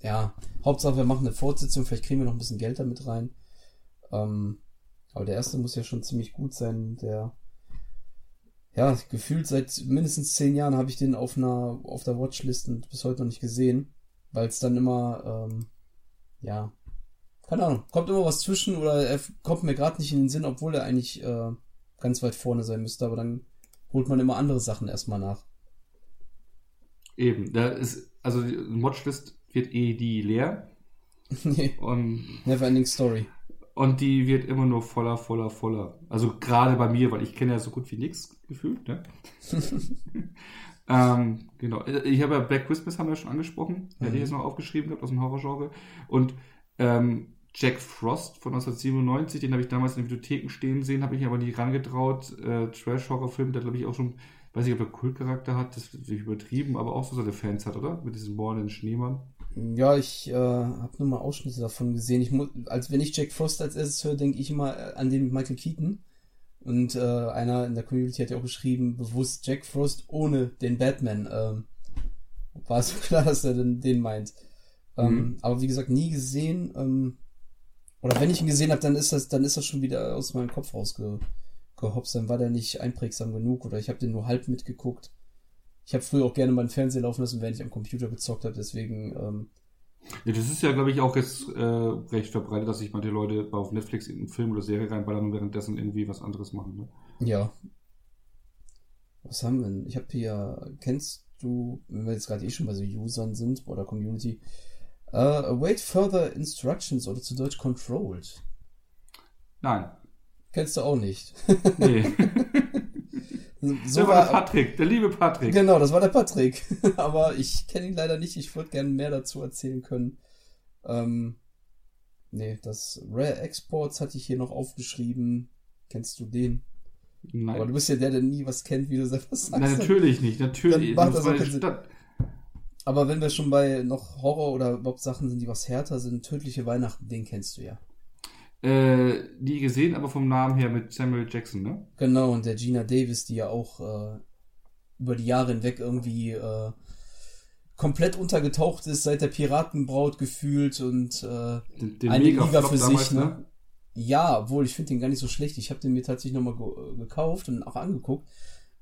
B: ja, Hauptsache wir machen eine Fortsetzung, vielleicht kriegen wir noch ein bisschen Geld damit rein. Ähm, aber der erste muss ja schon ziemlich gut sein. Der, ja, gefühlt seit mindestens zehn Jahren habe ich den auf einer, auf der Watchlist und bis heute noch nicht gesehen, weil es dann immer, ähm, ja, keine Ahnung, kommt immer was zwischen oder er kommt mir gerade nicht in den Sinn, obwohl er eigentlich äh, ganz weit vorne sein müsste, aber dann holt man immer andere Sachen erstmal nach.
A: Eben, da ist, also die Watchlist wird eh die leer
B: nee,
A: und,
B: never ending story.
A: und die wird immer nur voller, voller, voller. Also gerade bei mir, weil ich kenne ja so gut wie nichts gefühlt, ne? ähm, genau. Ich habe ja Black Christmas haben wir ja schon angesprochen. Mhm. Hätte ich jetzt noch aufgeschrieben gehabt aus dem Horrorgenre. Und ähm, Jack Frost von 1997, den habe ich damals in den Bibliotheken stehen sehen, habe ich aber nie rangetraut. Äh, Trash-Horror-Film, der glaube ich auch schon, weiß nicht, ob er Kultcharakter hat, das ist übertrieben, aber auch so seine Fans hat, oder? Mit diesem mordenden Schneemann.
B: Ja, ich äh, habe nur mal Ausschnitte davon gesehen. Ich muss, als wenn ich Jack Frost als erstes höre, denke ich immer äh, an den mit Michael Keaton. Und äh, einer in der Community hat ja auch geschrieben, bewusst Jack Frost ohne den Batman. Ähm, war so klar, dass er den, den meint. Ähm,
A: Mhm.
B: Aber wie gesagt, nie gesehen. Ähm, oder wenn ich ihn gesehen habe, dann ist das, dann ist das schon wieder aus meinem Kopf rausgehopst. Dann war der nicht einprägsam genug oder ich habe den nur halb mitgeguckt. Ich habe früher auch gerne mal einen Fernseher laufen lassen, wenn ich am Computer gezockt habe. Deswegen ähm,
A: Ja, das ist ja, glaube ich, auch jetzt äh, recht verbreitet, dass sich manche Leute auf Netflix in einen Film oder Serie reinballern und währenddessen irgendwie was anderes machen. Ne?
B: Ja. Was haben wir denn? Ich habe hier, kennst du, wenn wir jetzt gerade eh schon bei so Usern sind oder Community, äh, await further instructions oder zu Deutsch controlled.
A: Nein.
B: Kennst du auch nicht.
A: Nee.
B: so
A: der war der Patrick, der liebe Patrick.
B: genau, das war der Patrick. Aber ich kenne ihn leider nicht. Ich würde gerne mehr dazu erzählen können. Ähm, nee, das Rare Exports hatte ich hier noch aufgeschrieben. Kennst du den?
A: Nein.
B: Aber du bist ja der, der nie was kennt, wie du selber sagst.
A: Nein, natürlich nicht. Natürlich.
B: Dann macht
A: Das
B: auch.
A: Stadt-
B: Aber wenn wir schon bei noch Horror oder überhaupt Sachen sind, die was härter sind, tödliche Weihnachten, den kennst du ja.
A: Äh, die gesehen, aber vom Namen her mit Samuel Jackson, ne?
B: Genau, und der Gina Davis, die ja auch äh, über die Jahre hinweg irgendwie äh, komplett untergetaucht ist, seit der Piratenbraut gefühlt und äh,
A: Den, den
B: eine Liga
A: Mega-Flop
B: für
A: damals,
B: sich, ne? Ja, obwohl ich finde den gar nicht so schlecht. Ich habe den mir tatsächlich nochmal ge äh, gekauft und auch angeguckt.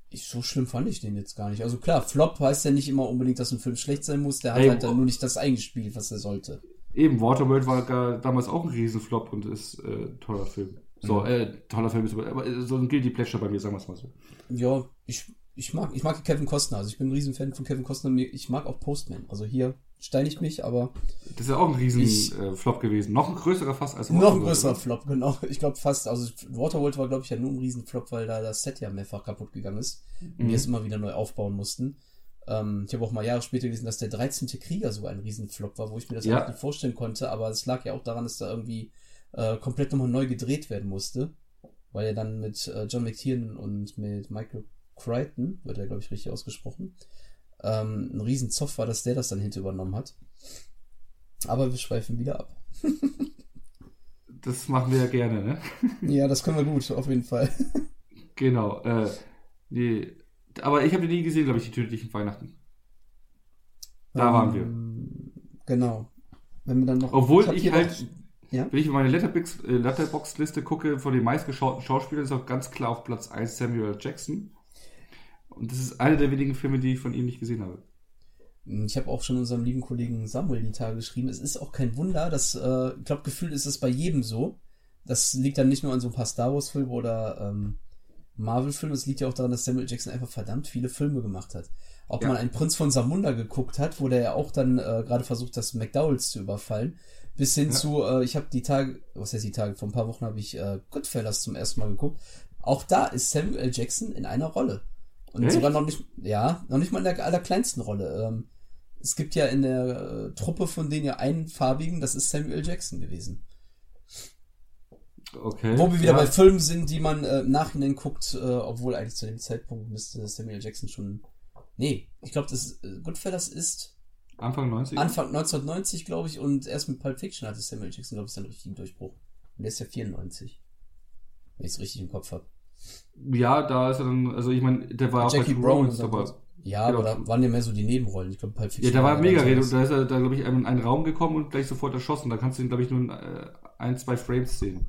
B: Ich, so schlimm fand ich den jetzt gar nicht. Also klar, Flop heißt ja nicht immer unbedingt, dass ein Film schlecht sein muss. Der hat
A: Ey,
B: halt dann
A: oh.
B: nur nicht das eingespielt, was er sollte.
A: Eben, Waterworld war damals auch ein Riesenflop und ist äh, toller Film. So,
B: Mhm.
A: äh, toller Film ist aber, aber äh, so ein Guilty Pleasure bei mir, sagen wir es mal so.
B: Ja, ich, ich mag, ich mag Kevin Costner. Also ich bin ein Riesenfan von Kevin Costner. Ich mag auch Postman. Also hier steinigt mich, aber
A: Das ist ja auch ein riesen
B: Ich-
A: äh, gewesen. Noch ein größerer fast als
B: noch ein
A: Waterworld,
B: größerer? Flop, genau. Ich glaube fast. Also Waterworld war, glaube ich, ja nur ein Riesenflop, weil da das Set ja mehrfach kaputt gegangen ist. Und wir es immer wieder neu aufbauen mussten. Ähm, ich habe auch mal Jahre später gelesen, dass der 13. Krieger so ein Riesenflop war, wo ich mir das
A: Ja.
B: nicht vorstellen konnte. Aber es lag ja auch daran, dass da irgendwie äh, komplett nochmal neu gedreht werden musste. Weil er dann mit äh, John McTiernan und mit Michael Crichton, wird er, glaube ich, richtig ausgesprochen, ähm, ein Riesenzoff war, dass der das dann hinter übernommen hat. Aber wir schweifen wieder ab.
A: Das machen wir ja gerne, ne?
B: Ja, das können wir gut, auf jeden Fall.
A: Genau. Äh, die, aber ich habe die nie gesehen, glaube ich, die tödlichen Weihnachten. Da waren wir.
B: Ähm, Genau. Wenn wir dann noch.
A: Obwohl ich,
B: hier
A: halt,
B: ja?
A: wenn ich in meine Letterbox, äh, Letterbox-Liste gucke, von den meistgeschauten Schauspielern ist auch ganz klar auf Platz 1 Samuel Jackson. Und das ist einer der wenigen Filme, die ich von ihm nicht gesehen habe.
B: Ich habe auch schon unserem lieben Kollegen Samuel die Tage geschrieben. Es ist auch kein Wunder, dass, äh, ich glaube, gefühlt ist es bei jedem so. Das liegt dann nicht nur an so ein paar Star Wars-Filmen oder ähm, Marvel-Filme. Es liegt ja auch daran, dass Samuel Jackson einfach verdammt viele Filme gemacht hat. Ob
A: Ja.
B: man einen Prinz von Samunda geguckt hat, wo der ja auch dann äh, gerade versucht, das McDowells zu überfallen, bis hin
A: Ja.
B: zu, äh, ich habe die Tage, was heißt die Tage, vor ein paar Wochen habe ich äh, Goodfellas zum ersten Mal geguckt. Auch da ist Samuel L. Jackson in einer Rolle. Und
A: Echt?
B: sogar noch nicht, ja, noch nicht mal in der allerkleinsten Rolle. Ähm, es gibt ja in der äh, Truppe von denen ja einen farbigen, das ist Samuel. Jackson gewesen.
A: Okay.
B: Wo wir wieder
A: ja.
B: bei Filmen sind, die man äh, im Nachhinein guckt, äh, obwohl eigentlich zu dem Zeitpunkt müsste Samuel. Jackson schon. Nee, ich glaube, das äh, Goodfellas ist
A: Anfang 90
B: Anfang 1990, glaube ich, und erst mit Pulp Fiction hatte Samuel. Jackson, glaube ich, seinen richtigen Durchbruch. Und der ist ja 94. Wenn ich es richtig im Kopf habe.
A: Ja, da ist er dann, also ich meine, der war auch
B: Jackie
A: bei
B: Brown und
A: dabei.
B: so. Ja,
A: Genau.
B: aber da waren ja mehr so die Nebenrollen. Ich glaube, Pulp Fiction.
A: Ja, da war mega Rede und da ist er da, glaube ich, in einen Raum gekommen und gleich sofort erschossen. Da kannst du ihn, glaube ich, nur in äh, ein, zwei Frames sehen.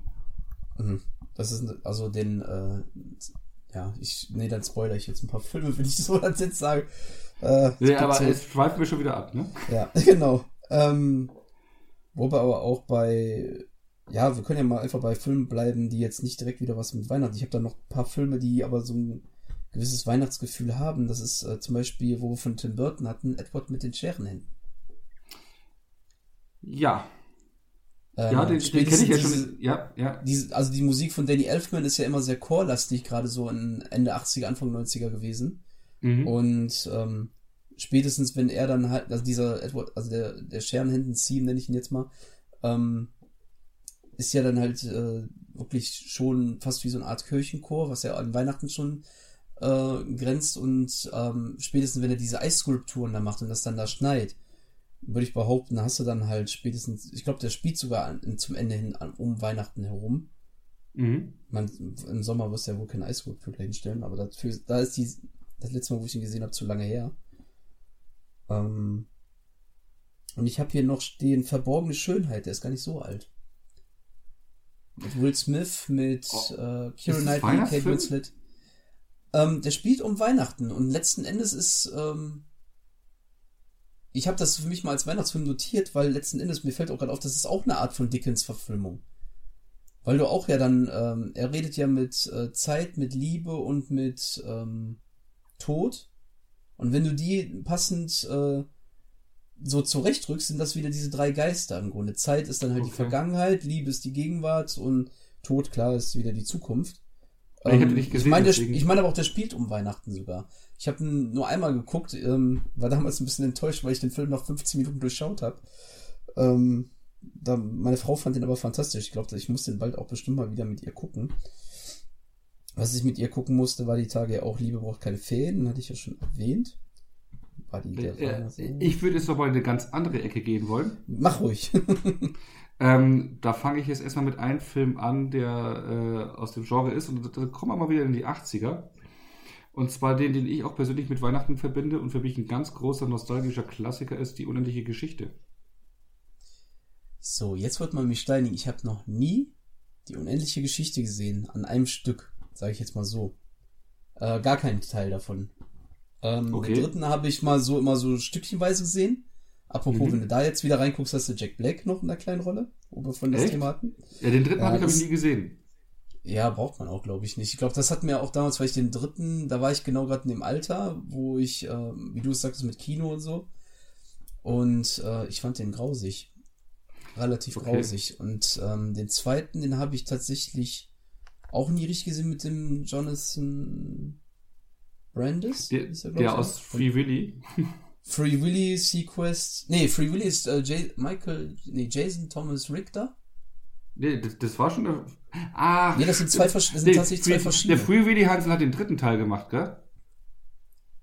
B: Mhm. Das ist also den, äh, ja, ich, nee, dann spoiler ich jetzt ein paar Filme, wenn ich so das jetzt sage. Äh, es gibt
A: aber
B: so-
A: jetzt schweifen wir schon wieder ab, ne?
B: Ja, genau. Ähm, wobei aber auch bei, ja, wir können ja mal einfach bei Filmen bleiben, die jetzt nicht direkt wieder was mit Weihnachten. Ich habe da noch ein paar Filme, die aber so ein gewisses Weihnachtsgefühl haben. Das ist äh, zum Beispiel, wo wir von Tim Burton hatten, Edward mit den Scherenhänden.
A: Ja,
B: Ähm,
A: ja, den, den kenne ich ja
B: diese-
A: schon. Ja, ja.
B: diese, also die Musik von Danny Elfman ist ja immer sehr chorlastig, gerade so in Ende 80er, Anfang 90er gewesen.
A: Mhm.
B: Und ähm, spätestens, wenn er dann halt, also dieser Edward, also der, der Scherenhänden-Theme, nenne ich ihn jetzt mal, ähm, ist ja dann halt äh, wirklich schon fast wie so eine Art Kirchenchor, was ja an Weihnachten schon äh, grenzt. Und ähm, spätestens, wenn er diese Eisskulpturen da macht und das dann da schneit, würde ich behaupten, hast du dann halt spätestens, ich glaube, der spielt sogar an, zum Ende hin an, um Weihnachten herum.
A: Mhm.
B: Man, Im Sommer wirst du ja wohl keine Eiskulptur hinstellen, aber dafür, da ist die, das letzte Mal, wo ich ihn gesehen habe, zu lange her. Ähm, und ich habe hier noch stehen Verborgene Schönheit, der ist gar nicht so alt. Mit Will Smith, mit
A: Oh.
B: äh, Keira Knightley, Kate? Winslet. Ähm, der spielt um Weihnachten und letzten Endes ist, ähm, ich habe das für mich mal als Weihnachtsfilm notiert, weil letzten Endes, mir fällt auch gerade auf, das ist auch eine Art von Dickens-Verfilmung. Weil du auch ja dann, ähm, er redet ja mit äh, Zeit, mit Liebe und mit ähm, Tod. Und wenn du die passend äh, so zurechtrückst, sind das wieder diese drei Geister im Grunde. Zeit ist dann halt die
A: Okay.
B: Vergangenheit, Liebe ist die Gegenwart und Tod, klar, ist wieder die Zukunft.
A: Ich
B: Ähm,
A: gesehen,
B: ich meine, ich meine aber auch, der spielt um Weihnachten sogar. Ich habe nur einmal geguckt, ähm, war damals ein bisschen enttäuscht, weil ich den Film nach 15 Minuten durchschaut habe. Ähm, da, meine Frau fand den aber fantastisch. Ich glaube, ich muss den bald auch bestimmt mal wieder mit ihr gucken. Was ich mit ihr gucken musste, war die Tage ja auch Liebe braucht keine Ferien, den hatte ich ja schon erwähnt. War die der
A: Äh, ich würde jetzt mal in eine ganz andere Ecke gehen wollen.
B: Mach ruhig.
A: Ähm, da fange ich jetzt erstmal mit einem Film an, der äh, aus dem Genre ist. Und da kommen wir mal wieder in die 80er. Und zwar den, den ich auch persönlich mit Weihnachten verbinde und für mich ein ganz großer nostalgischer Klassiker ist, die unendliche Geschichte.
B: So, jetzt wird man mich steinigen. Ich habe noch nie die unendliche Geschichte gesehen an einem Stück, sage ich jetzt mal so. Äh, gar keinen Teil davon. Ähm,
A: Okay.
B: Den dritten habe ich mal so immer so stückchenweise gesehen. Apropos,
A: Mhm.
B: wenn du da jetzt wieder reinguckst, hast du Jack Black noch in der kleinen Rolle, wo wir von das
A: Echt?
B: Thema hatten.
A: Ja, den dritten
B: Ja,
A: habe ich, glaube ich, nie gesehen.
B: Ja, braucht man auch, glaube ich, nicht. Ich glaube, das hat mir auch damals, weil ich den dritten, da war ich genau gerade in dem Alter, wo ich, äh, wie du es sagtest, mit Kino und so. Und äh, ich fand den grausig. Relativ
A: Okay.
B: grausig. Und ähm, den zweiten, den habe ich tatsächlich auch nie richtig gesehen mit dem Jonathan Brandis.
A: Der,
B: hieß er,
A: der
B: ich,
A: aus
B: ne?
A: Free Willy.
B: Free Willy Sequest. Nee, Free Willy ist äh, Michael, nee, Jason Thomas Richter.
A: Nee, das, das war schon Ah,
B: Nee, das sind zwei das sind tatsächlich zwei verschiedene.
A: Der Free Willy Hansel hat den dritten Teil gemacht, gell?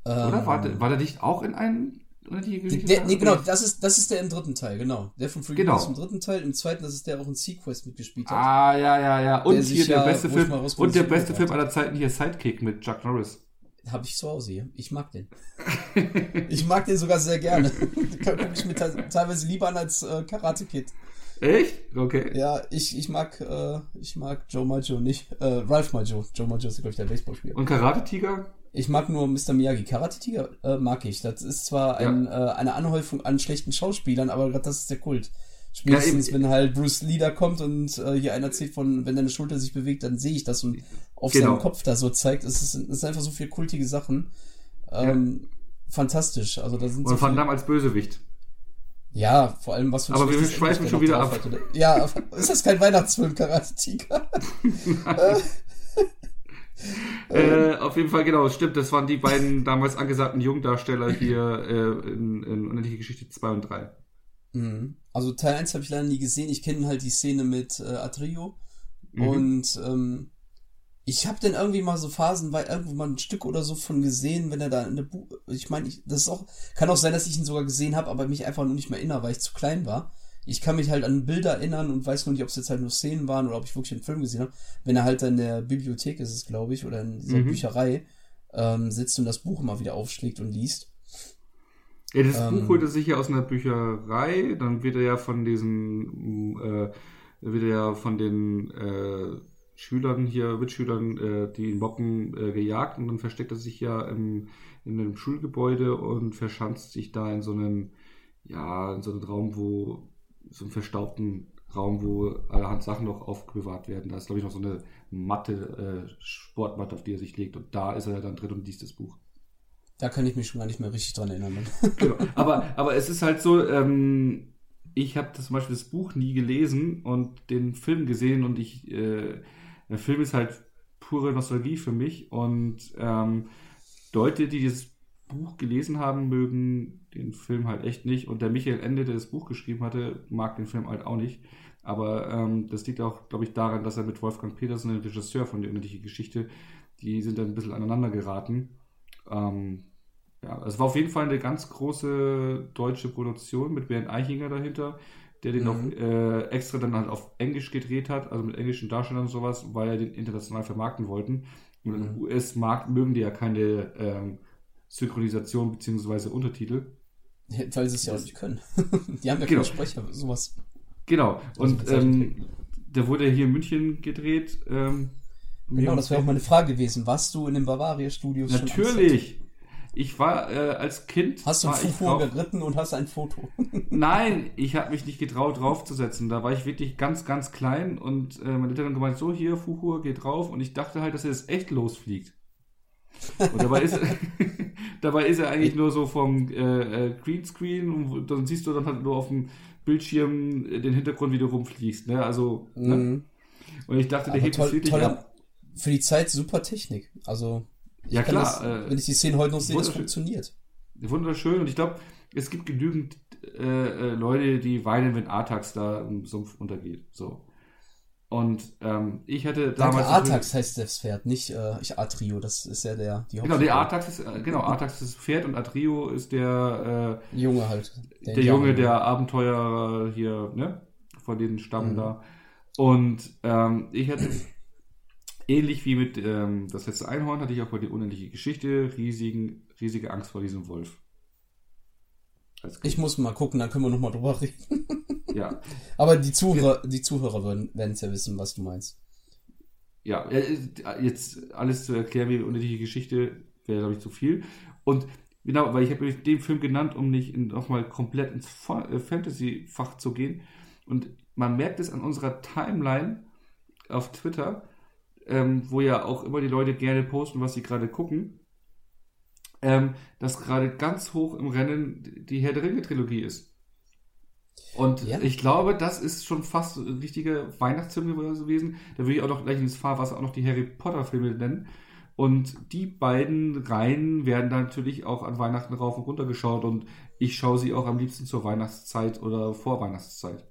A: Oder
B: Ähm,
A: war, der- war der nicht auch in einem?
B: Der, nee, genau, das ist, das ist der im dritten Teil, genau. Der von Free
A: Genau.
B: Ist im dritten Teil, im zweiten, das ist der auch in Sequest mitgespielt hat.
A: Ah, ja, ja, ja. Und
B: Der
A: hier der
B: ja,
A: beste Film. Und der beste Film aller Zeiten hier, Sidekick mit Chuck Norris.
B: Habe ich zu Hause hier. Ich mag den. ich mag den sogar sehr gerne. Den gucke ich mir te- teilweise lieber an als äh, Karate Kid.
A: Echt? Okay.
B: Ja, ich, ich mag, äh, ich mag Joe Maggio nicht. Äh, Ralph Maggio. Joe Maggio ist, glaube ich, der Baseballspieler.
A: Und Karate Tiger?
B: Ich mag nur Mr. Miyagi. Karate Tiger äh, mag ich. Das ist zwar ein, äh, eine Anhäufung an schlechten Schauspielern, aber gerade das ist der Kult. Spätestens,
A: Ja,
B: wenn halt Bruce Lee da kommt und äh, hier einer erzählt von, wenn deine Schulter sich bewegt, dann sehe ich das und auf
A: Genau.
B: seinem Kopf da so zeigt. Es ist, es ist einfach so viel kultige Sachen. Ähm, Fantastisch. Also da sind so
A: Und Van
B: viele-
A: Damme als Bösewicht.
B: Ja, vor allem was für ein
A: Aber wir schweifen schon
B: der
A: wieder ab.
B: hatte. Ja, ist das kein Weihnachtsfilm, Karate Tiger?
A: Äh, auf jeden Fall, genau, stimmt. Das waren die beiden damals angesagten Jungdarsteller hier äh, in, in Unendliche Geschichte 2 und 3.
B: Mhm. Also Teil 1 habe ich leider nie gesehen. Ich kenne halt die Szene mit äh, Atrio.
A: Mhm.
B: Und ähm, ich habe dann irgendwie mal so Phasen, weil irgendwo mal ein Stück oder so von gesehen, wenn er da in der Bu ich meine, ich, das ist auch kann auch sein, dass ich ihn sogar gesehen habe, aber mich einfach nur nicht mehr erinnere, weil ich zu klein war. Ich kann mich halt an Bilder erinnern und weiß nur nicht, ob es jetzt halt nur Szenen waren oder ob ich wirklich einen Film gesehen habe. Wenn er halt in der Bibliothek ist, es glaube ich, oder in dieser
A: Mhm.
B: Bücherei ähm, sitzt und das Buch immer wieder aufschlägt und liest.
A: Ja, das
B: Ähm,
A: Buch holt er sich ja aus einer Bücherei, dann wird er ja von diesen, äh, wird er ja von den äh, Schülern hier, Mitschülern, äh, die ihn mobben, äh, gejagt und dann versteckt er sich ja im, in einem Schulgebäude und verschanzt sich da in so einem, ja, in so einem Raum, wo, so einem verstaubten Raum, wo allerhand Sachen noch aufbewahrt werden. Da ist, glaube ich, noch so eine Matte, äh, Sportmatte, auf die er sich legt und da ist er dann drin und liest das Buch.
B: Da kann ich mich schon gar nicht mehr richtig dran erinnern.
A: genau. aber, aber es ist halt so, ähm, ich habe zum Beispiel das Buch nie gelesen und den Film gesehen und ich, äh, der Film ist halt pure Nostalgie für mich und ähm, Leute, die das Buch gelesen haben, mögen den Film halt echt nicht und der Michael Ende, der das Buch geschrieben hatte, mag den Film halt auch nicht. Aber ähm, das liegt auch, glaube ich, daran, dass er mit Wolfgang Petersen, dem Regisseur von der unendliche Geschichte, die sind dann ein bisschen aneinander geraten. Ähm, ja, es war auf jeden Fall eine ganz große deutsche Produktion mit Bernd Eichinger dahinter, der den
B: Mhm.
A: auch äh, extra dann halt auf Englisch gedreht hat, also mit englischen Darstellern und sowas, weil er den international vermarkten wollten. Und im
B: Mhm.
A: US-Markt mögen die ja keine ähm, Synchronisation bzw. Untertitel.
B: Weil sie es ja auch nicht können. die haben ja
A: Genau.
B: keine Sprecher, sowas.
A: Genau. Und ähm, der wurde hier in München gedreht. Ähm,
B: Genau, das wäre auch meine Frage gewesen. Warst du in den Bavaria-Studios?
A: Natürlich. Ich war äh, als Kind.
B: Hast du Fufu geritten und hast ein Foto?
A: Nein, ich habe mich nicht getraut, draufzusetzen. Da war ich wirklich ganz, ganz klein und äh, meine Eltern haben gemeint, so hier, Fuhur, geh drauf. Und ich dachte halt, dass er jetzt echt losfliegt. Und dabei ist, dabei ist er eigentlich nur so vom äh, äh, Greenscreen und dann siehst du dann halt nur auf dem Bildschirm äh, den Hintergrund, wie du rumfliegst. Ne? Also, ne?
B: Mhm.
A: Und ich dachte, der
B: Aber
A: hebt
B: toll,
A: wirklich
B: tolle,
A: ab.
B: für die Zeit super Technik. Also,
A: Ja, klar,
B: Das,
A: äh,
B: wenn ich die Szene heute noch sehe, das funktioniert.
A: Wunderschön. Und ich glaube, es gibt genügend äh, äh, Leute, die weinen, wenn Artax da im Sumpf untergeht. So. Und ähm, ich hatte
B: Danke,
A: damals.
B: Artax heißt das Pferd, nicht äh, ich Atrio. Das ist ja der, die
A: Genau, der Artax ist, äh, genau, Artax ist das Pferd und Atrio ist der,
B: Junge halt.
A: äh, der
B: Indianer.
A: Junge, der Abenteurer hier, ne? Von den Stamm
B: Mhm.
A: da. Und ähm, ich hatte ähnlich wie mit ähm, das letzte Einhorn, hatte ich auch bei der unendliche Geschichte riesigen, riesige Angst vor diesem Wolf.
B: Ich muss mal gucken, dann können wir nochmal drüber reden.
A: ja.
B: Aber die Zuhörer, die Zuhörer werden es ja wissen, was du meinst.
A: ja, äh, jetzt alles zu erklären, wie eine unendliche Geschichte, wäre, glaube ich, zu viel. Und genau, weil ich habe den Film genannt, um nicht nochmal komplett ins äh, Fantasy-Fach zu gehen. Und man merkt es an unserer Timeline auf Twitter, ähm, wo ja auch immer die Leute gerne posten, was sie gerade gucken, ähm, dass gerade ganz hoch im Rennen die Herr der Ringe-Trilogie ist. Und
B: Ja.
A: ich glaube, das ist schon fast ein richtiger Weihnachtsfilm gewesen. Da würde ich auch noch gleich ins Fahrwasser auch noch die Harry Potter-Filme nennen. Und die beiden Reihen werden dann natürlich auch an Weihnachten rauf und runter geschaut. Und ich schaue sie auch am liebsten zur Weihnachtszeit oder vor Weihnachtszeit.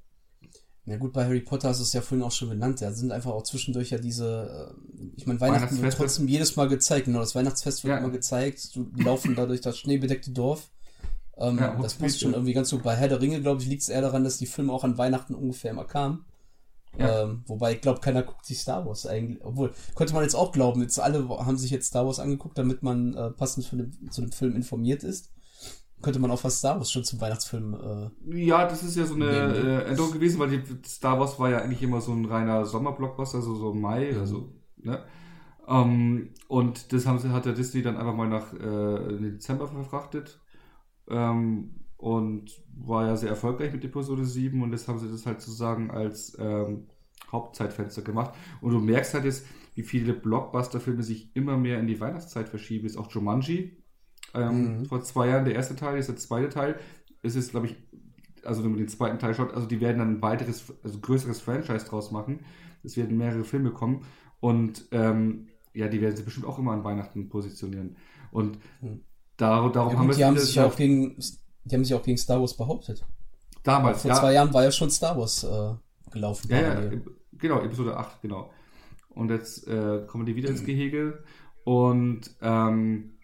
B: Na gut, bei Harry Potter hast du es ja vorhin auch schon genannt. Da sind einfach auch zwischendurch ja diese, äh, ich meine, Weihnachten wird trotzdem jedes Mal gezeigt. Genau, das Weihnachtsfest wird
A: Ja.
B: immer gezeigt. Du die laufen da durch das schneebedeckte Dorf. Ähm,
A: Ja,
B: das passt schon irgendwie ganz gut. Bei Herr der Ringe, glaube ich, liegt es eher daran, dass die Filme auch an Weihnachten ungefähr immer kamen.
A: Ja.
B: Ähm, wobei ich glaube, keiner guckt sich Star Wars eigentlich. Obwohl, könnte man jetzt auch glauben, jetzt alle haben sich jetzt Star Wars angeguckt, damit man äh, passend den, zu dem Film informiert ist. Könnte man auch fast Star Wars schon zum Weihnachtsfilm äh,
A: Ja, das ist ja so eine
B: Nee, nee.
A: äh, Änderung gewesen, weil die Star Wars war ja eigentlich immer so ein reiner Sommerblockbuster, so, so Mai,
B: Mhm.
A: also, ne? Ähm, und das haben sie, hat der Disney dann einfach mal nach äh, Dezember verfrachtet. Ähm, und war ja sehr erfolgreich mit Episode 7 und jetzt haben sie das halt sozusagen als ähm, Hauptzeitfenster gemacht. Und du merkst halt jetzt, wie viele Blockbuster-Filme sich immer mehr in die Weihnachtszeit verschieben. Ist auch Jumanji. Ähm, mhm. Vor zwei Jahren der erste Teil, ist der zweite Teil. Es ist, glaube ich, also wenn man den zweiten Teil schaut, also die werden dann ein weiteres, also größeres Franchise draus machen. Es werden mehrere Filme kommen. Und ähm, ja, die werden sich bestimmt auch immer an Weihnachten positionieren. Und mhm. dar darum ja,
B: haben wir die haben sich auch gegen, die haben sich auch gegen Star Wars behauptet.
A: Damals,
B: Vor ja. zwei Jahren war ja schon Star Wars äh, gelaufen.
A: Ja, ja, genau, Episode 8, genau. Und jetzt äh, kommen die wieder ins Gehege. Und ähm,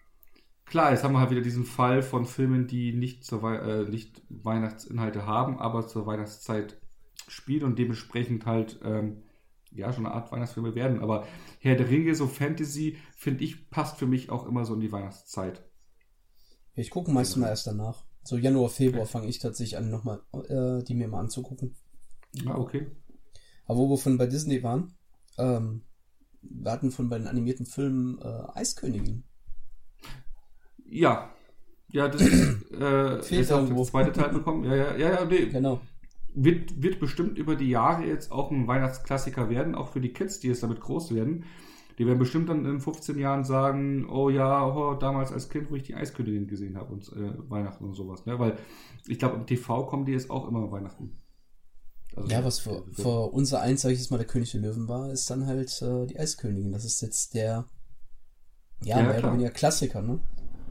A: klar, jetzt haben wir halt wieder diesen Fall von Filmen, die nicht, zur We äh, nicht Weihnachtsinhalte haben, aber zur Weihnachtszeit spielen und dementsprechend halt ähm, ja schon eine Art Weihnachtsfilme werden. Aber Herr der Ringe, so Fantasy, finde ich, passt für mich auch immer so in die Weihnachtszeit.
B: Ich gucke meistens mal erst danach. So Januar, Februar okay. fange ich tatsächlich an, nochmal äh, die mir mal anzugucken.
A: Ah, okay.
B: Aber wo wir von bei Disney waren, ähm, wir hatten von bei den animierten Filmen äh, Eiskönigin.
A: Ja. Ja, das ist äh, Fehlt irgendwo. zweite Teil bekommen. Ja, ja, ja, ja, nee.
B: Genau.
A: Wird, wird bestimmt über die Jahre jetzt auch ein Weihnachtsklassiker werden, auch für die Kids, die jetzt damit groß werden. Die werden bestimmt dann in 15 Jahren sagen, oh ja, oh, damals als Kind, wo ich die Eiskönigin gesehen habe und äh, Weihnachten und sowas. Ne? Weil ich glaube, im TV kommen die jetzt auch immer Weihnachten.
B: Also ja, was für, für unser eins, sag ich jetzt mal, der König der Löwen war, ist dann halt äh, die Eiskönigin. Das ist jetzt der, ja, ja mehr oder weniger Klassiker, ne?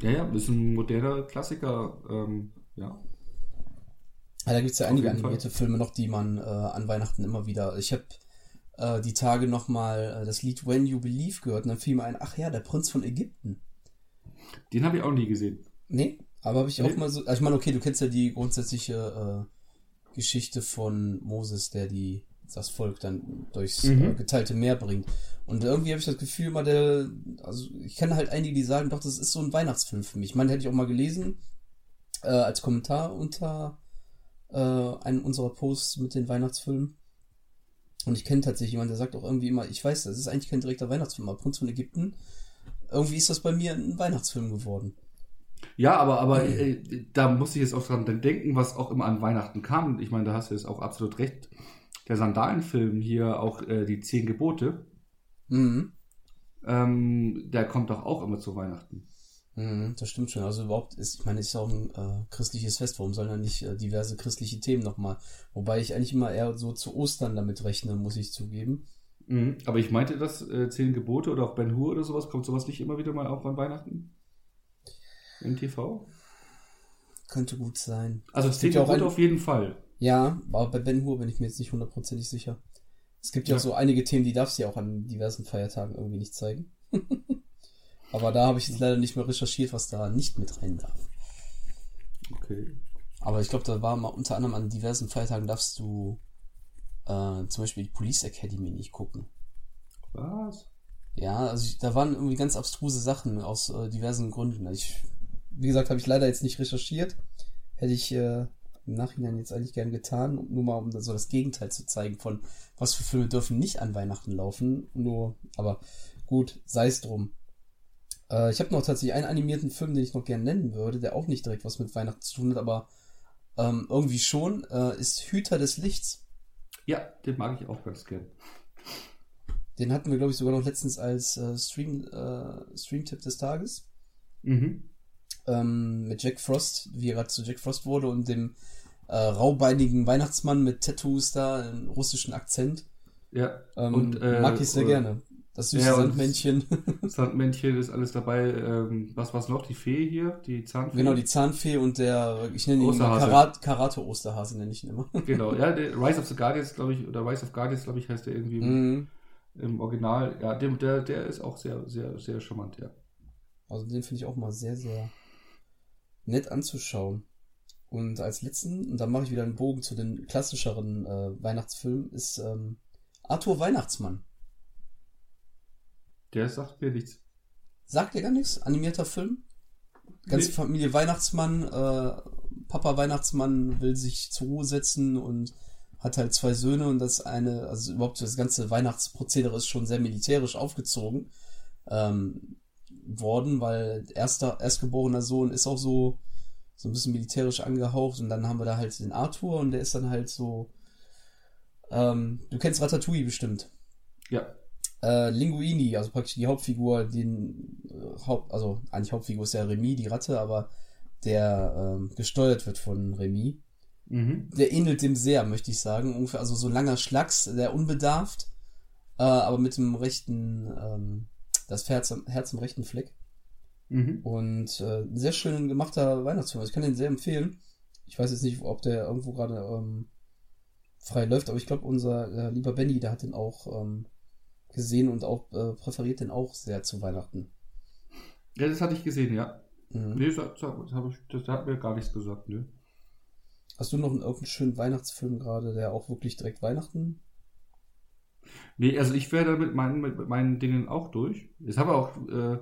A: Ja, ja, ist ein moderner Klassiker, ähm, ja.
B: Ja, da gibt es ja einige animierte Fall. Filme noch, die man äh, an Weihnachten immer wieder. Ich habe äh, die Tage nochmal äh, das Lied When You Believe gehört und dann fiel mir ein, ach ja, der Prinz von Ägypten.
A: Den habe ich auch nie gesehen.
B: Nee, aber habe ich nee. auch mal so. Also ich meine, okay, du kennst ja die grundsätzliche äh, Geschichte von Moses, der die das Volk dann durchs mhm. äh, geteilte Meer bringt. Und irgendwie habe ich das Gefühl, mal der, also ich kenne halt einige, die sagen, doch, das ist so ein Weihnachtsfilm für mich. Ich meine, hätte ich auch mal gelesen, äh, als Kommentar unter äh, einem unserer Posts mit den Weihnachtsfilmen. Und ich kenne tatsächlich jemanden, der sagt auch irgendwie immer, ich weiß, das ist eigentlich kein direkter Weihnachtsfilm, aber Prinz von Ägypten, irgendwie ist das bei mir ein Weihnachtsfilm geworden.
A: Ja, aber, aber äh, da muss ich jetzt auch dran denken, was auch immer an Weihnachten kam. Ich meine, da hast du jetzt auch absolut recht. Der Sandalenfilm hier, auch äh, die Zehn Gebote, mhm. ähm, der kommt doch auch immer zu Weihnachten.
B: Mhm, das stimmt schon. Also überhaupt ist, ich meine, es ist auch ein äh, christliches Fest. Warum sollen da nicht äh, diverse christliche Themen nochmal? Wobei ich eigentlich immer eher so zu Ostern damit rechne, muss ich zugeben.
A: Mhm, aber ich meinte, dass äh, Zehn Gebote oder auch Ben Hur oder sowas, kommt sowas nicht immer wieder mal auch an Weihnachten? Im TV?
B: Könnte gut sein.
A: Also Zehn Gebote auf jeden Fall.
B: Ja, aber bei Ben Hur bin ich mir jetzt nicht hundertprozentig sicher. Es gibt ja, ja auch so einige Themen, die darfst du ja auch an diversen Feiertagen irgendwie nicht zeigen. Aber da habe ich jetzt leider nicht mehr recherchiert, was da nicht mit rein darf.
A: Okay.
B: Aber ich glaube, da war mal unter anderem an diversen Feiertagen darfst du äh, zum Beispiel die Police Academy nicht gucken.
A: Was?
B: Ja, also ich, da waren irgendwie ganz abstruse Sachen aus äh, diversen Gründen. Also ich, wie gesagt, habe ich leider jetzt nicht recherchiert. Hätte ich äh, im Nachhinein jetzt eigentlich gern getan, nur mal um so das Gegenteil zu zeigen von was für Filme dürfen nicht an Weihnachten laufen. Nur, aber gut, sei es drum. Äh, ich habe noch tatsächlich einen animierten Film, den ich noch gerne nennen würde, der auch nicht direkt was mit Weihnachten zu tun hat, aber ähm, irgendwie schon, äh, ist Hüter des Lichts.
A: Ja, den mag ich auch ganz gern.
B: Den hatten wir, glaube ich, sogar noch letztens als äh, Stream, äh, Stream-Tipp des Tages. Mhm. Ähm, mit Jack Frost, wie er gerade zu Jack Frost wurde und dem äh, raubeinigen Weihnachtsmann mit Tattoos da, einen russischen Akzent.
A: Ja.
B: Ähm, und, äh, mag ich sehr gerne. Das süße ja, Sandmännchen.
A: Sandmännchen ist alles dabei. Ähm, was war's noch? Die Fee hier? Die Zahnfee?
B: Genau, die Zahnfee und der, ich nenne ihn Karat, Karate-Osterhase, nenne ich ihn immer.
A: Genau, ja, der Rise of the Guardians, glaube ich, oder Rise of Guardians, glaube ich, heißt der irgendwie mhm. im, Original. Ja, dem, der, der ist auch sehr, sehr, sehr charmant, ja.
B: Also den finde ich auch mal sehr, sehr nett anzuschauen. Und als letzten, und dann mache ich wieder einen Bogen zu den klassischeren äh, Weihnachtsfilmen, ist ähm, Arthur Weihnachtsmann.
A: Der sagt mir nichts.
B: Sagt dir gar nichts? Animierter Film? Ganze nee. Familie Weihnachtsmann, äh, Papa Weihnachtsmann will sich zur Ruhe setzen und hat halt zwei Söhne und das eine, also überhaupt das ganze Weihnachtsprozedere ist schon sehr militärisch aufgezogen ähm, worden, weil erster, erstgeborener Sohn ist auch so, so ein bisschen militärisch angehaucht und dann haben wir da halt den Arthur und der ist dann halt so Ähm, du kennst Ratatouille bestimmt.
A: Ja.
B: Äh, Linguini, also praktisch die Hauptfigur, den äh, Haupt, also eigentlich Hauptfigur ist ja Remy, die Ratte, aber der ähm, gesteuert wird von Remy.
A: Mhm.
B: Der ähnelt dem sehr, möchte ich sagen. Ungefähr, also so langer Schlacks, der unbedarft, äh, aber mit dem rechten, ähm, das Herz, am- Herz im rechten Fleck.
A: Mhm.
B: Und äh, ein sehr schön gemachter Weihnachtsfilm. Also Ich kann den sehr empfehlen. Ich weiß jetzt nicht, ob der irgendwo gerade ähm, frei läuft, aber ich glaube, unser äh, lieber Benny, der hat den auch ähm, gesehen und auch äh, präferiert den auch sehr zu Weihnachten.
A: Ja, das hatte ich gesehen, ja.
B: Mhm.
A: Nee, das, das, ich, das hat mir gar nichts gesagt, ne?
B: Hast du noch einen irgendeinen schönen Weihnachtsfilm gerade, der auch wirklich direkt Weihnachten?
A: Nee, also ich wäre da mit meinen, mit meinen Dingen auch durch. Haben wir auch äh,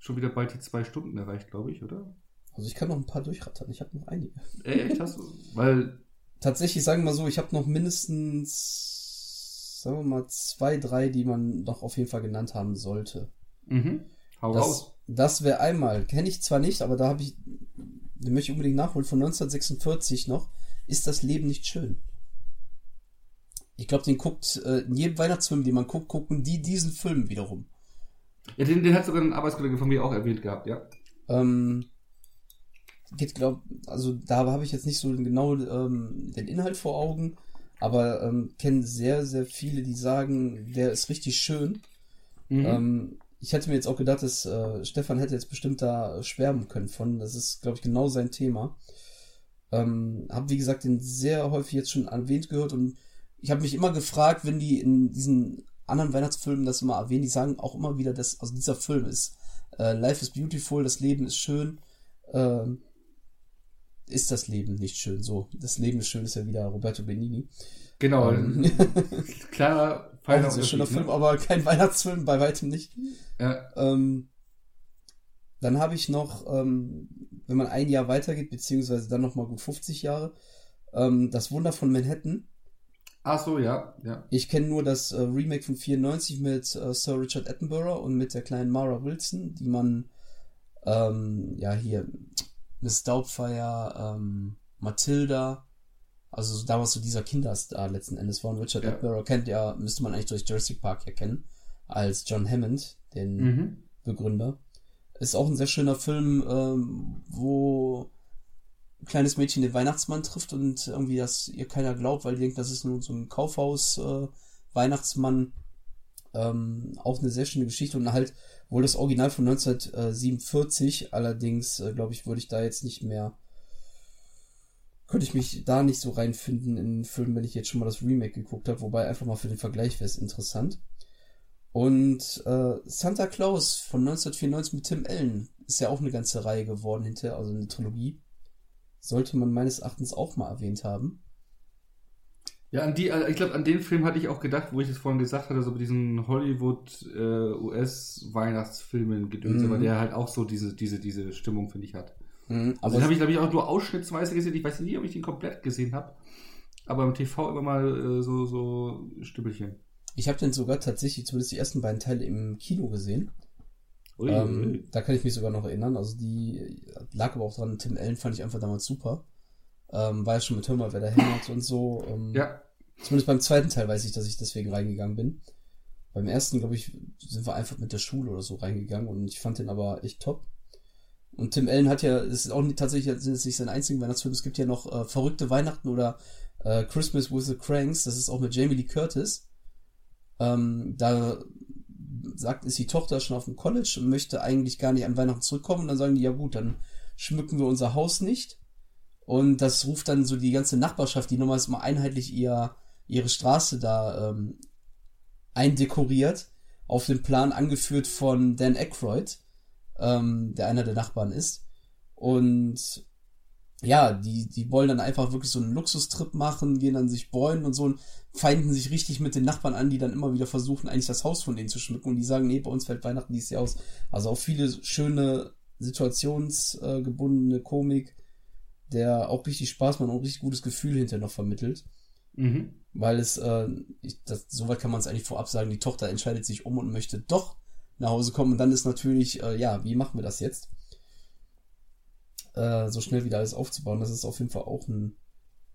A: schon wieder bald die zwei Stunden erreicht, glaube ich, oder?
B: Also ich kann noch ein paar durchrattern. Ich habe noch einige.
A: Ey, echt hast du? Weil,
B: Tatsächlich, sagen wir mal so, ich habe noch mindestens, sagen wir mal, zwei, drei, die man noch auf jeden Fall genannt haben sollte.
A: mhm, hau
B: Das,
A: raus.
B: das wäre einmal, kenne ich zwar nicht, aber da habe ich, den möchte ich unbedingt nachholen, von 1946 noch, ist das Leben nicht schön. Ich glaube, den guckt, äh, in jedem Weihnachtsfilm, den man guckt, gucken die diesen Film wiederum.
A: Ja, den, den hat sogar ein Arbeitskollege von mir auch erwähnt gehabt, ja.
B: Ähm, geht, glaub, also da habe ich jetzt nicht so genau ähm, den Inhalt vor Augen, aber ähm, kenne sehr, sehr viele, die sagen, der ist richtig schön.
A: Mhm.
B: Ähm, ich hätte mir jetzt auch gedacht, dass äh, Stefan hätte jetzt bestimmt da schwärmen können von. Das ist, glaube ich, genau sein Thema. Ähm, habe, wie gesagt, den sehr häufig jetzt schon erwähnt gehört und ich habe mich immer gefragt, wenn die in diesen anderen Weihnachtsfilmen das immer erwähnen, die sagen auch immer wieder, dass also dieser Film ist äh, Life is beautiful, das Leben ist schön. Ähm, ist das Leben nicht schön? So, das Leben ist schön ist ja wieder Roberto Benini.
A: genau.
B: Ähm, auch
A: feiner
B: ein sehr schöner
A: Unterschied,
B: Film,
A: ne?
B: aber kein Weihnachtsfilm, bei weitem nicht.
A: Ja.
B: Ähm, dann habe ich noch, ähm, wenn man ein Jahr weitergeht, beziehungsweise dann noch mal gut 50 Jahre, ähm, das Wunder von Manhattan.
A: Ach so, ja, ja.
B: Ich kenne nur das äh, Remake von 94 mit äh, Sir Richard Attenborough und mit der kleinen Mara Wilson, die man ähm, ja hier Miss Doubtfire, ähm, Matilda, also so damals so dieser Kinderstar letzten Endes war. Und Richard
A: Ja.
B: Attenborough kennt ja, müsste man eigentlich durch Jurassic Park erkennen, als John Hammond, den
A: Mhm.
B: Begründer. Ist auch ein sehr schöner Film, ähm, wo kleines Mädchen den Weihnachtsmann trifft und irgendwie das ihr keiner glaubt, weil die denkt, das ist nur so ein Kaufhaus äh. Ähm, auch eine sehr schöne Geschichte und halt wohl das Original von 1947. Allerdings, äh, glaube ich, würde ich da jetzt nicht mehr könnte ich mich da nicht so reinfinden in den Film, wenn ich jetzt schon mal das Remake geguckt habe, wobei einfach mal für den Vergleich wäre es interessant. Und äh, Santa Claus von 1994 mit Tim Allen ist ja auch eine ganze Reihe geworden hinterher, also eine Trilogie. Sollte man meines Erachtens auch mal erwähnt haben.
A: Ja, an die, äh, ich glaube, an den Film hatte ich auch gedacht, wo ich es vorhin gesagt hatte, so mit diesen Hollywood, äh, gedöns,
B: Mhm.
A: aber der halt auch so diese, diese, diese Stimmung, finde ich, hat.
B: Mhm,
A: Also den habe ich, glaube ich, auch nur ausschnittsweise gesehen. Ich weiß nicht, ob ich den komplett gesehen habe. Aber im TV immer mal äh, so, so Stüppelchen.
B: ich habe den sogar tatsächlich zumindest die ersten beiden Teile im Kino gesehen.
A: Ui,
B: Ähm,
A: ui.
B: da kann ich mich sogar noch erinnern. Also die lag aber auch dran, Tim Allen fand ich einfach damals super. Ähm, war ja schon mit Hör mal, wer da hämmert und so. Ähm,
A: Ja,
B: Zumindest beim zweiten Teil weiß ich, dass ich deswegen reingegangen bin. Beim ersten, glaube ich, sind wir einfach mit der Schule oder so reingegangen und ich fand den aber echt top. Und Tim Allen hat ja, es ist auch nicht, tatsächlich sind es nicht sein einziger Weihnachtsfilm, es gibt ja noch äh, Verrückte Weihnachten oder äh, Christmas with the Cranks, das ist auch mit Jamie Lee Curtis. Ähm, da sagt, ist die Tochter schon auf dem College und möchte eigentlich gar nicht an Weihnachten zurückkommen und dann sagen die, ja gut, dann schmücken wir unser Haus nicht. Und das ruft dann so die ganze Nachbarschaft, die nochmals mal einheitlich ihr, ihre Straße da ähm, eindekoriert, auf den Plan angeführt von Dan Aykroyd, ähm, der einer der Nachbarn ist. Und ja, die, die wollen dann einfach wirklich so einen Luxustrip machen, gehen dann sich bräunen und so und feinden sich richtig mit den Nachbarn an, die dann immer wieder versuchen, eigentlich das Haus von denen zu schmücken und die sagen, nee, bei uns fällt Weihnachten dieses Jahr aus. Also auch viele schöne situationsgebundene Komik, der auch richtig Spaß macht und richtig gutes Gefühl hinterher noch vermittelt.
A: mhm.
B: Weil es, äh, ich, das, soweit kann man es eigentlich vorab sagen, die Tochter entscheidet sich um und möchte doch nach Hause kommen und dann ist natürlich, äh, ja, wie machen wir das jetzt? Äh, so schnell wieder alles aufzubauen, das ist auf jeden Fall auch ein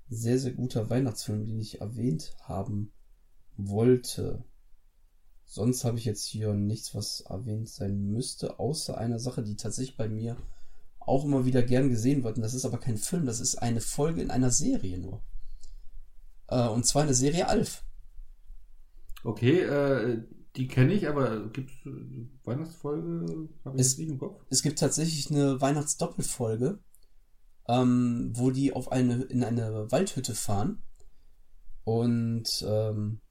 B: sehr, sehr guter Weihnachtsfilm, den ich erwähnt haben wollte. Sonst habe ich jetzt hier nichts, was erwähnt sein müsste, außer einer Sache, die tatsächlich bei mir auch immer wieder gern gesehen wird. Und das ist aber kein Film, das ist eine Folge in einer Serie nur. Äh, und zwar eine Serie Alf.
A: Okay, äh, die kenne ich, aber gibt es Weihnachtsfolge? Habe ich
B: Es-
A: nicht im Kopf?
B: Es gibt tatsächlich eine Weihnachtsdoppelfolge, ähm, wo die auf eine, in eine Waldhütte fahren. Und ähm,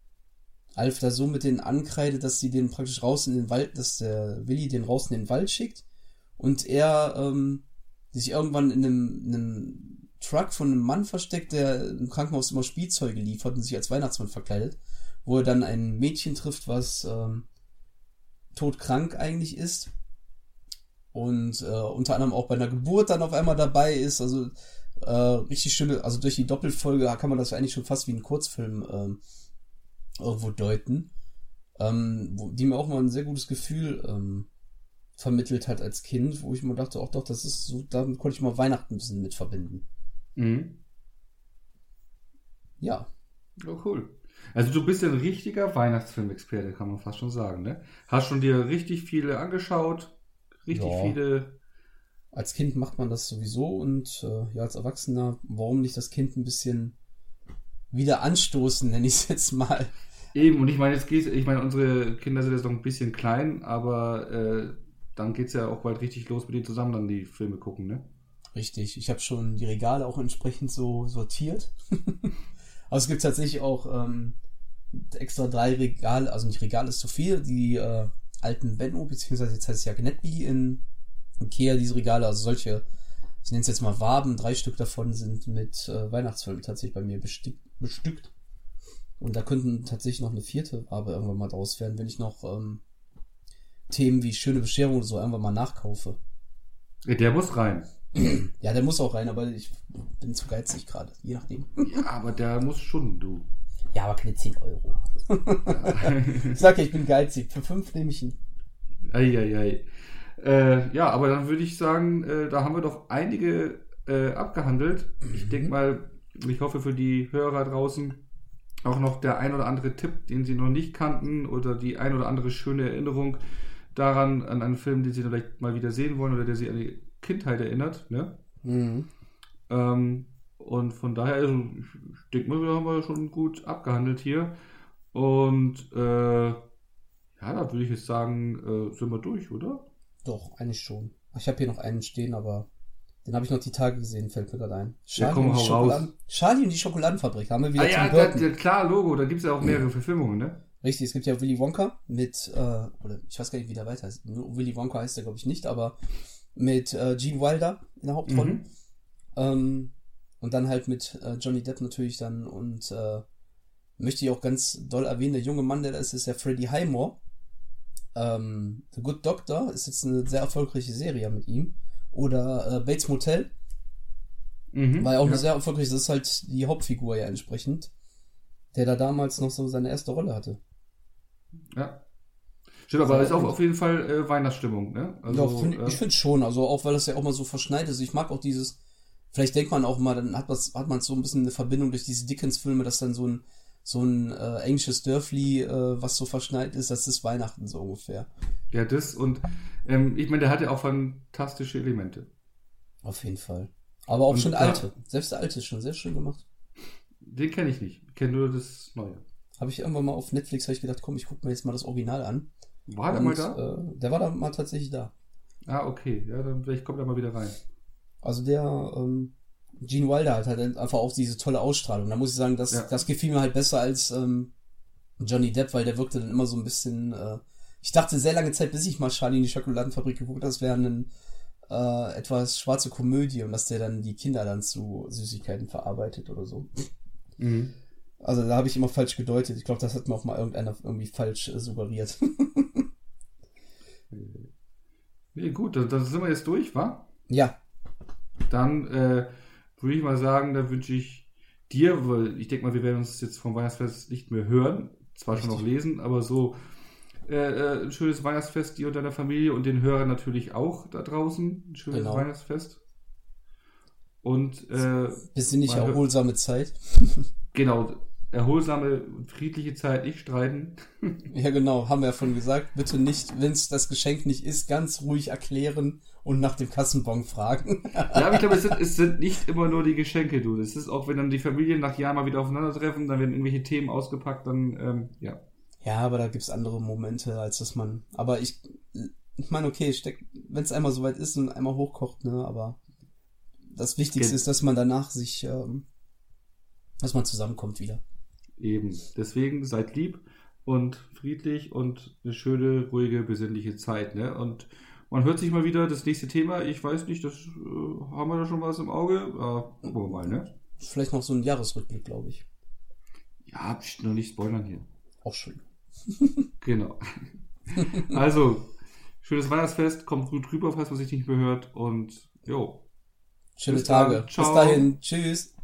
B: Alf da so mit denen ankreidet, dass sie den praktisch raus in den Wald, dass der Willi den raus in den Wald schickt und er ähm, sich irgendwann in einem, in einem Truck von einem Mann versteckt, der im Krankenhaus immer Spielzeuge liefert und sich als Weihnachtsmann verkleidet, wo er dann ein Mädchen trifft, was ähm, todkrank eigentlich ist und äh, unter anderem auch bei einer Geburt dann auf einmal dabei ist. Also äh, richtig schöne, also durch die Doppelfolge kann man das eigentlich schon fast wie ein Kurzfilm ähm, irgendwo deuten, ähm, wo, die mir auch mal ein sehr gutes Gefühl ähm, vermittelt hat als Kind, wo ich mir dachte, auch doch, das ist so, damit konnte ich mal Weihnachten ein bisschen mit verbinden.
A: Mhm.
B: Ja,
A: Oh, cool. Also du bist ja ein richtiger Weihnachtsfilmexperte, kann man fast schon sagen, ne? Hast schon dir richtig viele angeschaut, richtig
B: Ja.
A: viele.
B: als Kind macht man das sowieso und äh, ja, als Erwachsener, warum nicht das Kind ein bisschen wieder anstoßen, nenne ich es jetzt mal.
A: Eben, und ich meine, jetzt geht's, ich meine, unsere Kinder sind jetzt noch ein bisschen klein, aber äh, dann geht's ja auch bald richtig los mit denen zusammen dann die Filme gucken, ne?
B: Richtig, ich habe schon die Regale auch entsprechend so sortiert. Aber es gibt tatsächlich auch ähm, extra drei Regale, also nicht Regale ist zu viel, die äh, alten Benno, beziehungsweise jetzt heißt es ja Gnetby in Ikea, diese Regale, also solche, ich nenne es jetzt mal Waben, drei Stück davon sind mit äh, Weihnachtsfilmen tatsächlich bei mir bestick, bestückt. Und da könnten tatsächlich noch eine vierte Wabe irgendwann mal draus werden, wenn ich noch ähm, Themen wie schöne Bescherung oder so irgendwann mal nachkaufe.
A: Der muss rein.
B: Ja, der muss auch rein, aber ich bin zu geizig gerade, je nachdem.
A: Ja, aber der muss schon, du.
B: Ja, aber keine 10 Euro. ich sag ja, ich bin geizig. Für 5 nehme ich ihn.
A: Eieiei. Äh, ja, aber dann würde ich sagen, äh, da haben wir doch einige äh, abgehandelt. Ich denke mal, ich hoffe für die Hörer draußen auch noch der ein oder andere Tipp, den sie noch nicht kannten oder die ein oder andere schöne Erinnerung daran, an einen Film, den sie vielleicht mal wieder sehen wollen oder der sie an die Kindheit erinnert. Ne?
B: Mhm.
A: Ähm, und von daher, also, ich denke mal, wir haben wir schon gut abgehandelt hier. Und äh, ja, da würde ich jetzt sagen, äh, sind wir durch, oder?
B: Doch, eigentlich schon. Ich habe hier noch einen stehen, aber den habe ich noch die Tage gesehen, fällt mir gerade ein.
A: Ja, komm,
B: und Charlie und die Schokoladenfabrik. Da haben wir wieder
A: Ah ja, da, ja, klar, Logo, da gibt es ja auch mehrere Verfilmungen, ne?
B: Richtig, es gibt ja Willy Wonka mit, äh, oder ich weiß gar nicht, wie der weiter heißt. Willy Wonka heißt der, glaube ich, nicht, aber mit äh, Gene Wilder in der Hauptrolle.
A: Mhm.
B: Ähm, und dann halt mit äh, Johnny Depp natürlich dann und äh, möchte ich auch ganz doll erwähnen, der junge Mann, der da ist, ist ja Freddie Highmore. Ähm, The Good Doctor ist jetzt eine sehr erfolgreiche Serie mit ihm. Oder äh, Bates Motel
A: Mhm.
B: war ja auch
A: ja.
B: eine sehr erfolgreiche, das ist halt die Hauptfigur ja entsprechend, der da damals noch so seine erste Rolle hatte.
A: ja. Stimmt, aber
B: Also,
A: ist auch auf jeden Fall äh, Weihnachtsstimmung, ne?
B: ja, find,
A: äh,
B: ich finde schon, also auch weil das ja auch mal so verschneit ist. Ich mag auch dieses, vielleicht denkt man auch mal, dann hat, was, hat man so ein bisschen eine Verbindung durch diese Dickens-Filme, dass dann so ein, so ein äh, englisches Dörfli, äh, was so verschneit ist, das ist Weihnachten so ungefähr.
A: ja, das und ähm, ich meine, der hat ja auch fantastische Elemente.
B: Auf jeden Fall. Aber auch
A: Und
B: schon
A: da-
B: alte. Selbst der alte ist schon sehr schön gemacht.
A: Den kenne ich nicht. Ich kenne nur das Neue.
B: Habe ich irgendwann mal auf Netflix, ich gedacht, komm, ich gucke mir jetzt mal das Original an.
A: War der
B: Und,
A: mal da?
B: Äh, der war da mal tatsächlich da.
A: Ah, okay. Ja, dann vielleicht kommt er mal wieder rein.
B: Also der ähm, Gene Wilder hat halt einfach auch diese tolle Ausstrahlung. Da muss ich sagen, das,
A: Ja.
B: das gefiel mir halt besser als ähm, Johnny Depp, weil der wirkte dann immer so ein bisschen. Äh, ich dachte sehr lange Zeit, bis ich mal Charlie in die Schokoladenfabrik geguckt habe, das wäre eine äh, etwas schwarze Komödie und dass der dann die Kinder dann zu Süßigkeiten verarbeitet oder so.
A: Mhm.
B: Also da habe ich immer falsch gedeutet. Ich glaube, das hat mir auch mal irgendeiner irgendwie falsch äh, suggeriert.
A: Nee, gut, dann, dann sind wir jetzt durch, wa?
B: ja,
A: Dann äh, würde ich mal sagen, da wünsche ich dir, weil ich denke mal, wir werden uns jetzt vom Weihnachtsfest nicht mehr hören, zwar schon noch
B: Richtig.
A: lesen, aber so äh, äh, ein schönes Weihnachtsfest dir und deiner Familie und den Hörern natürlich auch da draußen. Ein schönes
B: Genau.
A: Weihnachtsfest. Und äh,
B: Besinnliche,
A: hört-
B: erholsame Zeit.
A: genau, erholsame, friedliche Zeit, nicht streiten.
B: Ja, genau, haben wir ja schon gesagt. Bitte nicht, wenn es das Geschenk nicht ist, ganz ruhig erklären und nach dem Kassenbon fragen.
A: Ja, aber ich glaube, es sind, es sind nicht immer nur die Geschenke, du. Es ist auch, wenn dann die Familien nach Jahren mal wieder aufeinandertreffen, dann werden irgendwelche Themen ausgepackt, dann, ähm, ja.
B: Ja, aber da gibt's andere Momente, als dass man. Aber ich, ich meine, okay, wenn es einmal soweit ist und einmal hochkocht, ne, aber das Wichtigste
A: Gen-
B: ist, dass man danach sich, ähm, dass man zusammenkommt wieder.
A: Eben. Deswegen seid lieb und friedlich und eine schöne, ruhige, besinnliche Zeit, ne? Und man hört sich mal wieder das nächste Thema. Ich weiß nicht, das äh, haben wir da schon was im Auge. Äh, gucken wir mal, ne?
B: Vielleicht noch so ein Jahresrückblick, glaube ich.
A: Ja, nur nicht spoilern hier.
B: Auch schön.
A: Genau. also, schönes Weihnachtsfest, kommt gut rüber, falls man sich nicht mehr hört und jo.
B: Schöne
A: Bis.
B: Tage. Bis dahin. Tschüss.